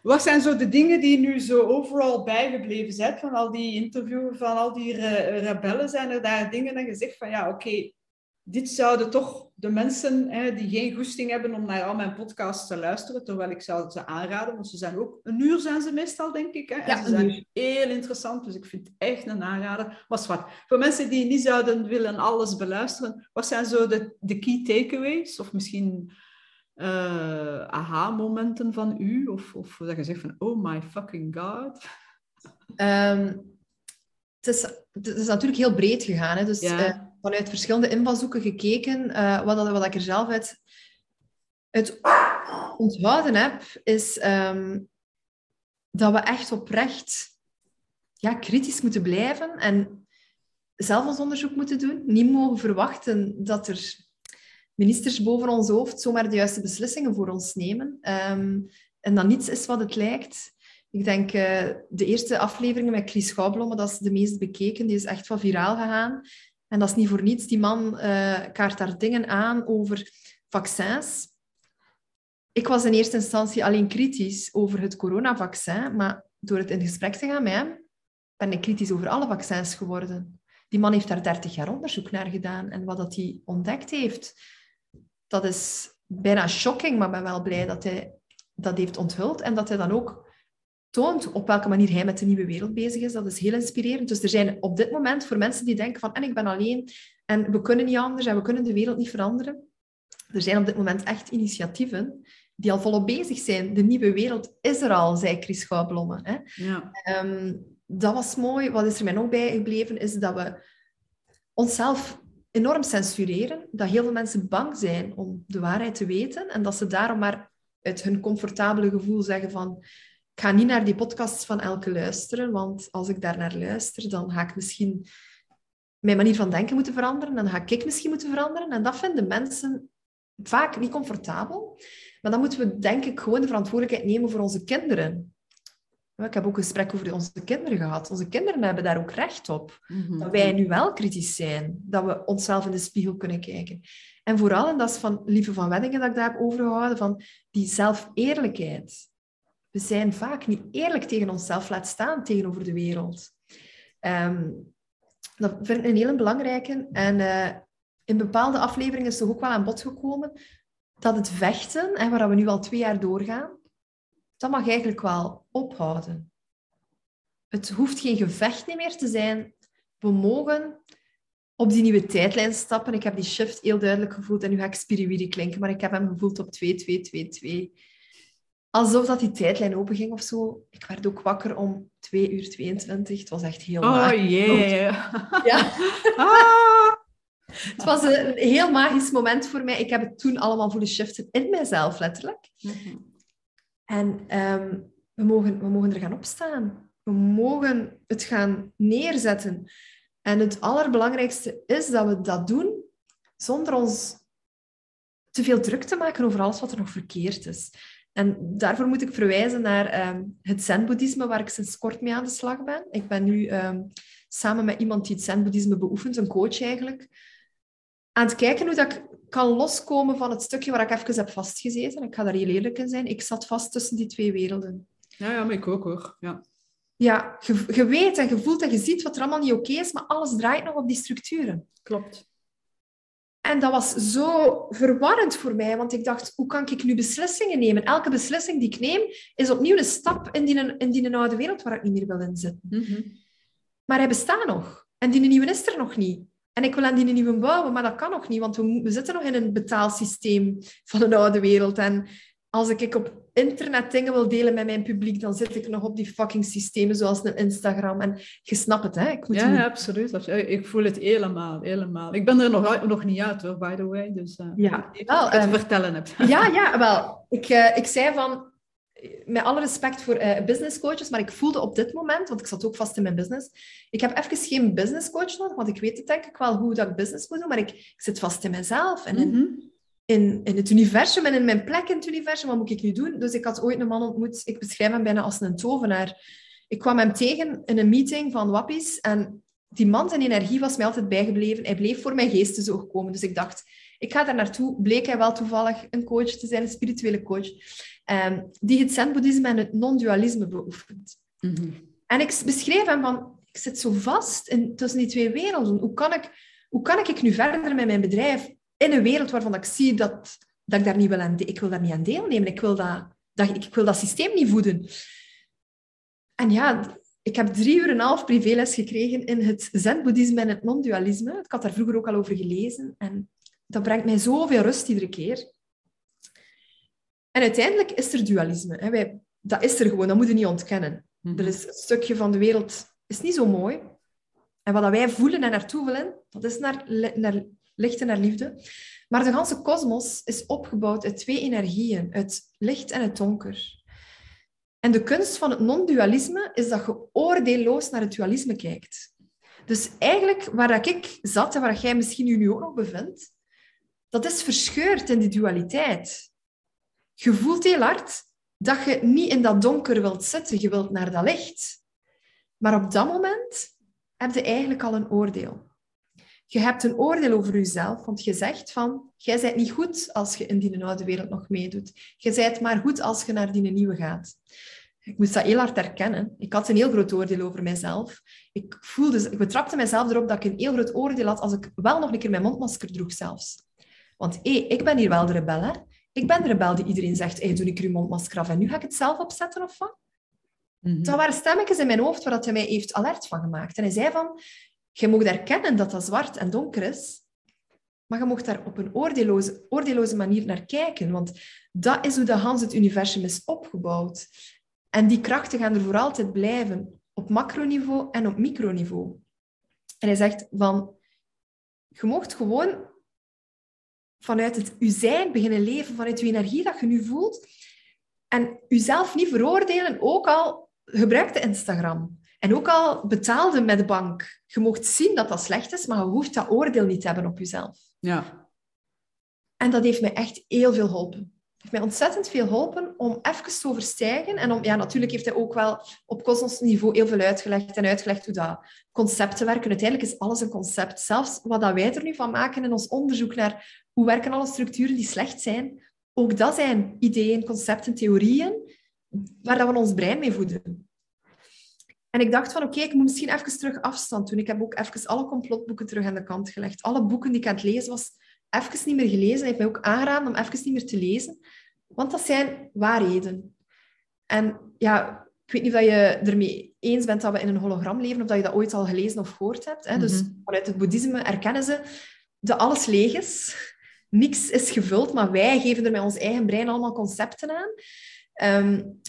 Speaker 1: Wat zijn zo de dingen die nu zo overal bijgebleven zijn van al die interviews, van al die re- rebellen? Zijn er daar dingen dat je zegt van, ja, oké, dit zouden toch de mensen hè, die geen goesting hebben om naar al mijn podcasts te luisteren, terwijl ik zou ze aanraden, want ze zijn ook een uur zijn ze meestal, denk ik. Hè? En
Speaker 2: Ja,
Speaker 1: ze zijn
Speaker 2: uur.
Speaker 1: heel interessant, dus ik vind het echt een aanrader. Maar wat, voor mensen die niet zouden willen alles beluisteren, wat zijn zo de, de key takeaways? Of misschien eh, aha-momenten van u? Of, of dat je zegt van, oh my fucking god.
Speaker 2: Ehm, het, is, het is natuurlijk heel breed gegaan. Hè? Dus
Speaker 1: Ja.
Speaker 2: eh, vanuit verschillende invalshoeken gekeken. eh, wat, wat ik er zelf uit, uit onthouden heb, is ehm, dat we echt oprecht ja, kritisch moeten blijven en zelf ons onderzoek moeten doen. Niet mogen verwachten dat er ministers boven ons hoofd zomaar de juiste beslissingen voor ons nemen. Ehm, en dat niets is wat het lijkt. Ik denk eh, de eerste afleveringen met Chris Schouwblomme, dat is de meest bekeken. Die is echt wel viraal gegaan. En dat is niet voor niets. Die man eh, kaart daar dingen aan over vaccins. Ik was in eerste instantie alleen kritisch over het coronavaccin, maar door het in gesprek te gaan met hem, ben ik kritisch over alle vaccins geworden. Die man heeft daar 30 jaar onderzoek naar gedaan. En wat dat hij ontdekt heeft, dat is bijna shocking, maar ben wel blij dat hij dat heeft onthuld en dat hij dan ook toont op welke manier hij met de nieuwe wereld bezig is. Dat is heel inspirerend. Dus er zijn op dit moment voor mensen die denken van en ik ben alleen en we kunnen niet anders en we kunnen de wereld niet veranderen. Er zijn op dit moment echt initiatieven die al volop bezig zijn. De nieuwe wereld is er al, zei Chris Schouwblomme. Hè?
Speaker 1: Ja.
Speaker 2: Ehm, dat was mooi. Wat is er mij nog bijgebleven, is dat we onszelf enorm censureren. Dat heel veel mensen bang zijn om de waarheid te weten. En dat ze daarom maar uit hun comfortabele gevoel zeggen van... Ik ga niet naar die podcasts van Elke luisteren, want als ik daar naar luister, dan ga ik misschien mijn manier van denken moeten veranderen. Dan ga ik misschien moeten veranderen. En dat vinden mensen vaak niet comfortabel. Maar dan moeten we, denk ik, gewoon de verantwoordelijkheid nemen voor onze kinderen. Ik heb ook een gesprek over onze kinderen gehad. Onze kinderen hebben daar ook recht op.
Speaker 1: Mhm.
Speaker 2: Dat wij nu wel kritisch zijn. Dat we onszelf in de spiegel kunnen kijken. En vooral, en dat is van Lieve van Weddingen dat ik daar heb overgehouden, van die zelfeerlijkheid. We zijn vaak niet eerlijk tegen onszelf, laat staan tegenover de wereld. Ehm, dat vind ik een hele belangrijke. En eh, in bepaalde afleveringen is toch ook wel aan bod gekomen dat het vechten, hè, waar we nu al twee jaar doorgaan, dat mag eigenlijk wel ophouden. Het hoeft geen gevecht meer te zijn. We mogen op die nieuwe tijdlijn stappen. Ik heb die shift heel duidelijk gevoeld en nu ga ik spiriwiri klinken, maar ik heb hem gevoeld op 2-2-2-2. Alsof dat die tijdlijn open ging of zo. Ik werd ook wakker om 2 uur 22. Het was echt heel
Speaker 1: Oh
Speaker 2: magisch. *laughs*
Speaker 1: yeah.
Speaker 2: Ja.
Speaker 1: Ah. *laughs*
Speaker 2: Het was een heel magisch moment voor mij. Ik heb het toen allemaal voelen shiften in mijzelf, letterlijk.
Speaker 1: Mhm.
Speaker 2: En ehm, we, mogen, we mogen er gaan opstaan. We mogen het gaan neerzetten. En het allerbelangrijkste is dat we dat doen zonder ons te veel druk te maken over alles wat er nog verkeerd is. En daarvoor moet ik verwijzen naar ehm, het zen-boeddhisme, waar ik sinds kort mee aan de slag ben. Ik ben nu ehm, samen met iemand die het zen-boeddhisme beoefent, een coach eigenlijk, aan het kijken hoe dat ik kan loskomen van het stukje waar ik even heb vastgezeten. Ik ga daar heel eerlijk in zijn. Ik zat vast tussen die twee werelden.
Speaker 1: Ja, ja, maar ik ook hoor. Ja.
Speaker 2: Ja, je, je weet en je voelt en je ziet wat er allemaal niet oké is, maar alles draait nog op die structuren.
Speaker 1: Klopt.
Speaker 2: En dat was zo verwarrend voor mij, want ik dacht, hoe kan ik nu beslissingen nemen? Elke beslissing die ik neem, is opnieuw een stap in die, in die oude wereld waar ik niet meer wil inzitten.
Speaker 1: Mhm.
Speaker 2: Maar hij bestaat nog. En die nieuwe is er nog niet. En ik wil aan die nieuwe bouwen, maar dat kan nog niet, want we, we zitten nog in een betaalsysteem van een oude wereld. En als ik op internetdingen wil delen met mijn publiek, dan zit ik nog op die fucking systemen zoals een Instagram. En je snapt het, hè?
Speaker 1: Ik moet ja, ja, absoluut. Ik voel het helemaal, helemaal. Ik ben er nog, nog niet uit, hoor, by the way. Dus uh,
Speaker 2: ja.
Speaker 1: wel, te vertellen heb. *laughs*
Speaker 2: Ja, ja, wel. Ik, uh, ik zei van, met alle respect voor business coaches, maar ik voelde op dit moment, want ik zat ook vast in mijn business, ik heb even geen business coach nodig, want ik weet het denk ik wel hoe dat ik business moet doen, maar ik, ik zit vast in mezelf en in, mhm. In, in, het universum en in mijn plek in het universum. Wat moet ik nu doen? Dus ik had ooit een man ontmoet, ik beschrijf hem bijna als een tovenaar. Ik kwam hem tegen in een meeting van Wappies en die man zijn energie was mij altijd bijgebleven. Hij bleef voor mijn geestesoog komen. Dus ik dacht, ik ga daar naartoe. Bleek hij wel toevallig een coach te zijn, een spirituele coach. Ehm, die het zen-boeddhisme en het non-dualisme beoefent. Mhm. En ik beschreef hem van, ik zit zo vast in, tussen die twee werelden. Hoe kan, ik, hoe kan ik nu verder met mijn bedrijf in een wereld waarvan ik zie dat, dat ik daar niet wil aan, ik wil daar niet aan deelnemen. Ik wil dat, dat, ik wil dat systeem niet voeden. En ja, ik heb drie uur en een half privéles gekregen in het zen-boeddhisme en het non-dualisme. Ik had daar vroeger ook al over gelezen. En dat brengt mij zoveel rust iedere keer. En uiteindelijk is er dualisme. Hè. Wij, dat is er gewoon, dat moet je niet ontkennen. Mhm. Er is een stukje van de wereld is niet zo mooi. En wat wij voelen en naartoe willen, dat is naar, naar licht en naar liefde. Maar de ganse kosmos is opgebouwd uit twee energieën, uit licht en het donker. En de kunst van het non-dualisme is dat je oordeelloos naar het dualisme kijkt. Dus eigenlijk, waar ik zat en waar jij misschien nu ook nog bevindt, dat is verscheurd in die dualiteit. Je voelt heel hard dat je niet in dat donker wilt zitten, je wilt naar dat licht. Maar op dat moment heb je eigenlijk al een oordeel. Je hebt een oordeel over jezelf, want je zegt van, jij bent niet goed als je in die oude wereld nog meedoet. Je bent maar goed als je naar die nieuwe gaat. Ik moest dat heel hard herkennen. Ik had een heel groot oordeel over mezelf. Ik, voelde, ik betrapte mezelf erop dat ik een heel groot oordeel had als ik wel nog een keer mijn mondmasker droeg zelfs. Want hé, ik ben hier wel de rebel, hè. Ik ben de rebel die iedereen zegt, hey, doe ik je mondmasker af en nu ga ik het zelf opzetten of wat? Mm -hmm. waren stemmetjes in mijn hoofd waar dat hij mij heeft alert van gemaakt. En hij zei van, je mag erkennen dat dat zwart en donker is, maar je mag daar op een oordeelloze, manier naar kijken, want dat is hoe de Hans het universum is opgebouwd. En die krachten gaan er voor altijd blijven, op macroniveau en op microniveau. En hij zegt van, je mocht gewoon vanuit het u zijn beginnen leven, vanuit uw energie dat je nu voelt. En uzelf niet veroordelen, ook al gebruikte Instagram. En ook al betaalde met de bank. Je mocht zien dat dat slecht is, maar je hoeft dat oordeel niet te hebben op jezelf.
Speaker 1: Ja.
Speaker 2: En dat heeft mij echt heel veel geholpen. Het heeft mij ontzettend veel geholpen om even te overstijgen. En om, ja, natuurlijk heeft hij ook wel op kosmosniveau heel veel uitgelegd en uitgelegd hoe dat concepten werken. Uiteindelijk is alles een concept. Zelfs wat dat wij er nu van maken in ons onderzoek naar hoe werken alle structuren die slecht zijn? Ook dat zijn ideeën, concepten, theorieën waar we ons brein mee voeden. En ik dacht van, oké, ik moet misschien even terug afstand doen. Ik heb ook even alle complotboeken terug aan de kant gelegd. Alle boeken die ik aan het lezen was, even niet meer gelezen. Hij heeft mij ook aangeraden om even niet meer te lezen. Want dat zijn waarheden. En ja, ik weet niet of je ermee eens bent dat we in een hologram leven, of dat je dat ooit al gelezen of gehoord hebt. Hè? Dus mhm. vanuit het boeddhisme erkennen ze dat alles leeg is niks is gevuld, maar wij geven er met ons eigen brein allemaal concepten aan. Um,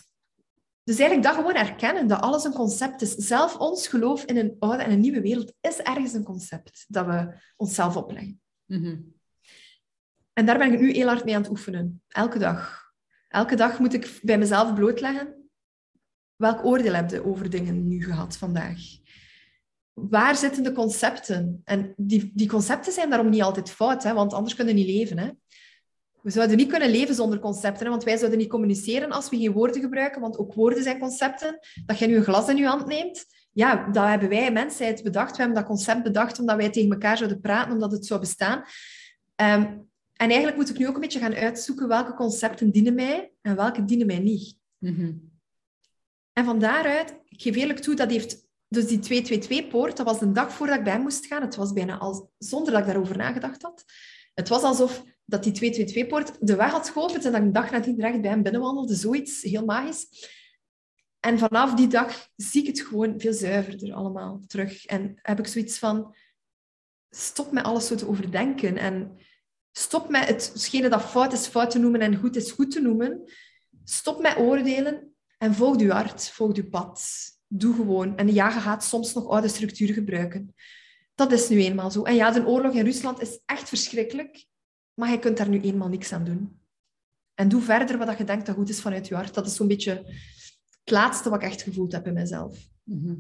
Speaker 2: dus eigenlijk dat gewoon erkennen, dat alles een concept is. Zelf ons geloof in een oude en een nieuwe wereld is ergens een concept dat we onszelf opleggen. Mhm. En daar ben ik nu heel hard mee aan het oefenen. Elke dag. Elke dag moet ik bij mezelf blootleggen welk oordeel heb je over dingen nu gehad vandaag waar zitten de concepten? En die, die concepten zijn daarom niet altijd fout, hè, want anders kunnen we niet leven. Hè. We zouden niet kunnen leven zonder concepten, want wij zouden niet communiceren als we geen woorden gebruiken, want ook woorden zijn concepten. Dat je nu een glas in je hand neemt, ja, dat hebben wij, mensheid, bedacht. We hebben dat concept bedacht omdat wij tegen elkaar zouden praten, omdat het zou bestaan. Um, en eigenlijk moet ik nu ook een beetje gaan uitzoeken welke concepten dienen mij en welke dienen mij niet. Mm En van daaruit, ik geef eerlijk toe, dat heeft dus die 222-poort, dat was de dag voordat ik bij moest gaan. Het was bijna al zonder dat ik daarover nagedacht had. Het was alsof dat die 222-poort de weg had geopend en dat ik een dag nadien direct bij hem binnenwandelde. Zoiets heel magisch. En vanaf die dag zie ik het gewoon veel zuiverder allemaal terug. En heb ik zoiets van... Stop met alles zo te overdenken. En stop met hetgene dat fout is fout te noemen en goed is goed te noemen. Stop met oordelen en volg je hart, volg je pad. Doe gewoon. En ja, je gaat soms nog oude structuren gebruiken. Dat is nu eenmaal zo. En ja, de oorlog in Rusland is echt verschrikkelijk, maar je kunt daar nu eenmaal niks aan doen. En doe verder wat je denkt dat goed is vanuit je hart. Dat is zo'n beetje het laatste wat ik echt gevoeld heb in mezelf.
Speaker 1: Mhm.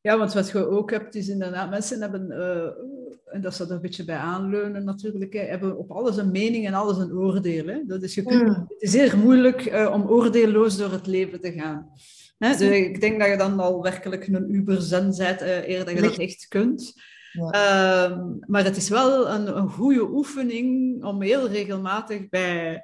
Speaker 1: Ja, want wat je ook hebt, is inderdaad, mensen hebben, uh, en dat staat er een beetje bij aanleunen natuurlijk, hè, hebben op alles een mening en alles een oordeel. Hè. Dat is, je kunt, mm. Het is zeer moeilijk uh, om oordeelloos door het leven te gaan. Hè? Dus ik denk dat je dan al werkelijk een uberzen bent, uh, eer dat je dat echt kunt. Ja. Uh, maar het is wel een, een goede oefening om heel regelmatig bij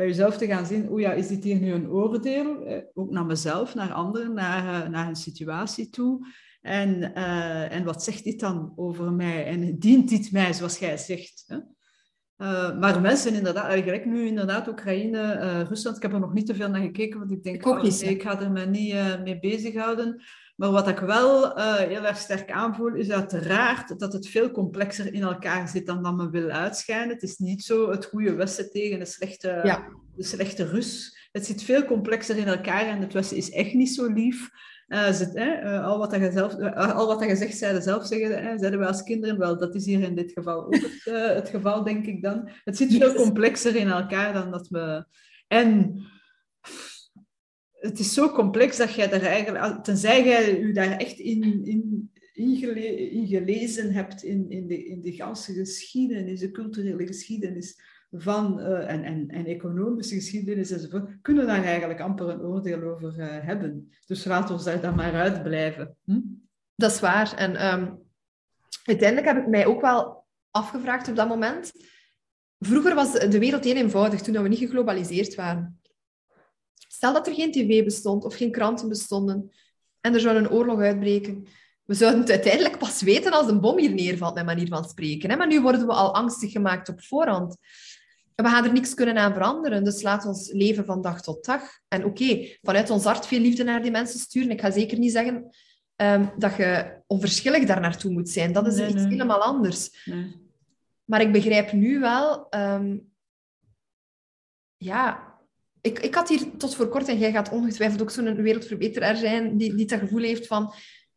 Speaker 1: bij jezelf te gaan zien, oh ja, is dit hier nu een oordeel? Eh, ook naar mezelf, naar anderen, naar, uh, naar een situatie toe. En, uh, en wat zegt dit dan over mij? En dient dit mij, zoals jij zegt? Hè? Uh, maar mensen inderdaad, gelijk nu inderdaad Oekraïne, Rusland, ik heb er nog niet te veel naar gekeken, want ik denk, ik, oh, ik ga er me niet mee bezighouden. Maar wat ik wel uh, heel erg sterk aanvoel, is uiteraard dat het veel complexer in elkaar zit dan dat men wil uitschijnen. Het is niet zo het goede Westen tegen de slechte, ja. de slechte Rus. Het zit veel complexer in elkaar en het Westen is echt niet zo lief. Uh, zit, uh, al, wat je zelf, al wat je zegt, zeiden zelf zeggen, zeiden we als kinderen wel. Dat is hier in dit geval ook het, het geval, denk ik dan. Het zit veel complexer in elkaar dan dat we... En het is zo complex dat jij daar eigenlijk, tenzij jij je daar echt in, in, in, gelezen hebt in, in, de, in de ganse geschiedenis, de culturele geschiedenis van, uh, en, en, en economische geschiedenis enzovoort, kunnen daar eigenlijk amper een oordeel over uh, hebben. Dus laat ons daar dan maar uit blijven. Hm?
Speaker 2: Dat is waar. En um, uiteindelijk heb ik mij ook wel afgevraagd op dat moment. Vroeger was de wereld heel eenvoudig, toen we niet geglobaliseerd waren. Stel dat er geen tv bestond of geen kranten bestonden en er zou een oorlog uitbreken. We zouden het uiteindelijk pas weten als een bom hier neervalt, met manier van spreken. Maar nu worden we al angstig gemaakt op voorhand. En we gaan er niks kunnen aan veranderen. Dus laat ons leven van dag tot dag. En oké, vanuit ons hart veel liefde naar die mensen sturen. Ik ga zeker niet zeggen um, dat je onverschillig daar naartoe moet zijn. Dat is iets helemaal anders. Nee. Maar ik begrijp nu wel... Um, ja, ik, ik had hier tot voor kort, en jij gaat ongetwijfeld ook zo'n wereldverbeteraar zijn, die, die dat gevoel heeft van,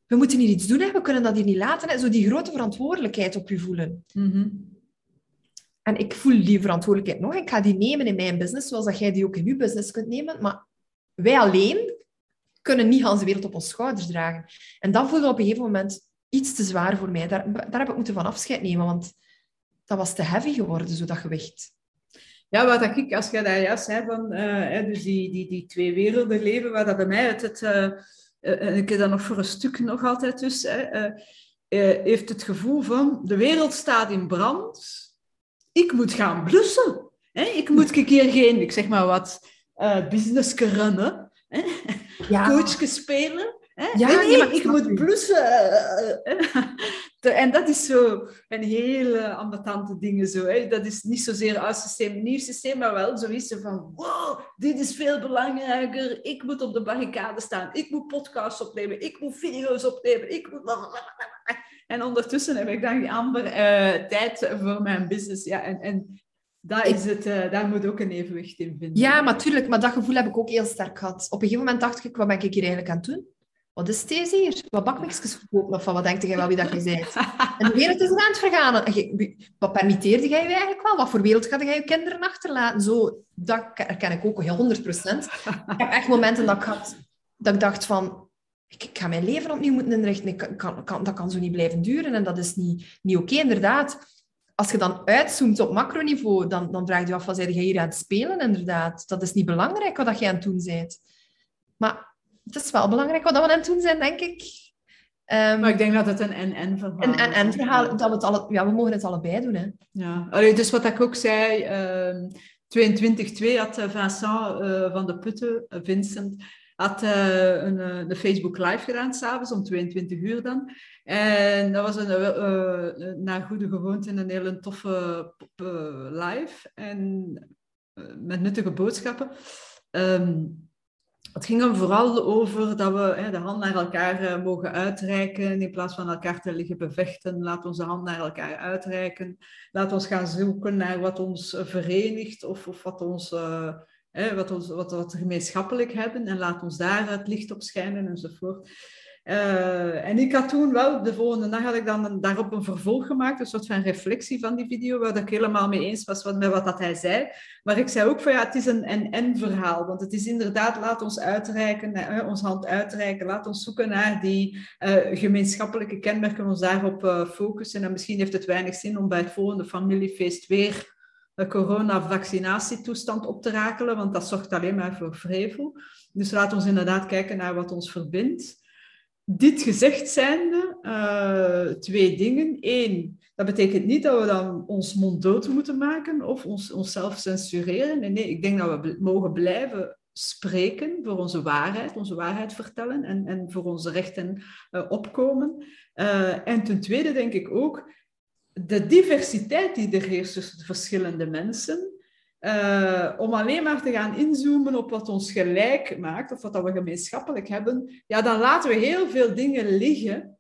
Speaker 2: we moeten hier iets doen, hè? we kunnen dat hier niet laten. Hè? Zo die grote verantwoordelijkheid op je voelen.
Speaker 1: Mhm.
Speaker 2: En ik voel die verantwoordelijkheid nog. Ik ga die nemen in mijn business, zoals dat jij die ook in je business kunt nemen. Maar wij alleen kunnen niet de wereld op ons schouders dragen. En dat voelde op een gegeven moment iets te zwaar voor mij. Daar, daar heb ik moeten van afscheid nemen, want dat was te heavy geworden, zo dat gewicht.
Speaker 1: Ja, wat ik, als je daar juist zei van, uh, dus die, die, die twee werelden leven, waar dat bij mij het, het uh, uh, ik heb dat nog voor een stuk nog altijd dus, heeft het gevoel van, de wereld staat in brand, ik moet gaan blussen. Hè? Ik moet een keer geen, ik zeg maar wat, business runnen, hè? Ja. coachje spelen. Hè? Ja, nee, maar ik moet blussen. En dat is zo een hele ambetante ding. Zo, hè. Dat is niet zozeer oud systeem, nieuw systeem, maar wel zoiets van wow, dit is veel belangrijker. Ik moet op de barricade staan. Ik moet podcasts opnemen. Ik moet video's opnemen. Ik moet... En ondertussen heb ik dan amper uh, tijd voor mijn business. Ja, en, en daar, is het, uh, daar moet ook een evenwicht in vinden.
Speaker 2: Ja, natuurlijk. Maar dat gevoel heb ik ook heel sterk gehad. Op een gegeven moment dacht ik, wat ben ik hier eigenlijk aan het doen? Wat is deze hier? Wat bakmixjes verkopen? Of van wat denkt jij wel wie dat je bent? *laughs* En de wereld is aan het vergaan. Wat permitteerde jij je eigenlijk wel? Wat voor wereld ga jij je kinderen achterlaten? Zo, dat herken ik ook 100 procent. Ik heb echt momenten dat ik, had, dat ik dacht van... Ik, ik ga mijn leven opnieuw moeten inrichten. Ik kan, kan, dat kan zo niet blijven duren. En dat is niet, niet oké, inderdaad. Als je dan uitzoomt op macroniveau, dan, dan vraag je je af, wat jij hier aan het spelen, inderdaad? Dat is niet belangrijk wat jij aan het doen bent. Maar het is wel belangrijk wat we aan het doen zijn, denk ik.
Speaker 1: Um, maar ik denk dat het een en-en verhaal
Speaker 2: is. Een en-en verhaal, dat we, het alle, ja, we mogen het allebei doen. Hè.
Speaker 1: Ja, Allee, dus wat ik ook zei, uh, 22 had uh, Vincent uh, van de Putten, uh, Vincent, had uh, een, een, Facebook live gedaan, s'avonds om 22 uur dan. En dat was een, naar goede gewoonte een hele toffe live en met nuttige boodschappen. Um, het ging hem vooral over dat we hè, de hand naar elkaar uh, mogen uitreiken in plaats van elkaar te liggen bevechten. Laat onze hand naar elkaar uitreiken. Laat ons gaan zoeken naar wat ons verenigt of, of wat ons uh, wat, ons, wat, wat we gemeenschappelijk hebben en laat ons daar het licht op schijnen enzovoort. Uh, en ik had toen wel, de volgende dag had ik dan daarop een vervolg gemaakt, een soort van reflectie van die video, waar ik helemaal mee eens was met wat dat hij zei. Maar ik zei ook van ja, het is een en-en verhaal, want het is inderdaad, laat ons uitreiken, uh, ons hand uitreiken, laat ons zoeken naar die uh, gemeenschappelijke kenmerken, ons daarop focussen. En misschien heeft het weinig zin om bij het volgende familiefeest weer de corona-vaccinatietoestand op te rakelen, want dat zorgt alleen maar voor vrevel. Dus laat ons inderdaad kijken naar wat ons verbindt. Dit gezegd zijnde, uh, twee dingen. Eén, dat betekent niet dat we dan ons mond dood moeten maken of ons, onszelf censureren. Nee, nee, ik denk dat we mogen blijven spreken voor onze waarheid, onze waarheid vertellen en, en voor onze rechten uh, opkomen. Uh, en ten tweede denk ik ook, de diversiteit die er heerst tussen de verschillende mensen, uh, om alleen maar te gaan inzoomen op wat ons gelijk maakt of wat dat we gemeenschappelijk hebben, ja, dan laten we heel veel dingen liggen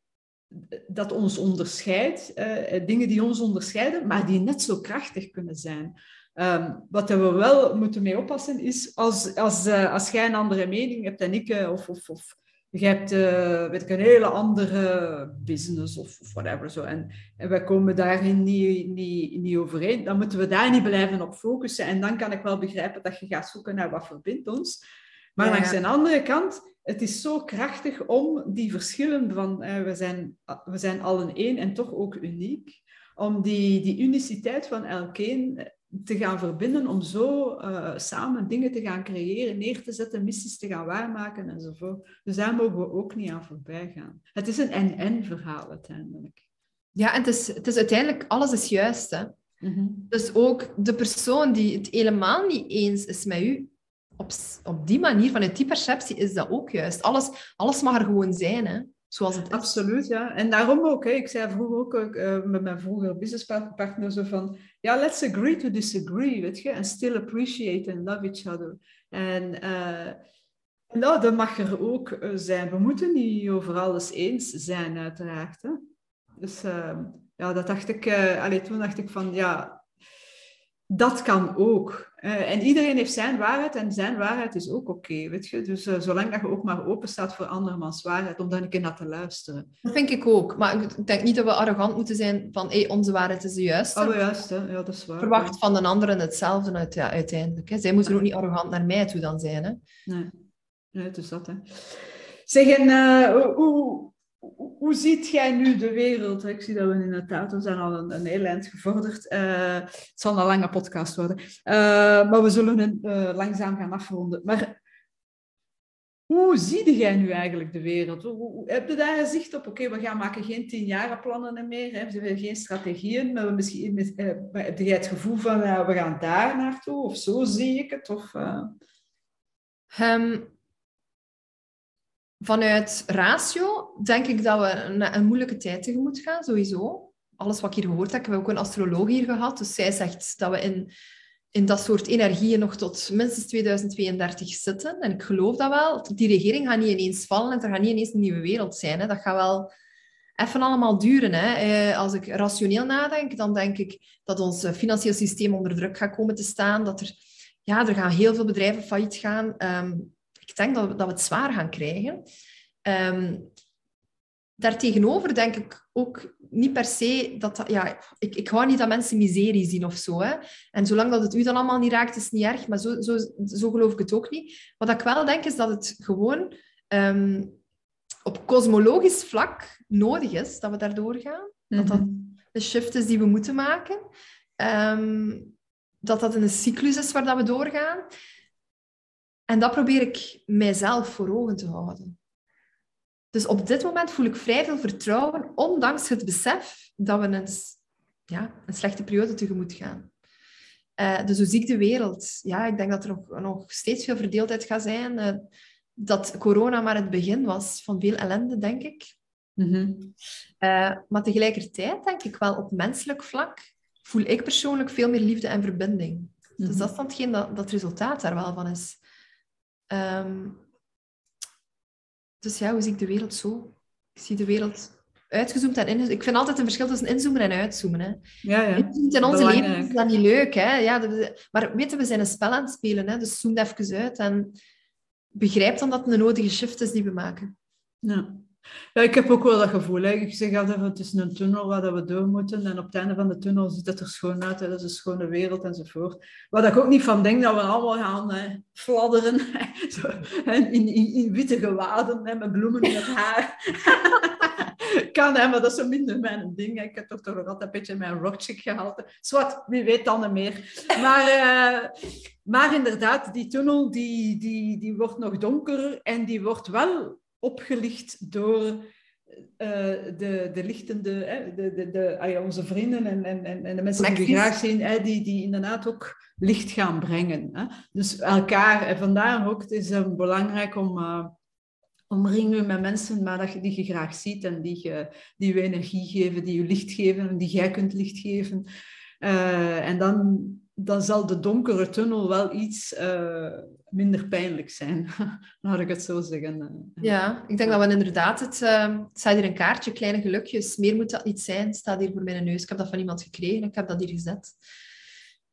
Speaker 1: dat ons onderscheidt, uh, dingen die ons onderscheiden, maar die net zo krachtig kunnen zijn. Um, wat we wel moeten mee oppassen is, als, als, uh, als jij een andere mening hebt en ik, of, of, of je hebt uh, weet ik, een hele andere business of, of whatever. Zo. En, en wij komen daarin niet, niet, niet overeen. Dan moeten we daar niet blijven op focussen. En dan kan ik wel begrijpen dat je gaat zoeken naar wat verbindt ons. Maar ja, langs de andere kant, het is zo krachtig om die verschillen van... Uh, we, zijn, we zijn allen één en toch ook uniek. Om die, die uniciteit van elkeen te gaan verbinden om zo uh, samen dingen te gaan creëren, neer te zetten, missies te gaan waarmaken enzovoort. Dus daar mogen we ook niet aan voorbij gaan. Het is een en-en verhaal uiteindelijk.
Speaker 2: Ja, en het is, het is uiteindelijk, alles is juist. Hè? Mm -hmm. Dus ook de persoon die het helemaal niet eens is met u, op, op die manier, vanuit die perceptie, is dat ook juist. Alles, alles mag er gewoon zijn. Hè? Zoals het.
Speaker 1: Absoluut, ja. En daarom ook, hè, ik zei vroeger ook uh, met mijn vroegere businesspartner zo van, ja, let's agree to disagree, weet je, and still appreciate and love each other. En uh, nou, dat mag er ook uh, zijn. We moeten niet over alles eens zijn, uiteraard. Hè. Dus ja, dat dacht ik, allee, toen dacht ik van, ja, dat kan ook. Uh, en iedereen heeft zijn waarheid en zijn waarheid is ook oké, okay, weet je. Dus uh, zolang dat je ook maar open staat voor andermans waarheid, om dan een keer naar te luisteren.
Speaker 2: Dat vind ik ook. Maar ik denk niet dat we arrogant moeten zijn van hey, onze waarheid is de juiste.
Speaker 1: Oh, juist, hè. ja, dat is waar.
Speaker 2: Verwacht van de anderen hetzelfde uit, ja, uiteindelijk. Hè. Zij moeten ook niet arrogant naar mij toe dan zijn. Hè.
Speaker 1: Nee. nee, het is dat. Hè. Zeg, en uh, hoe, hoe ziet jij nu de wereld? Ik zie dat we inderdaad, we zijn al een, een heel eind gevorderd. Uh, het zal een lange podcast worden. Uh, maar we zullen het uh, langzaam gaan afronden. Maar hoe zie jij nu eigenlijk de wereld? Hoe, hoe, heb je daar zicht op? Oké, we gaan maken geen tienjarenplannen meer. Hè? We hebben geen strategieën. Maar misschien, met, heb jij het gevoel van, we gaan daar naartoe? Of zo zie ik het? Of,
Speaker 2: um, Vanuit ratio denk ik dat we een, een, moeilijke tijd tegemoet gaan, sowieso. Alles wat ik hier gehoord heb, ik heb ook een astroloog hier gehad. Dus zij zegt dat we in, in dat soort energieën nog tot minstens 2032 zitten. En ik geloof dat wel. Die regering gaat niet ineens vallen en er gaat niet ineens een nieuwe wereld zijn. Hè. Dat gaat wel even allemaal duren. Hè. Eh, als ik rationeel nadenk, dan denk ik dat ons financieel systeem onder druk gaat komen te staan. Dat er, ja, er gaan heel veel bedrijven failliet gaan. Um, ik denk dat we, dat we het zwaar gaan krijgen. Um, daartegenover denk ik ook niet per se dat... Ja, ik, ik hou niet dat mensen miserie zien of zo. Hè. En zolang dat het u dan allemaal niet raakt, is het niet erg. Maar zo, zo, zo geloof ik het ook niet. Wat ik wel denk, is dat het gewoon um, op kosmologisch vlak nodig is dat we daardoor gaan. Dat dat mhm. de shift is die we moeten maken. Um, dat dat een cyclus is waar dat we doorgaan. En dat probeer ik mijzelf voor ogen te houden. Dus op dit moment voel ik vrij veel vertrouwen, ondanks het besef dat we een, ja, een slechte periode tegemoet gaan. Uh, dus hoe zie ik de wereld? Ja, ik denk dat er nog, nog steeds veel verdeeldheid gaat zijn. Uh, dat corona maar het begin was van veel ellende, denk ik. Mm-hmm. Uh, maar tegelijkertijd denk ik wel op menselijk vlak voel ik persoonlijk veel meer liefde en verbinding. Dus dat is dan hetgeen dat, dat resultaat daar wel van is. Um, dus ja, hoe zie ik de wereld zo? Ik zie de wereld uitgezoomd en ingezoomd. Ik vind altijd een verschil tussen inzoomen en uitzoomen. Hè.
Speaker 1: Ja, ja.
Speaker 2: In onze leven is dat niet leuk. Hè? Ja, maar weten, we zijn een spel aan het spelen. Hè? Dus zoom even uit en begrijp dan dat het een nodige shift is die we maken.
Speaker 1: Ja. Ja, ik heb ook wel dat gevoel. Hè. Ik zeg altijd, het is een tunnel waar we door moeten. En op het einde van de tunnel ziet het er schoon uit. Hè. Dat is een schone wereld enzovoort. Waar ik ook niet van denk dat we allemaal gaan hè, fladderen. *laughs* Zo, in, in, witte gewaden, hè, met bloemen in het haar. *laughs* kan, hè, maar dat is zo minder mijn ding. Hè. Ik heb toch toch altijd een beetje mijn rockchick gehaald. Zwart, wie weet dan niet meer. Maar, uh, maar inderdaad, die tunnel die, die, die wordt nog donkerder. En die wordt wel opgelicht door uh, de, de lichtende, hè, de, de, de, onze vrienden en, en, en de mensen die we graag zien, hè, die, die inderdaad ook licht gaan brengen. Hè. Dus elkaar, en vandaar ook, het is uh, belangrijk om uh, omringen met mensen maar dat je, die je graag ziet en die je, die je energie geven, die je licht geven en die jij kunt licht geven. en dan dan zal de donkere tunnel wel iets uh, minder pijnlijk zijn, *laughs* laat ik het zo zeggen.
Speaker 2: Eh, ja, ik denk dat we inderdaad, het, uh, het staat hier een kaartje, kleine gelukjes, meer moet dat niet zijn, het staat hier voor mijn neus. Ik heb dat van iemand gekregen, ik heb dat hier gezet.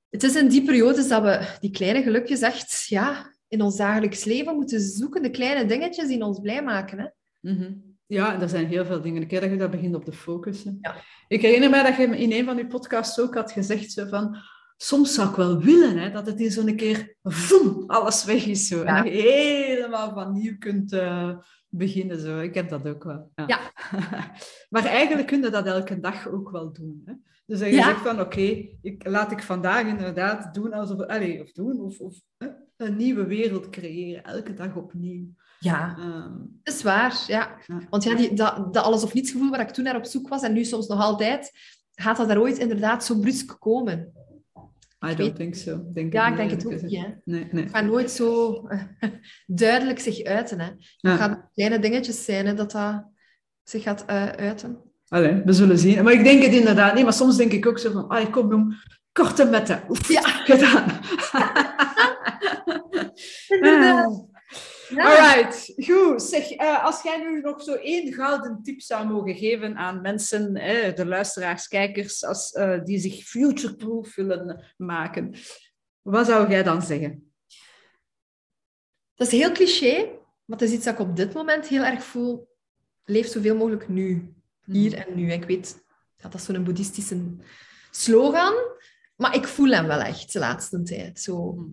Speaker 2: Het is in die periodes dat we die kleine gelukjes echt ja, in ons dagelijks leven moeten zoeken, de kleine dingetjes die ons blij maken. Hè?
Speaker 1: Mm Ja, er zijn heel veel dingen. Ik dat je dat begint op te focussen. Ja. Ik herinner mij dat je in een van je podcasts ook had gezegd zo van soms zou ik wel willen hè, dat het hier zo'n keer voem, alles weg is. Zo. En je helemaal van nieuw kunt uh, beginnen. Zo. Ik heb dat ook wel. Ja. ja. *laughs* maar eigenlijk kun je dat elke dag ook wel doen. Hè. Dus dat je zegt van oké, ik laat ik vandaag inderdaad doen alsof... Allez, of doen, of, of een nieuwe wereld creëren. Elke dag opnieuw.
Speaker 2: Ja, um, dat is waar. Ja. Want ja, die, dat, dat alles of niets gevoel waar ik toen naar op zoek was en nu soms nog altijd, gaat dat daar ooit inderdaad zo brusk komen.
Speaker 1: I don't think so. Denk
Speaker 2: ja, ik denk het ook niet. Nee, nee. Het gaat nooit zo *laughs* duidelijk zich uiten. Hè. Het ja. gaan kleine dingetjes zijn hè, dat dat zich gaat uh, uiten.
Speaker 1: Allee, we zullen zien. Maar ik denk het inderdaad niet. Maar soms denk ik ook zo van... Ah, kom, jong. Korte metten. Oef, ja. Gedaan. *laughs* inderdaad. Ja. Alright, goed. Zeg, uh, als jij nu nog zo één gouden tip zou mogen geven aan mensen, eh, de luisteraars, kijkers, als, uh, die zich futureproof willen maken, wat zou jij dan zeggen?
Speaker 2: Dat is heel cliché, maar het is iets dat ik op dit moment heel erg voel. Leef zoveel mogelijk nu. Hier en nu. Ik weet dat dat zo'n boeddhistische slogan, maar ik voel hem wel echt de laatste tijd. Zo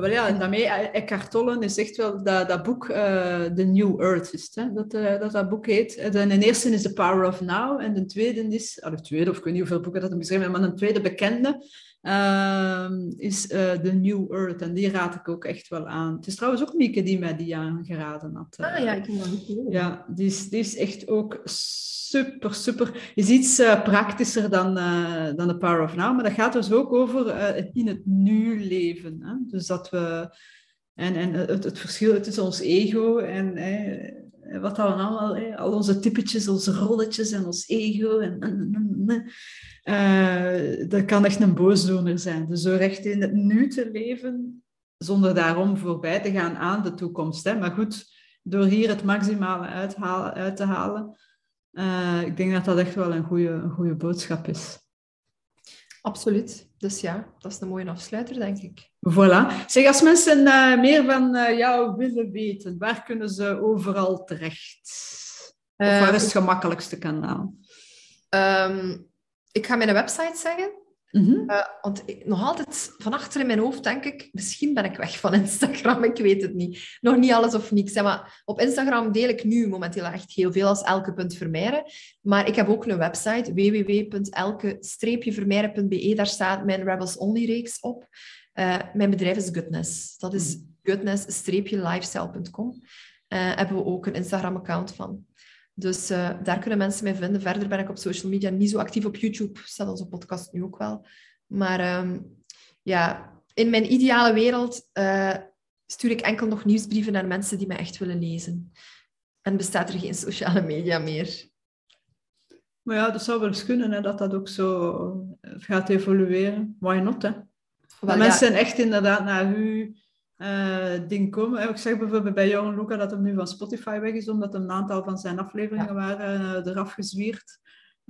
Speaker 2: hmm.
Speaker 1: Maar ja, en daarmee, eh, Eckhart Tolle is echt wel dat, dat boek, uh, The New Earth is hè, dat, uh, dat dat boek heet. De, de eerste is The Power of Now en de tweede is, of de tweede, of ik weet niet hoeveel boeken dat hem geschreven maar een tweede bekende uh, is uh, The New Earth en die raad ik ook echt wel aan. Het is trouwens ook Mieke die mij die aangeraden had.
Speaker 2: ah ja, ik dat niet
Speaker 1: Ja, die is, die is echt ook super, super. Is iets uh, praktischer dan, dan The Power of Now, maar dat gaat dus ook over in het nu leven. Hè? Dus dat we. En, en het, het verschil tussen ons ego en wat dan allemaal, al onze typetjes, onze rolletjes en ons ego. En, dat kan echt een boosdoener zijn. Dus zo recht in het nu te leven, zonder daarom voorbij te gaan aan de toekomst. Hè? Maar goed, door hier het maximale uithalen, uit te halen uh, ik denk dat dat echt wel een goede, een goede boodschap is.
Speaker 2: Absoluut. Dus ja, dat is een mooie afsluiter, denk ik.
Speaker 1: Voilà. Zeg, als mensen uh, meer van uh, jou willen weten, waar kunnen ze overal terecht? Of waar is het gemakkelijkste kanaal?
Speaker 2: Um, ik ga mijn website zeggen. Mm want nog altijd van achter in mijn hoofd denk ik, misschien ben ik weg van *laughs* Instagram, ik weet het niet. Nog niet alles of niks. Maar op Instagram deel ik nu momenteel echt heel veel als elke.vermeijeren. Maar ik heb ook een website, www.elke-vermeijeren.be. Daar staat mijn Rebels Only reeks op. Uh, mijn bedrijf is Goodness. Dat is mhm. goodness-lifestyle.com. Uh, eh, hebben we ook een Instagram-account van. Dus uh, daar kunnen mensen mij vinden. Verder ben ik op social media niet zo actief op YouTube. Staat onze podcast nu ook wel. Maar um, ja, in mijn ideale wereld uh, stuur ik enkel nog nieuwsbrieven naar mensen die mij echt willen lezen. En bestaat er geen sociale media meer.
Speaker 1: Maar ja, dat zou wel eens kunnen, hè, dat dat ook zo gaat evolueren. Why not, hè? Wel, mensen ja. echt inderdaad naar u ding komen. Ik zeg bijvoorbeeld bij jou en Luca dat hem nu van Spotify weg is, omdat een aantal van zijn afleveringen waren eraf gezwierd.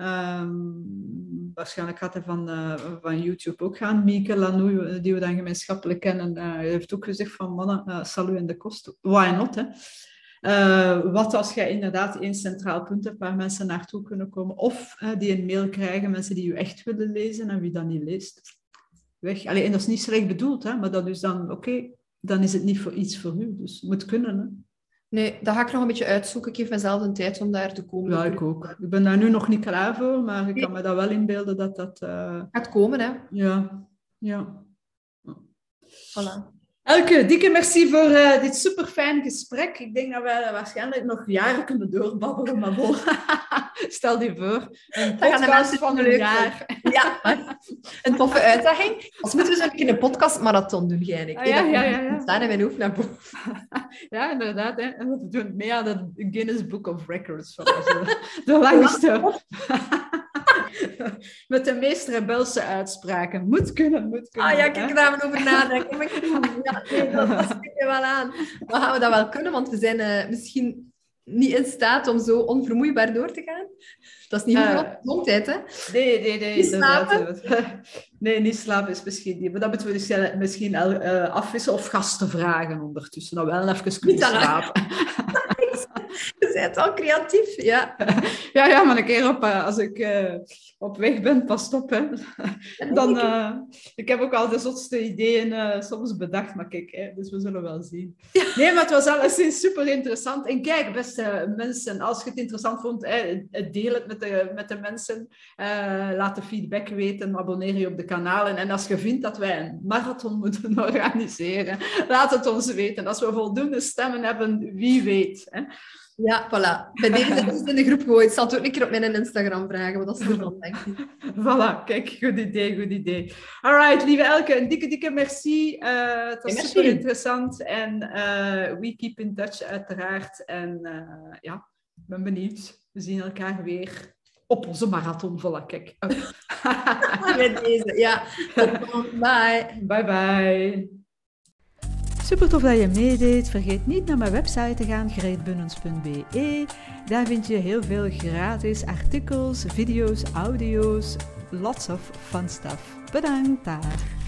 Speaker 1: Um, waarschijnlijk gaat hij van, uh, van YouTube ook gaan. Mieke Lanou, die we dan gemeenschappelijk kennen, uh, heeft ook gezegd van mannen, uh, salu in de kost. Why not, hè? wat als je inderdaad één centraal punt hebt waar mensen naartoe kunnen komen, of die een mail krijgen, mensen die je echt willen lezen en wie dat niet leest, weg. Allee, en dat is niet slecht bedoeld, hè? maar dat is dan, oké, okay, dan is het niet voor iets voor u. Dus het moet kunnen. Hè?
Speaker 2: Nee, dat ga ik nog een beetje uitzoeken. Ik geef mezelf een tijd om daar te komen.
Speaker 1: Ja, ik ook. Ik ben daar nu nog niet klaar voor, maar ik kan me dat wel inbeelden dat dat... Uh...
Speaker 2: Gaat komen, hè?
Speaker 1: Ja, ja.
Speaker 2: Voilà.
Speaker 1: Elke, dikke merci voor uh, dit super fijn gesprek. Ik denk dat we waarschijnlijk nog jaren kunnen doorbabbelen, maar bon. *laughs* Stel je voor, een podcast van een jaar. *laughs*
Speaker 2: Ja, een toffe *laughs* uitdaging. Als moeten we zo een podcastmarathon doen, jij
Speaker 1: ah, ja, ja, ja, ja.
Speaker 2: Staan in mijn hoofd naar boven.
Speaker 1: Ja, inderdaad. Hè. En we doen mee aan de Guinness Book of Records. Van de langste. *laughs* Met de meest rebelse uitspraken. Moet kunnen, moet kunnen.
Speaker 2: Ah ja, kijk daar over nadenken. Ja, nee, dat, *laughs* dat je wel aan. Dan gaan we dat wel kunnen, want we zijn uh, misschien niet in staat om zo onvermoeibaar door te gaan. Dat is niet uh, voor gezondheid, hè?
Speaker 1: Nee, nee, nee. Niet slapen? *laughs* Nee, niet slapen is misschien niet. Maar dat moeten we dus misschien uh, afwisselen of gasten vragen ondertussen. Dan wel even kunnen slapen.
Speaker 2: Je bent al creatief, ja.
Speaker 1: Ja, ja, maar een keer op, als ik op weg ben, pas op, hè. Dan, uh, ik heb ook al de zotste ideeën soms bedacht, maar kijk, hè, dus we zullen wel zien. Nee, maar het was alleszins super interessant. En kijk, beste mensen, als je het interessant vond, hè, deel het met de, met de mensen. laat de feedback weten, abonneer je op de kanalen. En als je vindt dat wij een marathon *laughs* moeten organiseren, laat het ons weten. Als we voldoende stemmen hebben, wie weet. Hè.
Speaker 2: Ja, voilà. Bij deze is in de groep gegooid. Ik zal het ook een keer op mijn Instagram vragen, wat dat is ervan, denk ik.
Speaker 1: Voilà, kijk, goed idee, goed idee. Alright, lieve Elke, een dikke, dikke merci. Uh, het was super interessant. En uh, we keep in touch, uiteraard. En uh, ja, ik ben benieuwd. We zien elkaar weer op onze marathon. Voilà, kijk. *laughs*
Speaker 2: Met deze, ja. *laughs* Bye.
Speaker 1: Bye, bye. Super tof dat je meedeed. Vergeet niet naar mijn website te gaan, greetbunnens.be. Daar vind je heel veel gratis artikels, video's, audio's, lots of fun stuff. Bedankt daar.